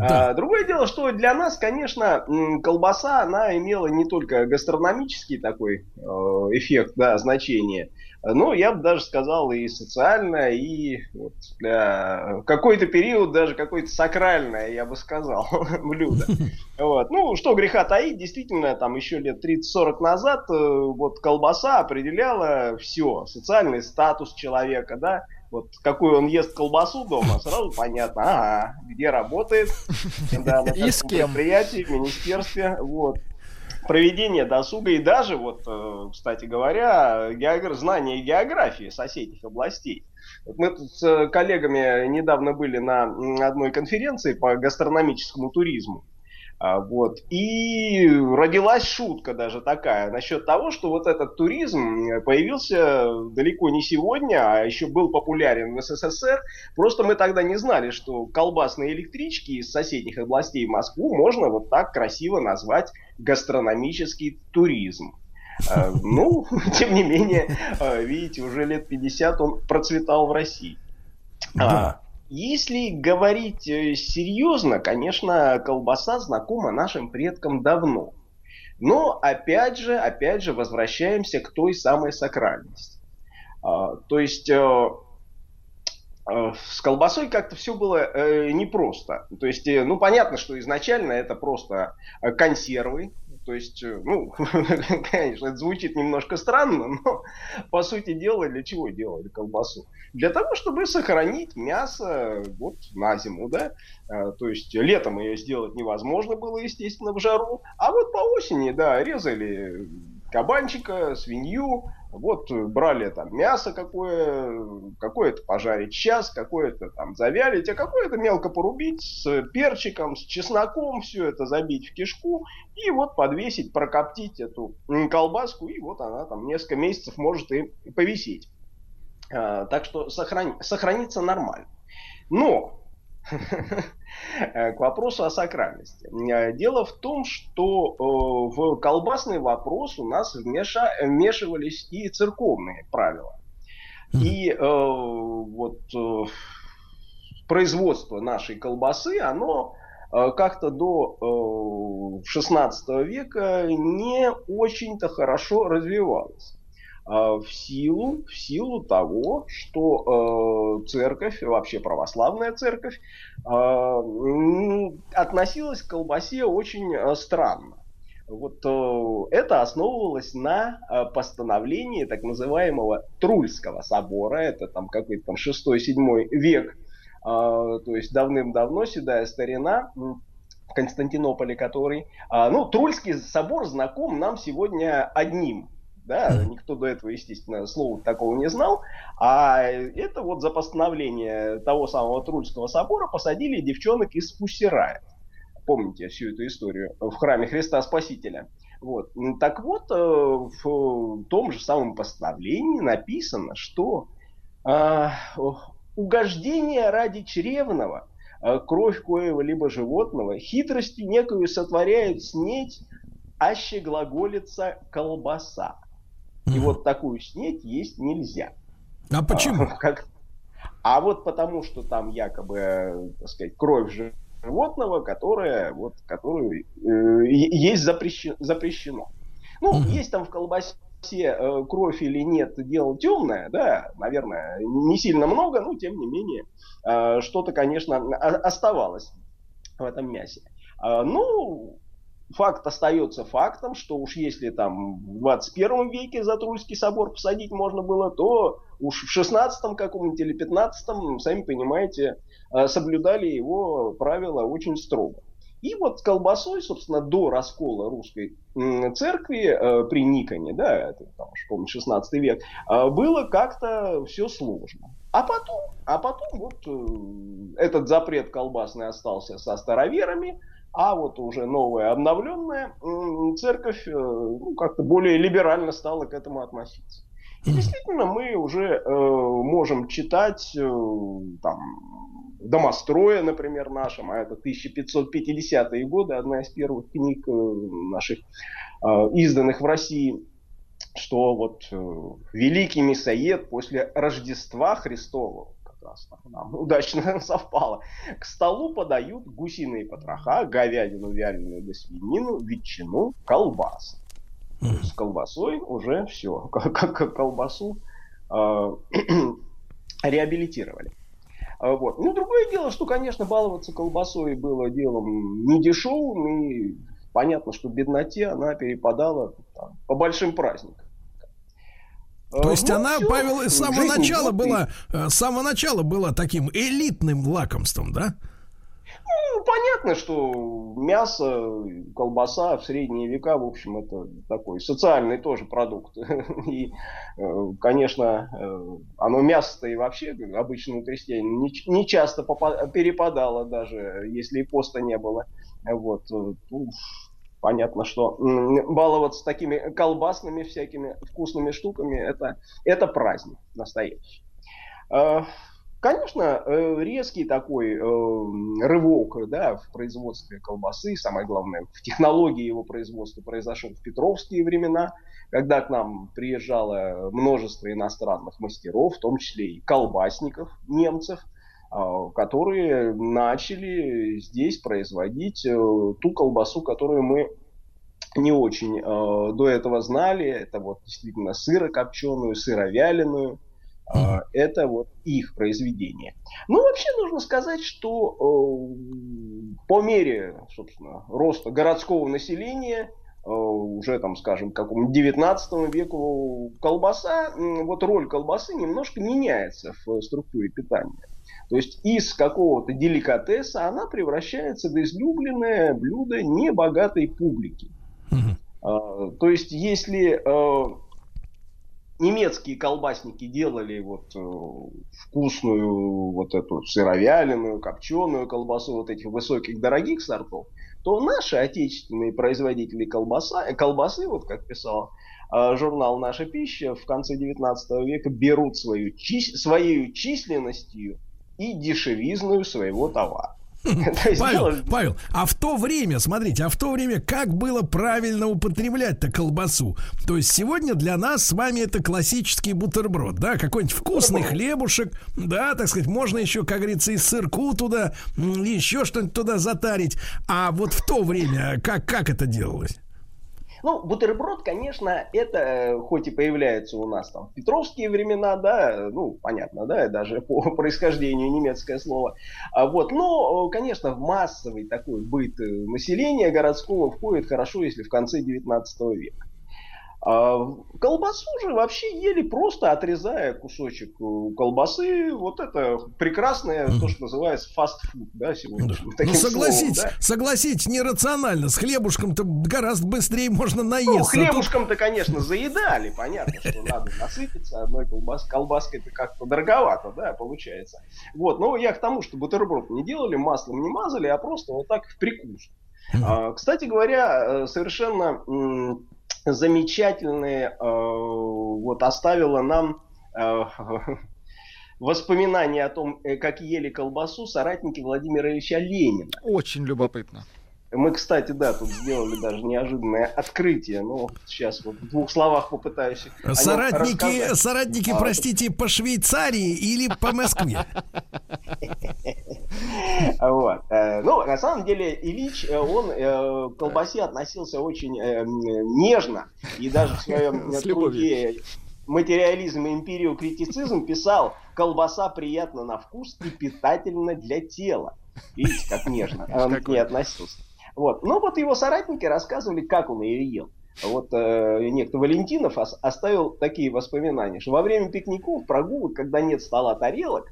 А, другое дело, что для нас, конечно, колбаса, она имела не только гастрономический такой э, эффект, да, значение, но я бы даже сказал и социальное, и вот для какой-то период даже какое-то сакральное, я бы сказал, блюдо. Вот. Ну, что греха таить, действительно, там еще лет 30-40 назад э, вот колбаса определяла все, социальный статус человека, да, вот какую он ест колбасу дома, сразу понятно, ага, где работает, да, на И с кем. предприятии, в министерстве, вот. Проведение досуга и даже, вот, э, кстати говоря, геогр... знание географии соседних областей. Мы тут с коллегами недавно были на одной конференции по гастрономическому туризму. А, Вот. И родилась шутка даже такая насчет того, что вот этот туризм э, появился далеко не сегодня, а еще был популярен в СССР. Просто мы тогда не знали, что колбасные электрички из соседних областей в Москву можно вот так красиво назвать гастрономический туризм. Э, Ну, тем не менее, э, видите, уже лет 50 он процветал в России. А, Если говорить э, серьезно, конечно, колбаса знакома нашим предкам давно. Но опять же, опять же, возвращаемся к той самой сакральности. А, То есть э, э, с колбасой как-то все было непросто. То есть, ну, понятно, что изначально это просто консервы. То есть, э, ну, конечно, это звучит немножко странно, но по сути дела, для чего делали колбасу? Для того, чтобы сохранить мясо вот на зиму, да? Э, То есть летом ее сделать невозможно было, естественно, в жару, а вот по осени, да, резали кабанчика, свинью, вот э, брали там мясо какое, какое-то пожарить час, какое-то там завялить, а какое-то мелко порубить с перчиком, с чесноком, все это забить в кишку и вот подвесить, прокоптить эту колбаску, и вот она там несколько месяцев может и повисеть. А, Так что сохрани- сохранится нормально. Но к вопросу о сакральности. Э, Дело в том, что э, в колбасный вопрос у нас вмеша- вмешивались и церковные правила. И э, вот э, производство нашей колбасы, оно э, как-то до э, 16 века не очень-то хорошо развивалось. А, В силу, в силу того, что э, церковь, вообще православная церковь, э, относилась к колбасе очень э, странно. Вот э, это основывалось на э, постановлении так называемого Трульского собора, это там какой-то там 6-7 век, э, то есть давным-давно седая старина, в Константинополе который. Ну, Трульский собор знаком нам сегодня одним да, никто до этого, естественно, слова такого не знал. А это вот за постановление того самого Трульского собора посадили девчонок из Пуссерая. Помните всю эту историю в храме Христа Спасителя. Вот. Так вот, э, в том же самом постановлении написано, что а, угождение ради чревного, а, кровь коего-либо животного, хитростью некую сотворяет снеть, аще глаголится колбаса. И вот такую снеть есть нельзя. А почему? как- а вот потому, что там якобы, так сказать, кровь животного, которая, вот, которую э, есть запрещено, запрещено. Ну, есть там в колбасе э, кровь или нет, дело темное, да, наверное, не сильно много, но тем не менее э, что-то, конечно, оставалось в этом мясе. А, Ну, факт остается фактом, что уж если там в 21 веке за Тульский собор посадить можно было, то уж в 16 каком-нибудь или 15 сами понимаете, э, соблюдали его правила очень строго. И вот с колбасой, собственно, до раскола русской церкви э, при Никоне, да, это там, помню, 16 век, э, было как-то все сложно. А потом, а потом вот э, этот запрет колбасный остался со староверами, а вот уже новая обновленная церковь э, ну, как-то более либерально стала к этому относиться. И действительно мы уже э, можем читать э, там домостроя, например, нашим, а это 1550-е годы, одна из первых книг э, наших, э, изданных в России, что вот э, великий мясоед после Рождества Христова, так нам удачно совпало, к столу подают гусиные потроха, говядину вяленую да свинину, ветчину, есть с колбасой уже все, как колбасу э, реабилитировали. А, Вот. Ну, другое дело, что, конечно, баловаться колбасой было делом не дешевым, и понятно, что бедноте она перепадала там, по большим праздникам. То есть Ну, она, всё, Павел, с самого жизнь начала была, э, с самого начала была таким элитным лакомством, да? Ну, понятно, что мясо, колбаса в средние века, в общем, это такой социальный тоже продукт. И, э, конечно, э, оно мясо-то и вообще обычному крестьянину не, часто перепадало, даже если и поста не было. Вот. Понятно, что баловаться такими колбасными всякими вкусными штуками, это, это праздник настоящий. Э, Конечно, э, резкий такой э, рывок да, в производстве колбасы, самое главное, в технологии его производства произошел в петровские времена, когда к нам приезжало множество иностранных мастеров, в том числе и колбасников, немцев, которые начали здесь производить э, ту колбасу, которую мы не очень э, до этого знали. Это вот действительно сырокопченую, сыровяленую. Э, Это вот их произведение. Ну, вообще нужно сказать, что э, по мере, собственно, роста городского населения, э, уже там, скажем, к какому 19 веку колбаса, м, вот роль колбасы немножко меняется в структуре питания. То есть из какого-то деликатеса она превращается в излюбленное блюдо небогатой публики. А, То есть, если э, немецкие колбасники делали вот э, вкусную вот эту сыровяленую, копченую колбасу вот этих высоких дорогих сортов, то наши отечественные производители колбаса, колбасы, вот как писал э, журнал «Наша пища», в конце 19 века берут свою, чис- своей численностью и дешевизную своего товара. То есть Павел, делали- Павел, а в то время, смотрите, а в то время как было правильно употреблять-то колбасу? То есть сегодня для нас с вами это классический бутерброд, да, какой-нибудь вкусный хлебушек, да, так сказать, можно еще, как говорится, и сырку туда, еще что-нибудь туда затарить. А вот в то время как, как это делалось? Ну, бутерброд, конечно, это э, хоть и появляется у нас там в петровские времена, да, ну, понятно, да, даже по происхождению немецкое слово. А вот, но, э, конечно, в массовый такой быт э, населения городского входит хорошо, если в конце 19 века. А колбасу же вообще ели просто отрезая кусочек э, колбасы. Вот это прекрасное, то, что называется фастфуд, да, сегодня. Ну, согласитесь, словом, да. согласитесь, нерационально. С хлебушком-то гораздо быстрее можно наесться. Ну, тут- хлебушком-то, конечно, заедали. Понятно, что надо насытиться одной колбас, колбаской-то как-то дороговато, да, получается. Вот, но я к тому, что бутерброд не делали, маслом не мазали, а просто вот так в прикус. А, Кстати говоря, э, совершенно замечательные э, вот оставила нам э, воспоминания о том, э, как ели колбасу соратники Владимира Ильича Ленина. Очень любопытно. Мы, кстати, да, тут сделали даже неожиданное открытие. Ну, сейчас вот в двух словах попытаюсь. Соратники, соратники, А, простите, по Швейцарии или по Москве? Вот. Э, Ну, на самом деле, Ильич, э, он э, к колбасе относился очень нежно. И даже в своем труде «Материализм и империокритицизм» писал «Колбаса приятна на вкус и питательна для тела». Видите, как нежно он к ней относился. Вот. Но вот его соратники рассказывали, как он ее ел. Вот э, некто Валентинов ос- оставил такие воспоминания, что во время пикников, прогулок, когда нет стола тарелок,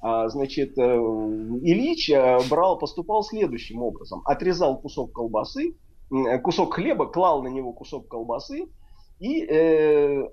а, значит, э, Ильич э, брал, поступал следующим образом. Отрезал кусок колбасы, э, кусок хлеба, клал на него кусок колбасы и э,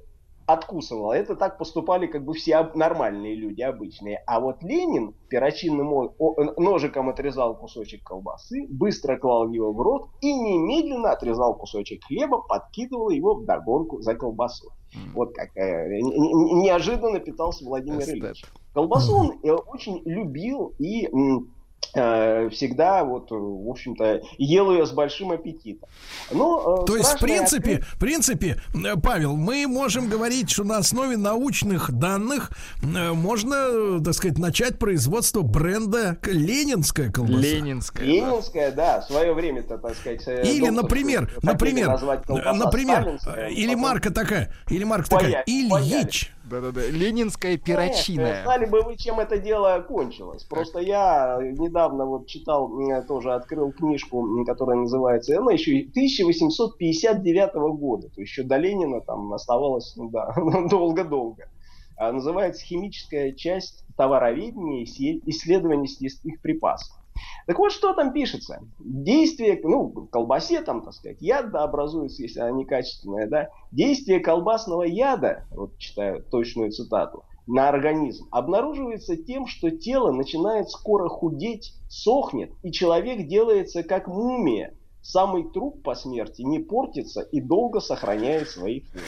откусывал. Это так поступали как бы все нормальные люди, обычные. А вот Ленин перочинным ножиком отрезал кусочек колбасы, быстро клал его в рот и немедленно отрезал кусочек хлеба, подкидывал его в догонку за колбасу. Вот какая не- не- неожиданно питался Владимир Эстет. Ильич. Колбасу он э, очень любил и м, э, всегда вот, э, в общем-то, ел ее с большим аппетитом. Но, э, То есть, в принципе, в принципе, э, Павел, мы можем говорить, что на основе научных данных э, можно, э, так сказать, начать производство бренда Ленинская колбаса. Ленинская. Ленинская, да, в свое время-то, так сказать... э, Или, доктор например, например, э, например, э, или марка такая, или марка такая, Ильич. Да-да-да. Ленинская перочинная. Конечно, Знали бы вы, чем это дело кончилось. Просто я недавно вот читал, тоже открыл книжку, которая называется, она еще и 1859 года, то есть еще до Ленина там оставалось, ну да, долго-долго. А называется «Химическая часть товароведения и исследования съестных припасов». Так вот, что там пишется? Действие, ну, в колбасе там, так сказать, яд да, образуется, если она некачественная, да. Действие колбасного яда, вот читаю точную цитату, на организм обнаруживается тем, что тело начинает скоро худеть, сохнет, и человек делается как мумия. Самый труп по смерти не портится и долго сохраняет свои формы.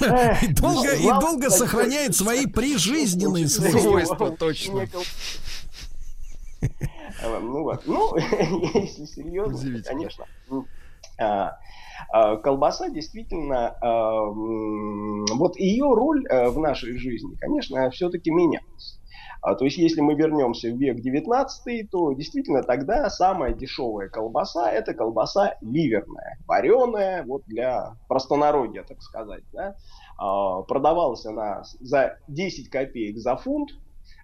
И долго, и долго сохраняет свои прижизненные свойства. Точно. А, Ну вот, ну, если серьезно, конечно. а, а, Колбаса действительно, вот ее роль а, в нашей жизни, конечно, все-таки менялась. То есть, если мы вернемся в век 19, то действительно тогда самая дешевая колбаса это колбаса ливерная, вареная, вот для простонародья, так сказать. Да? Продавалась она за 10 копеек за фунт,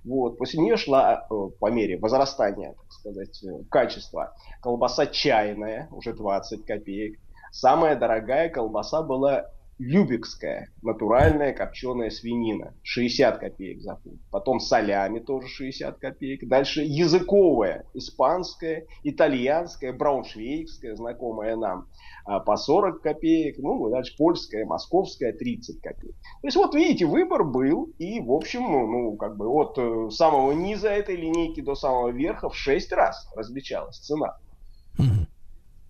вот. После нее шла э, по мере возрастания, так сказать, э, качества колбаса чайная, уже 20 копеек. Самая дорогая колбаса была любекская, натуральная копченая свинина, 60 копеек за фунт. Потом солями тоже 60 копеек. Дальше языковая, испанская, итальянская, брауншвейгская, знакомая нам, а, по 40 копеек. Ну, дальше польская, московская, 30 копеек. То есть вот видите, выбор был, и в общем, ну, ну, как бы от э, самого низа этой линейки до самого верха в 6 раз различалась цена.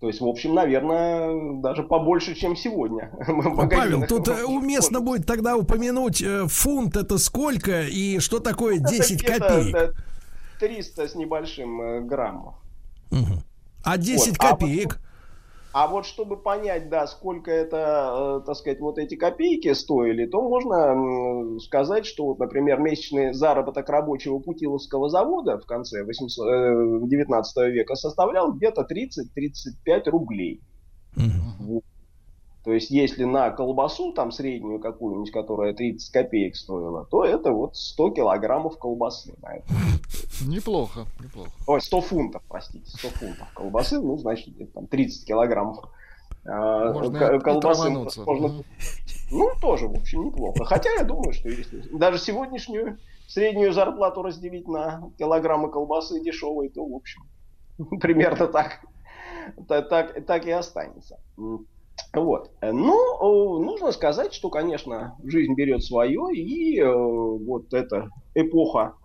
То есть, в общем, наверное, даже побольше, чем сегодня. в Павел, тут э, уместно будет тогда упомянуть э, фунт это сколько и что такое Это 10 где-то, копеек. да, 300 с небольшим э, граммов. А 10 Вот, а вот копеек. А вот чтобы понять, да, сколько это, э, так сказать, вот эти копейки стоили, то можно сказать, что, вот, например, месячный заработок рабочего Путиловского завода в конце 800, э, 19 века составлял где-то 30-35 рублей. Вот. То есть, если на колбасу, там среднюю какую-нибудь, которая 30 копеек стоила, то это вот 100 килограммов колбасы. Неплохо, неплохо. Ой, 100 фунтов, простите, 100 фунтов колбасы, ну, значит, там 30 килограммов а, Можно колбасы можно-. Ну, тоже, в общем, неплохо. Хотя я думаю, что если даже сегодняшнюю среднюю зарплату разделить на килограммы колбасы дешевой, то, в общем, примерно так, та- так, так и останется. Вот. Ну, о, нужно сказать, что, конечно, жизнь берет свое, и э, вот эта эпоха,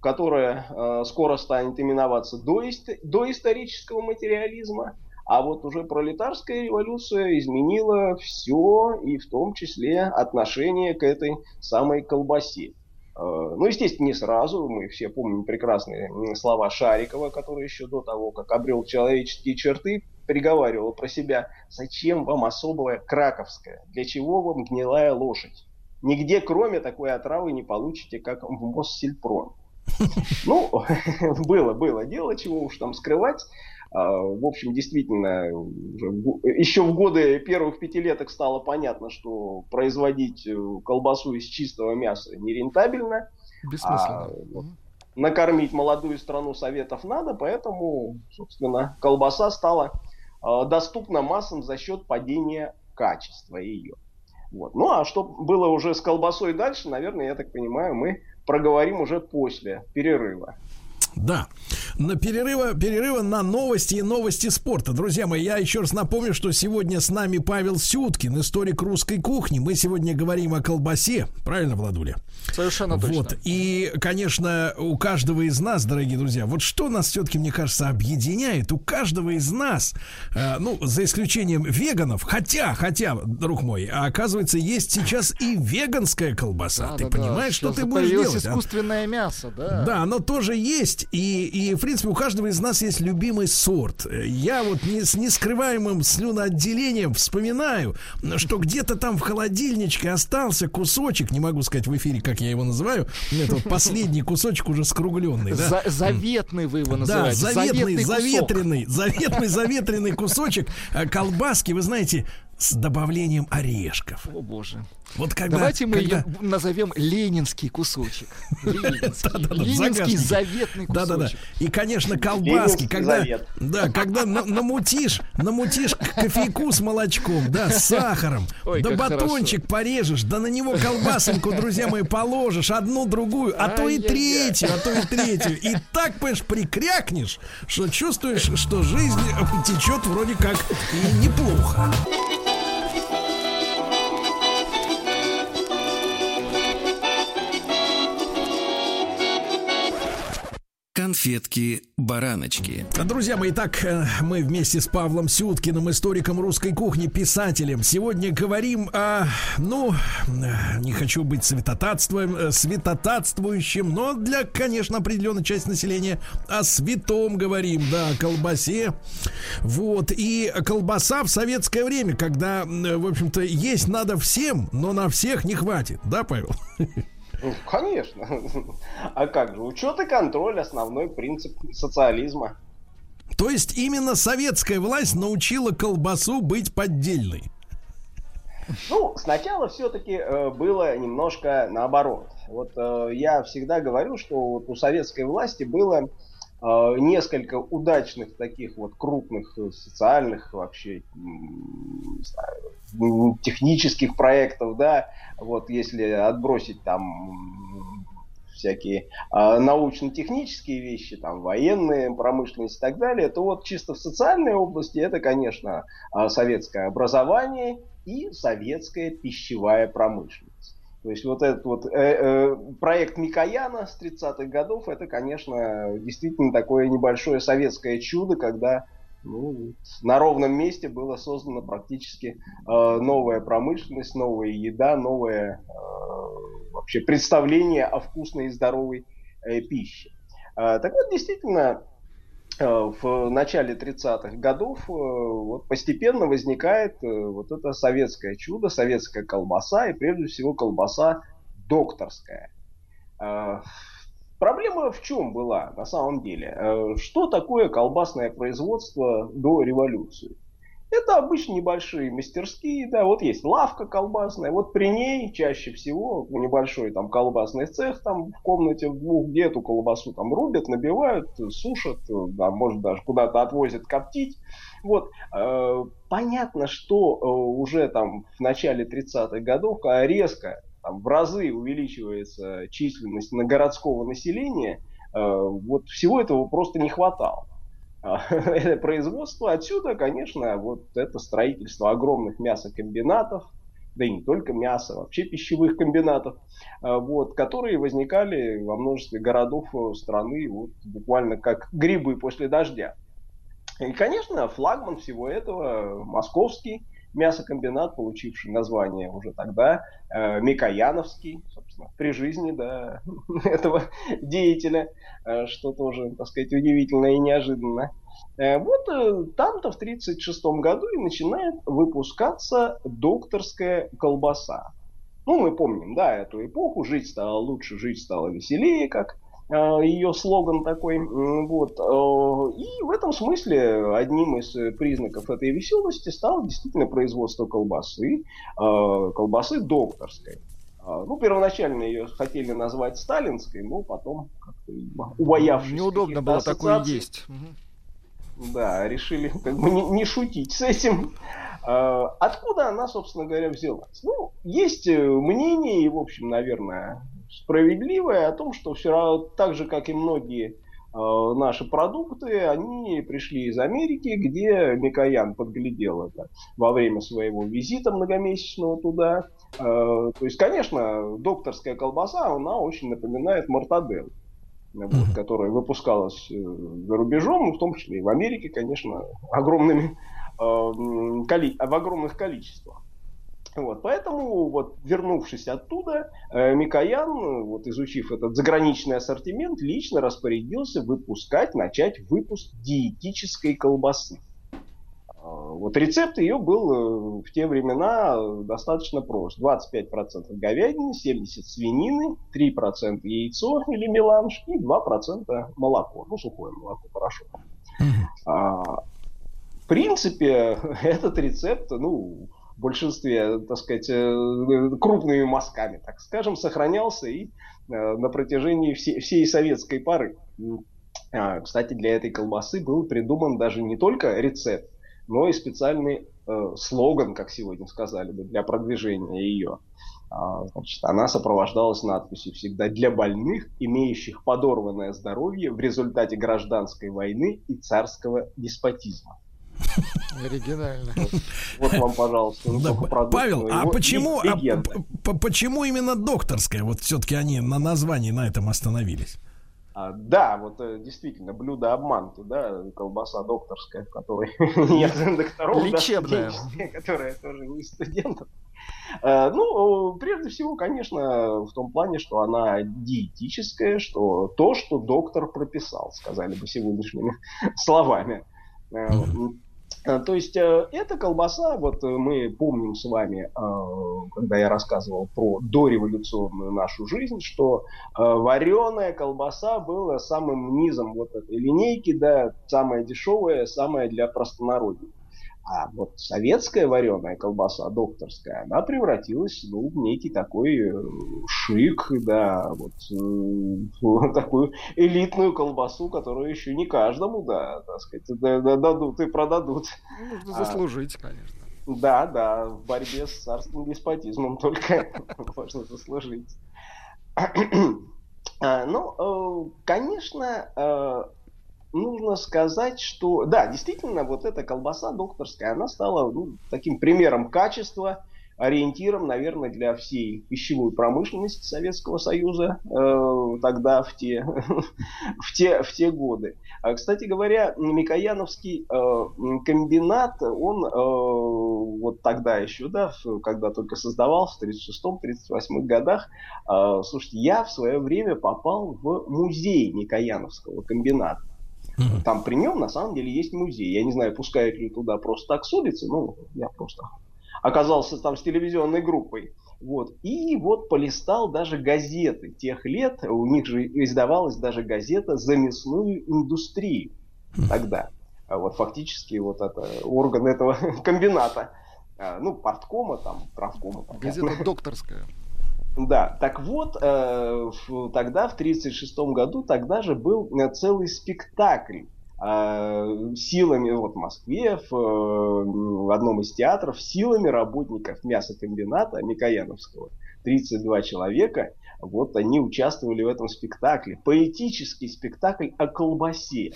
которая э, скоро станет именоваться доист- доисторического материализма, а вот уже пролетарская революция изменила все, и в том числе отношение к этой самой колбасе. Э, Ну, естественно, не сразу. Мы все помним прекрасные слова Шарикова, который еще до того, как обрел человеческие черты, приговаривал про себя, зачем вам особая краковская, для чего вам гнилая лошадь? Нигде, кроме такой отравы, не получите, как в Моссельпром. Ну, было, было дело, чего уж там скрывать. А, В общем, действительно, еще в годы первых пятилеток стало понятно, что производить э, колбасу из чистого мяса нерентабельно. Бессмысленно. А, накормить молодую страну советов надо, поэтому, собственно, колбаса стала доступна массам за счет падения качества ее. Вот. Ну а что было уже с колбасой дальше, наверное, я так понимаю, мы проговорим уже после перерыва. Да. На перерыва, перерыва на новости и новости спорта. Друзья мои, я еще раз напомню, что сегодня с нами Павел Сюткин, историк русской кухни. Мы сегодня говорим о колбасе. Правильно, Владуля? Совершенно точно. Вот. И, конечно, у каждого из нас, дорогие друзья, вот что нас все-таки, мне кажется, объединяет, у каждого из нас, э, ну, за исключением веганов, хотя, хотя, друг мой, а оказывается, есть сейчас и веганская колбаса. ты Да-да-да, понимаешь, что, ты будешь делать? а? искусственное мясо, да. Да, оно тоже есть. И, и, в принципе, у каждого из нас есть любимый сорт. Я вот не, с нескрываемым слюноотделением вспоминаю, что где-то там в холодильничке остался кусочек, не могу сказать в эфире, как я его называю, это вот последний кусочек уже скругленный, да? За- заветный вы его Да, называете. заветный, кусок. заветренный, заветный, заветренный кусочек э, колбаски, вы знаете, с добавлением орешков. О боже. Вот когда, Давайте мы когда- ее назовем ленинский кусочек. Ленинский, заветный кусочек. Да-да-да. И, конечно, колбаски, когда, да, когда на- намутишь, намутишь кофейку с молочком, да, с сахаром, да батончик порежешь, да на него колбасоньку, друзья мои, положишь, одну, другую, а то и третью, а то и третью. И так, понимаешь, прикрякнешь, что чувствуешь, что жизнь течет вроде как и неплохо. Конфетки-бараночки. Друзья мои, итак, э, мы вместе с Павлом Сюткиным, историком русской кухни, писателем, сегодня говорим о, ну, э, не хочу быть святотатствуем, э, святотатствующим, но для, конечно, определенной части населения о святом говорим, да, о колбасе. Вот, и колбаса в советское время, когда, в общем-то, есть надо всем, но на всех не хватит, да, Павел? Ну, конечно. А как же? Учет и контроль основной принцип социализма. То есть именно советская власть научила колбасу быть поддельной. Ну, сначала все-таки было немножко наоборот. Вот э, я всегда говорю, что вот у советской власти было э, несколько удачных таких вот крупных э, социальных вообще знаю, технических проектов, да, вот если отбросить там всякие а, научно-технические вещи, там военные, промышленность и так далее, то вот чисто в социальной области это, конечно, а, советское образование и советская пищевая промышленность. То есть вот этот вот э, э, проект Микояна с 30-х годов, это, конечно, действительно такое небольшое советское чудо, когда ну, на ровном месте было создано практически э, новая промышленность, новая еда, новое э, вообще представление о вкусной и здоровой э, пище. Э, так вот, действительно, в начале 30-х годов э, вот постепенно возникает э, вот это советское чудо, советская колбаса и прежде всего колбаса докторская. Э, Проблема в чем была на самом деле? Э, Что такое колбасное производство до революции? Это обычно небольшие мастерские, да, вот есть лавка колбасная, вот при ней чаще всего небольшой там колбасный цех там в комнате в двух, где эту колбасу там рубят, набивают, сушат, да, может даже куда-то отвозят коптить. Вот, э, понятно, что э, уже там в начале 30-х годов резко там, в разы увеличивается численность на городского населения, э, вот всего этого просто не хватало. Это производство отсюда, конечно, вот это строительство огромных мясокомбинатов, да и не только мяса, вообще пищевых комбинатов, а, вот, которые возникали во множестве городов э, страны вот, буквально как грибы после дождя. И, конечно, флагман всего этого московский мясокомбинат, получивший название уже тогда э, Микояновский, собственно, при жизни да, этого деятеля, э, что тоже, так сказать, удивительно и неожиданно. Э, вот э, там-то в 1936 году и начинает выпускаться докторская колбаса. Ну, мы помним, да, эту эпоху, жить стало лучше, жить стало веселее, как ее слоган такой. Вот. э, И в этом смысле одним из э, признаков этой веселости стало действительно производство колбасы, э, колбасы докторской. Ну, первоначально ее хотели назвать сталинской, но потом, как-то, видимо, убоявшись Неудобно было такое есть. Да, решили как бы не, не шутить с этим. Откуда она, собственно говоря, взялась? Ну, есть э, мнение, и, в общем, наверное, справедливое, о том, что все равно, так же, как и многие э, наши продукты, они пришли из Америки, где Микоян подглядел это во время своего визита многомесячного туда. Э, То есть, конечно, докторская колбаса, она очень напоминает мортадель вот, которая выпускалась э, за рубежом, в том числе и в Америке, конечно, огромными, э, коли- в огромных количествах. Вот, поэтому, вот, вернувшись оттуда, э, Микоян, э, вот, изучив этот заграничный ассортимент, лично распорядился выпускать, начать выпуск диетической колбасы. А, Вот рецепт ее был э, в те времена достаточно прост. 25% говядины, 70% свинины, 3% яйцо или меланж и 2% молоко. Ну, сухое молоко, хорошо. А, в принципе, этот рецепт, ну, большинстве, так сказать, э, крупными мазками, так скажем, сохранялся и э, на протяжении всей, всей советской поры. А, Кстати, для этой колбасы был придуман даже не только рецепт, но и специальный э, слоган, как сегодня сказали бы, для продвижения ее. А, Значит, она сопровождалась надписью всегда для больных, имеющих подорванное здоровье в результате гражданской войны и царского деспотизма. Оригинально. Вот вам, пожалуйста, Да, высокопродуктного Павел, а почему, а почему именно докторская? Вот все-таки они на названии на этом остановились. А, да, вот э, действительно, блюдо обманки, да, колбаса докторская, в которой нет докторов, Лечебная. которая тоже не студентов. Э, Ну, прежде всего, конечно, в том плане, что она диетическая, что то, что доктор прописал, сказали бы сегодняшними словами. Э, То есть э, эта колбаса, вот э, мы помним с вами, э, когда я рассказывал про дореволюционную нашу жизнь, что вареная колбаса была самым низом вот этой линейки, да, самая дешевая, самая для простонародья. А вот советская вареная колбаса, докторская, она превратилась ну, в некий такой э, шик, да, вот э, такую элитную колбасу, которую еще не каждому, да, так сказать, да- да- дадут и продадут. Нужно А, заслужить, конечно. да, да, в борьбе с царским деспотизмом только можно заслужить. А, Ну, э, конечно, э, нужно сказать, что, да, действительно, вот эта колбаса докторская, она стала ну, таким примером качества, ориентиром, наверное, для всей пищевой промышленности Советского Союза э, тогда, в те, в, те, в те годы. А, Кстати говоря, Микояновский э, комбинат, он э, вот тогда еще, да, когда только создавался, в 36-38 годах, э, слушайте, я в свое время попал в музей Микояновского комбината. Там при нем на самом деле есть музей. Я не знаю, пускают ли туда просто так с улицы, ну, я просто оказался там с телевизионной группой. Вот. И вот полистал даже газеты тех лет, у них же издавалась даже газета за мясную индустрию тогда. А вот фактически вот это орган этого комбината. А, Ну, порткома там, правкома. Газета докторская. Да, так вот, э, тогда, в 1936 году, тогда же был э, целый спектакль э, силами, вот в Москве, в, в одном из театров, силами работников мясокомбината Микояновского. 32 человека, вот они участвовали в этом спектакле. Поэтический спектакль о колбасе.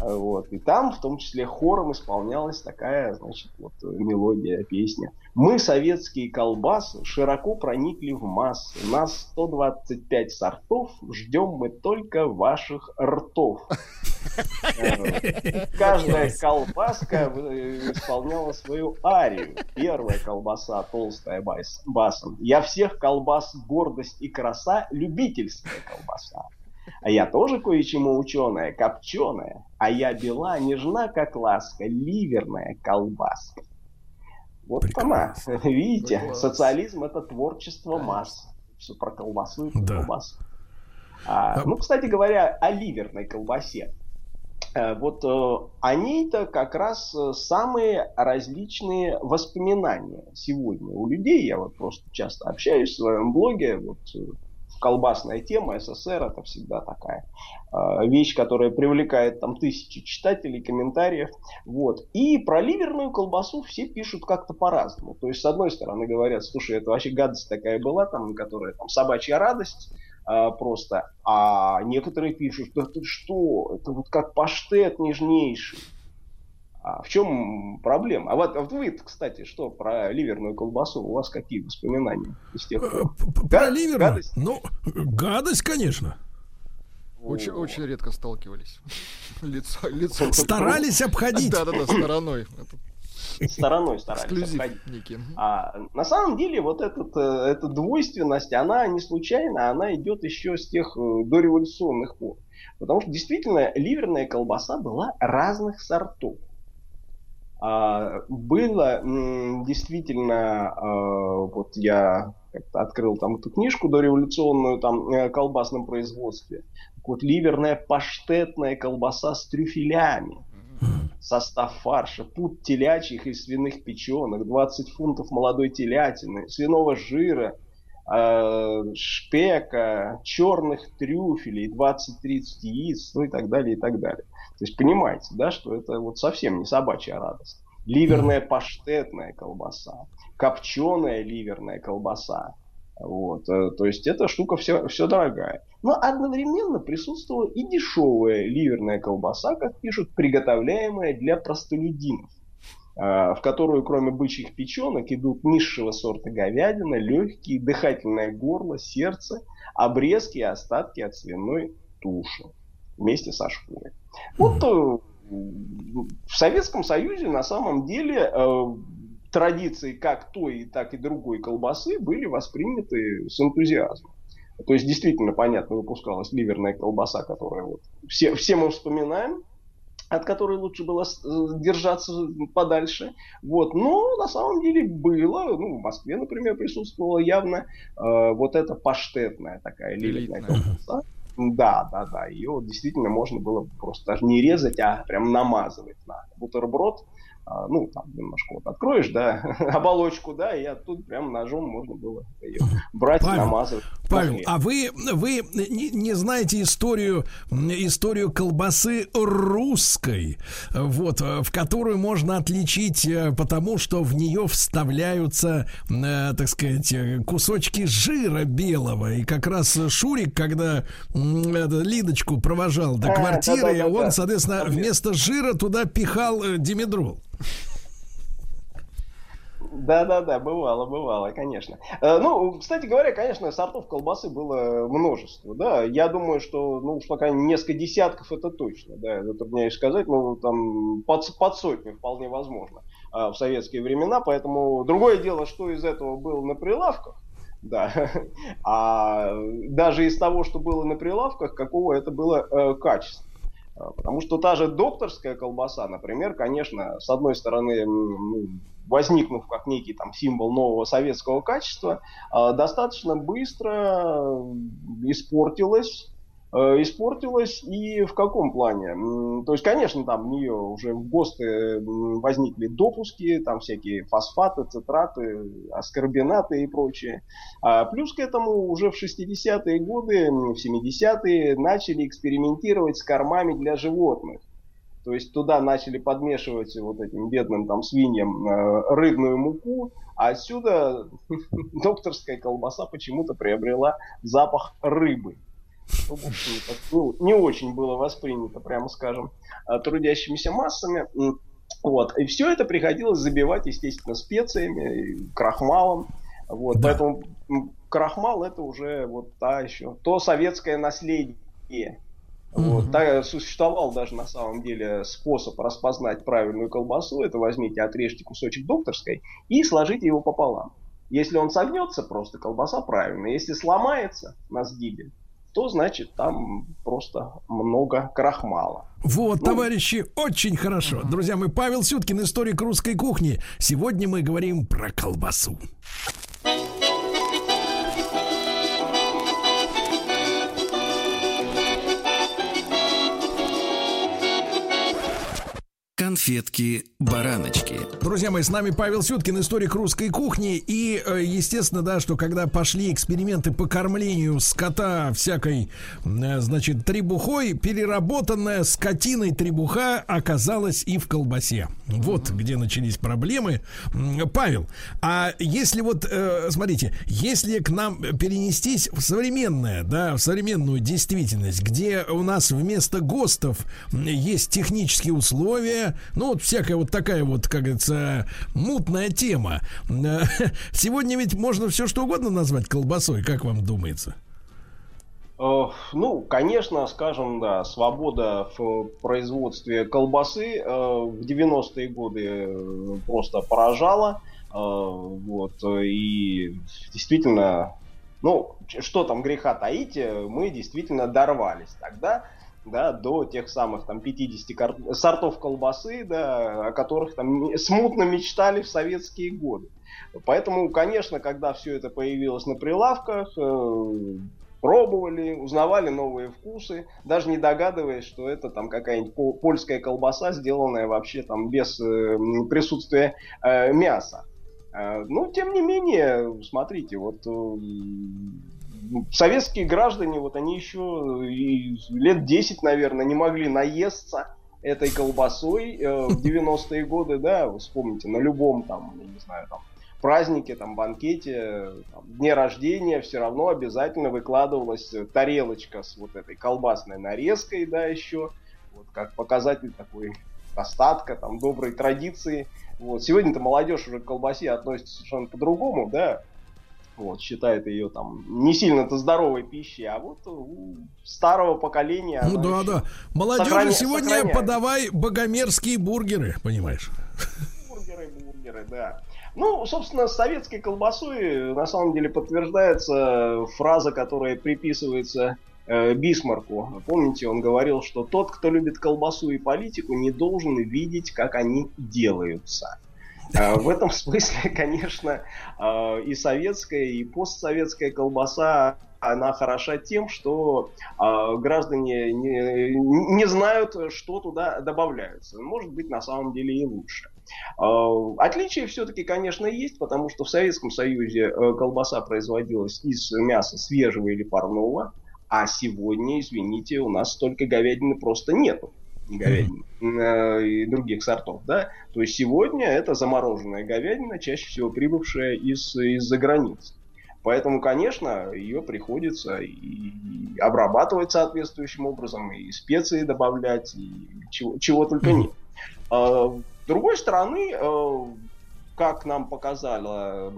Вот. И там, в том числе, хором исполнялась такая, значит, вот мелодия, песня. Мы, советские колбасы, широко проникли в массы. Нас 125 сортов, ждем мы только ваших ртов. Э, Каждая колбаска э, исполняла свою арию. Первая колбаса толстая бас- басом. Я всех колбас гордость и краса, любительская колбаса. А я тоже кое-чему ученая, копченая. А я бела, нежна, как ласка, ливерная колбаска. Вот она, видите, Класс. социализм это творчество масс. Все про колбасу и про Да. колбасу. А, ну, кстати говоря, о ливерной колбасе. Э, Вот э, о ней-то как раз э, самые различные воспоминания сегодня у людей. Я вот просто часто общаюсь в своем блоге. Вот колбасная тема СССР это всегда такая э, вещь, которая привлекает там тысячи читателей, комментариев. Вот. И про ливерную колбасу все пишут как-то по-разному. То есть, с одной стороны, говорят, слушай, это вообще гадость такая была, там, которая там собачья радость э, просто. А некоторые пишут, да ты что, это вот как паштет нежнейший. А в чем проблема? А вот, а вот вы, кстати, что про ливерную колбасу? У вас какие воспоминания из тех пор? Про ливерную? Ну, гадость, конечно. Очень, очень редко сталкивались. Лицо, лицо. Старались обходить. Да-да-да, стороной. стороной старались обходить. А, на самом деле вот этот, э, эта двойственность, она не случайна, она идет еще с тех э, дореволюционных пор. Потому что действительно ливерная колбаса была разных сортов. А, было действительно, а, вот я открыл там эту книжку дореволюционную там э, о колбасном производстве. Так Вот ливерная паштетная колбаса с трюфелями. Состав фарша, пуд телячьих и свиных печенок, 20 фунтов молодой телятины, свиного жира, шпека, черных трюфелей, 20-30 яиц, ну и так далее, и так далее. То есть понимаете, да, что это вот совсем не собачья радость. Ливерная паштетная колбаса, копченая ливерная колбаса. Вот, э, то есть эта штука все, все дорогая. Но одновременно присутствовала и дешевая ливерная колбаса, как пишут, приготовляемая для простолюдинов э, в которую кроме бычьих печенок идут низшего сорта говядина, легкие, дыхательное горло, сердце, обрезки и остатки от свиной туши вместе со шкурой. Вот э, в Советском Союзе на самом деле э, традиции как той, так и другой колбасы были восприняты с энтузиазмом. То есть действительно, понятно, выпускалась ливерная колбаса, которая вот все, все мы вспоминаем, от которой лучше было э, держаться подальше. Вот. Но на самом деле было, ну, в Москве, например, присутствовала явно э, вот эта паштетная такая ливерная колбаса. Да, да, да. Ее действительно можно было просто даже не резать, а прям намазывать на бутерброд. Ну, там немножко вот откроешь, да, оболочку, да, и оттуда прям ножом можно было ее брать и Павел, намазывать. Павел, а вы, вы не, не знаете историю, историю колбасы русской, вот, э, в которую можно отличить, э, потому что в нее вставляются, э, так сказать, э, кусочки жира белого. И как раз Шурик, когда Лидочку провожал до А, квартиры, да-да-да-да. он, соответственно, вместо жира туда пихал э, димедрол. Да, да, да, бывало, бывало, конечно. Э, Ну, кстати говоря, конечно, сортов колбасы было множество, да. Я думаю, что, ну, уж пока несколько десятков, это точно, да, затрудняюсь сказать, ну, там, под, под сотню вполне возможно э, в советские времена, поэтому другое дело, что из этого было на прилавках, да, а даже из того, что было на прилавках, какого это было э, качества. Потому что та же докторская колбаса, например, конечно, с одной стороны, ну, возникнув как некий там символ нового советского качества, а, достаточно быстро испортилась. Э, Испортилась и в каком плане? То есть, конечно, там в нее уже в ГОСТы возникли допуски, там всякие фосфаты, цитраты, аскорбинаты и прочее. А плюс к этому уже в 60-е годы, в 70-е начали экспериментировать с кормами для животных. То есть туда начали подмешивать вот этим бедным там свиньям э, рыбную муку, а отсюда докторская колбаса почему-то приобрела запах рыбы. Ну, не очень было воспринято, прямо скажем, э, трудящимися массами. Вот. И все это приходилось забивать, естественно, специями, крахмалом. Вот. Поэтому м, крахмал это уже вот та еще, то советское наследие. Вот. Так, существовал даже на самом деле способ распознать правильную колбасу. Это возьмите, отрежьте кусочек докторской и сложите его пополам. Если он согнется, просто колбаса правильная. Если сломается на сгибе, то значит там просто много крахмала. Вот, товарищи, очень хорошо. Друзья, мы Павел Сюткин, историк русской кухни. Сегодня мы говорим про колбасу. Конфетки-бараночки. Друзья мои, с нами Павел Сюткин, историк русской кухни. И, э, естественно, да, что когда пошли эксперименты по кормлению скота всякой, э, значит, требухой, переработанная скотиной требуха оказалась и в колбасе. Вот где начались проблемы. Павел, а если вот, э, смотрите, если к нам перенестись в современное, да, в современную действительность, где у нас вместо ГОСТов есть технические условия, ну вот всякая вот такая вот, как говорится, мутная тема. Сегодня ведь можно все что угодно назвать колбасой, как вам думается? Э, Ну, конечно, скажем, да, свобода в производстве колбасы э, в 90-е годы э, просто поражала. Вот, и действительно, ну, что там греха таить, мы действительно дорвались тогда, да, до тех самых там 50 кар- сортов колбасы, да, о которых там смутно мечтали в советские годы. Поэтому, конечно, когда все это появилось на прилавках, э, пробовали, узнавали новые вкусы, даже не догадываясь, что это там какая-нибудь пол- польская колбаса, сделанная вообще там без э, присутствия э, мяса. Э, Ну, тем не менее, смотрите, вот э, советские граждане, вот они еще лет 10, наверное, не могли наесться этой колбасой э, в 90-е годы, да, вы вспомните, на любом там, не знаю, там, празднике, там, банкете, там, дне рождения, все равно обязательно выкладывалась тарелочка с вот этой колбасной нарезкой, да, еще, вот как показатель такой остатка, там, доброй традиции. Вот. Сегодня-то молодежь уже к колбасе относится совершенно по-другому, да, вот, считает ее там не сильно-то здоровой пищей, а вот у старого поколения Ну да, да. Молодежи сохраня- сегодня сохраняет. подавай богомерзкие бургеры, понимаешь? бургеры, бургеры, да. Ну, собственно, с советской колбасой на самом деле подтверждается фраза, которая приписывается э, Бисмарку. Помните, он говорил, что тот, кто любит колбасу и политику, не должен видеть, как они делаются. Э, В этом смысле, конечно, э, и советская, и постсоветская колбаса, она хороша тем, что э, граждане не, не знают, что туда добавляется. Может быть, на самом деле и лучше. Э, Отличия все-таки, конечно, есть, потому что в Советском Союзе э, колбаса производилась из мяса свежего или парного, а сегодня, извините, у нас столько говядины просто нету. Говядины и других сортов, да. То есть сегодня это замороженная говядина, чаще всего прибывшая из, из-за границы. Поэтому, конечно, ее приходится и обрабатывать соответствующим образом, и специи добавлять, и чего, чего только нет. А, С другой стороны, э, как нам показала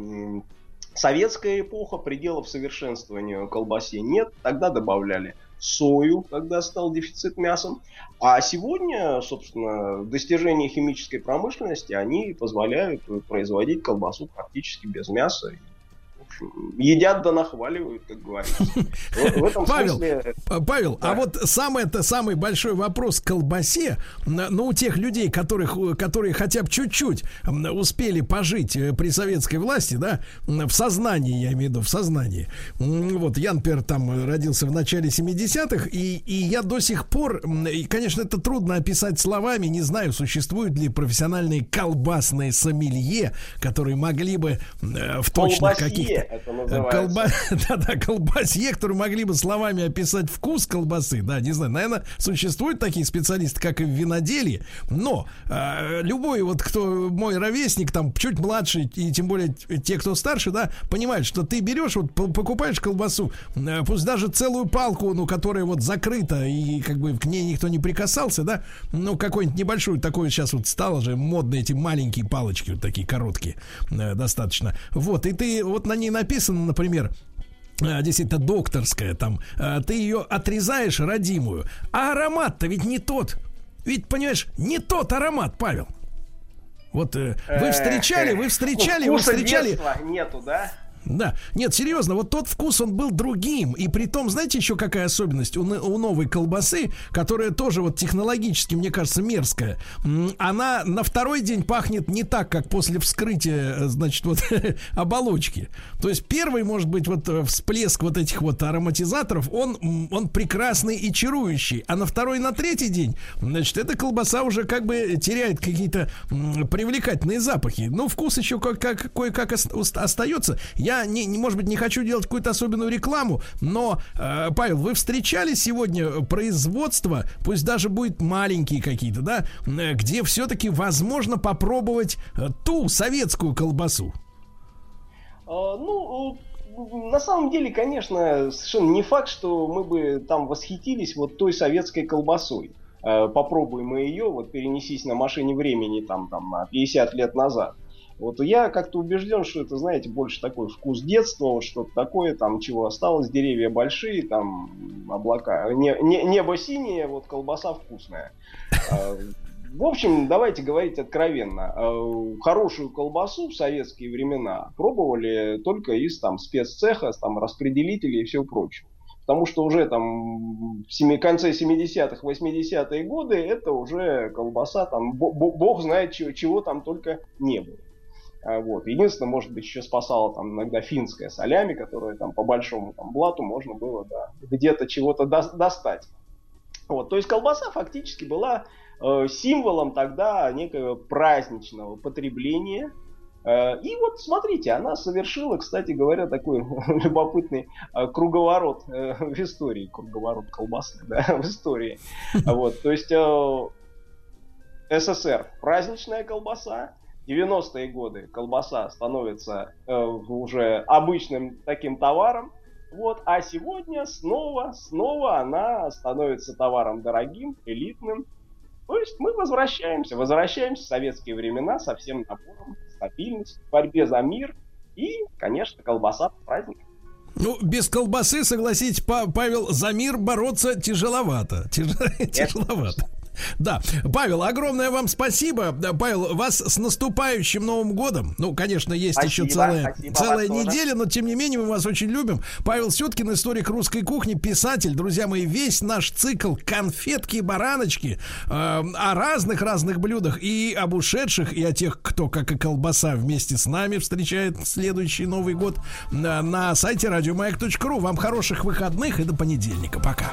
советская эпоха, пределов совершенствования колбасе нет. Тогда добавляли сою, когда стал дефицит мясом. А сегодня, собственно, достижения химической промышленности, они позволяют производить колбасу практически без мяса. Едят да нахваливают, как говорится. Павел, смысле... Павел, а вот самый-то самый большой вопрос к колбасе, н- ну, у тех людей, которых, которые хотя бы чуть-чуть успели пожить э, при советской власти, да, в сознании, я имею в виду, в сознании. Вот, я, например, там э, родился в начале 70-х, и, и я до сих пор, и, конечно, это трудно описать словами, не знаю, существуют ли профессиональные колбасные сомелье, которые могли бы э, в точных каких-то... называется. Колба... Да-да, колбасье, которые могли бы словами описать вкус колбасы. Да, не знаю, наверное, существуют такие специалисты, как и в виноделии. Но э, любой вот, кто мой ровесник, там, чуть младший, и тем более те, кто старше, да, понимают, что ты берешь, вот, покупаешь колбасу, э, пусть даже целую палку, ну, которая вот закрыта, и как бы к ней никто не прикасался, да, ну, какую-нибудь небольшую, такую сейчас вот стало же модно эти маленькие палочки, вот такие короткие, э, достаточно. Вот, и ты, вот на ней написано, например, э, действительно докторская там, э, ты ее отрезаешь родимую, а аромат-то ведь не тот. Ведь, понимаешь, не тот аромат, Павел. Вот э, вы встречали, вы встречали, вы Вкуса встречали. детства нету, да? Да, нет, серьезно, вот тот вкус, он был другим. И при том, знаете, еще какая особенность у, у новой колбасы, которая тоже вот технологически, мне кажется, мерзкая. Она на второй день пахнет не так, как после вскрытия, э, значит, вот оболочки. То есть первый, может быть, вот э, всплеск вот этих вот ароматизаторов, он, он прекрасный и чарующий. А на второй на третий день, значит, эта колбаса уже как бы теряет какие-то привлекательные запахи. Ну, вкус еще как, как, кое-как ос- ос- остается. Я, не, не, может быть, не хочу делать какую-то особенную рекламу, но, э, Павел, вы встречали сегодня производство, пусть даже будет маленькие какие-то, да, э, где все-таки возможно попробовать э, ту советскую колбасу? А, Ну, э, на самом деле, конечно, совершенно не факт, что мы бы там восхитились вот той советской колбасой. Попробуем мы ее, вот перенесись на машине времени там, там на 50 лет назад. Вот я как-то убежден, что это, знаете, больше такой вкус детства, что-то такое, там, чего осталось, деревья большие, там, облака, не- не- небо синее, вот колбаса вкусная. А, В общем, давайте говорить откровенно. Э, Хорошую колбасу в советские времена пробовали только из там спеццеха, там распределителей и все прочее. Потому что уже там в конце 70-х, 80-е годы это уже колбаса, там бо- бо- бог знает чего, чего там только не было. А, Вот. Единственное, может быть, еще спасала там иногда финская солями, которая там по большому там, блату можно было да, где-то чего-то дос- достать. Вот. То есть колбаса фактически была э, символом тогда некого праздничного потребления. Э, и вот смотрите, она совершила, кстати говоря, такой любопытный э, круговорот э, в истории, круговорот колбасы, да, в истории. Вот, то есть э, СССР праздничная колбаса, 90-е годы колбаса становится э, уже обычным таким товаром, вот, а сегодня снова, снова она становится товаром дорогим, элитным. То есть мы возвращаемся, возвращаемся в советские времена со всем набором стабильности, борьбе за мир и, конечно, колбаса по праздникам. Ну, без колбасы, согласитесь, Па- Павел, за мир бороться тяжеловато. Тяж- Тяжеловато. Да, Павел, огромное вам спасибо. Павел, вас с наступающим Новым годом. Ну, конечно, есть Спасибо, еще целая, спасибо, целая неделя, но тем не менее мы вас очень любим. Павел Сюткин, историк русской кухни, писатель. Друзья мои, весь наш цикл конфетки и бараночки э, о разных-разных блюдах и об ушедших, и о тех, кто, как и колбаса, вместе с нами встречает следующий Новый год на, на сайте радиомаяк.ру. Вам хороших выходных и до понедельника. Пока.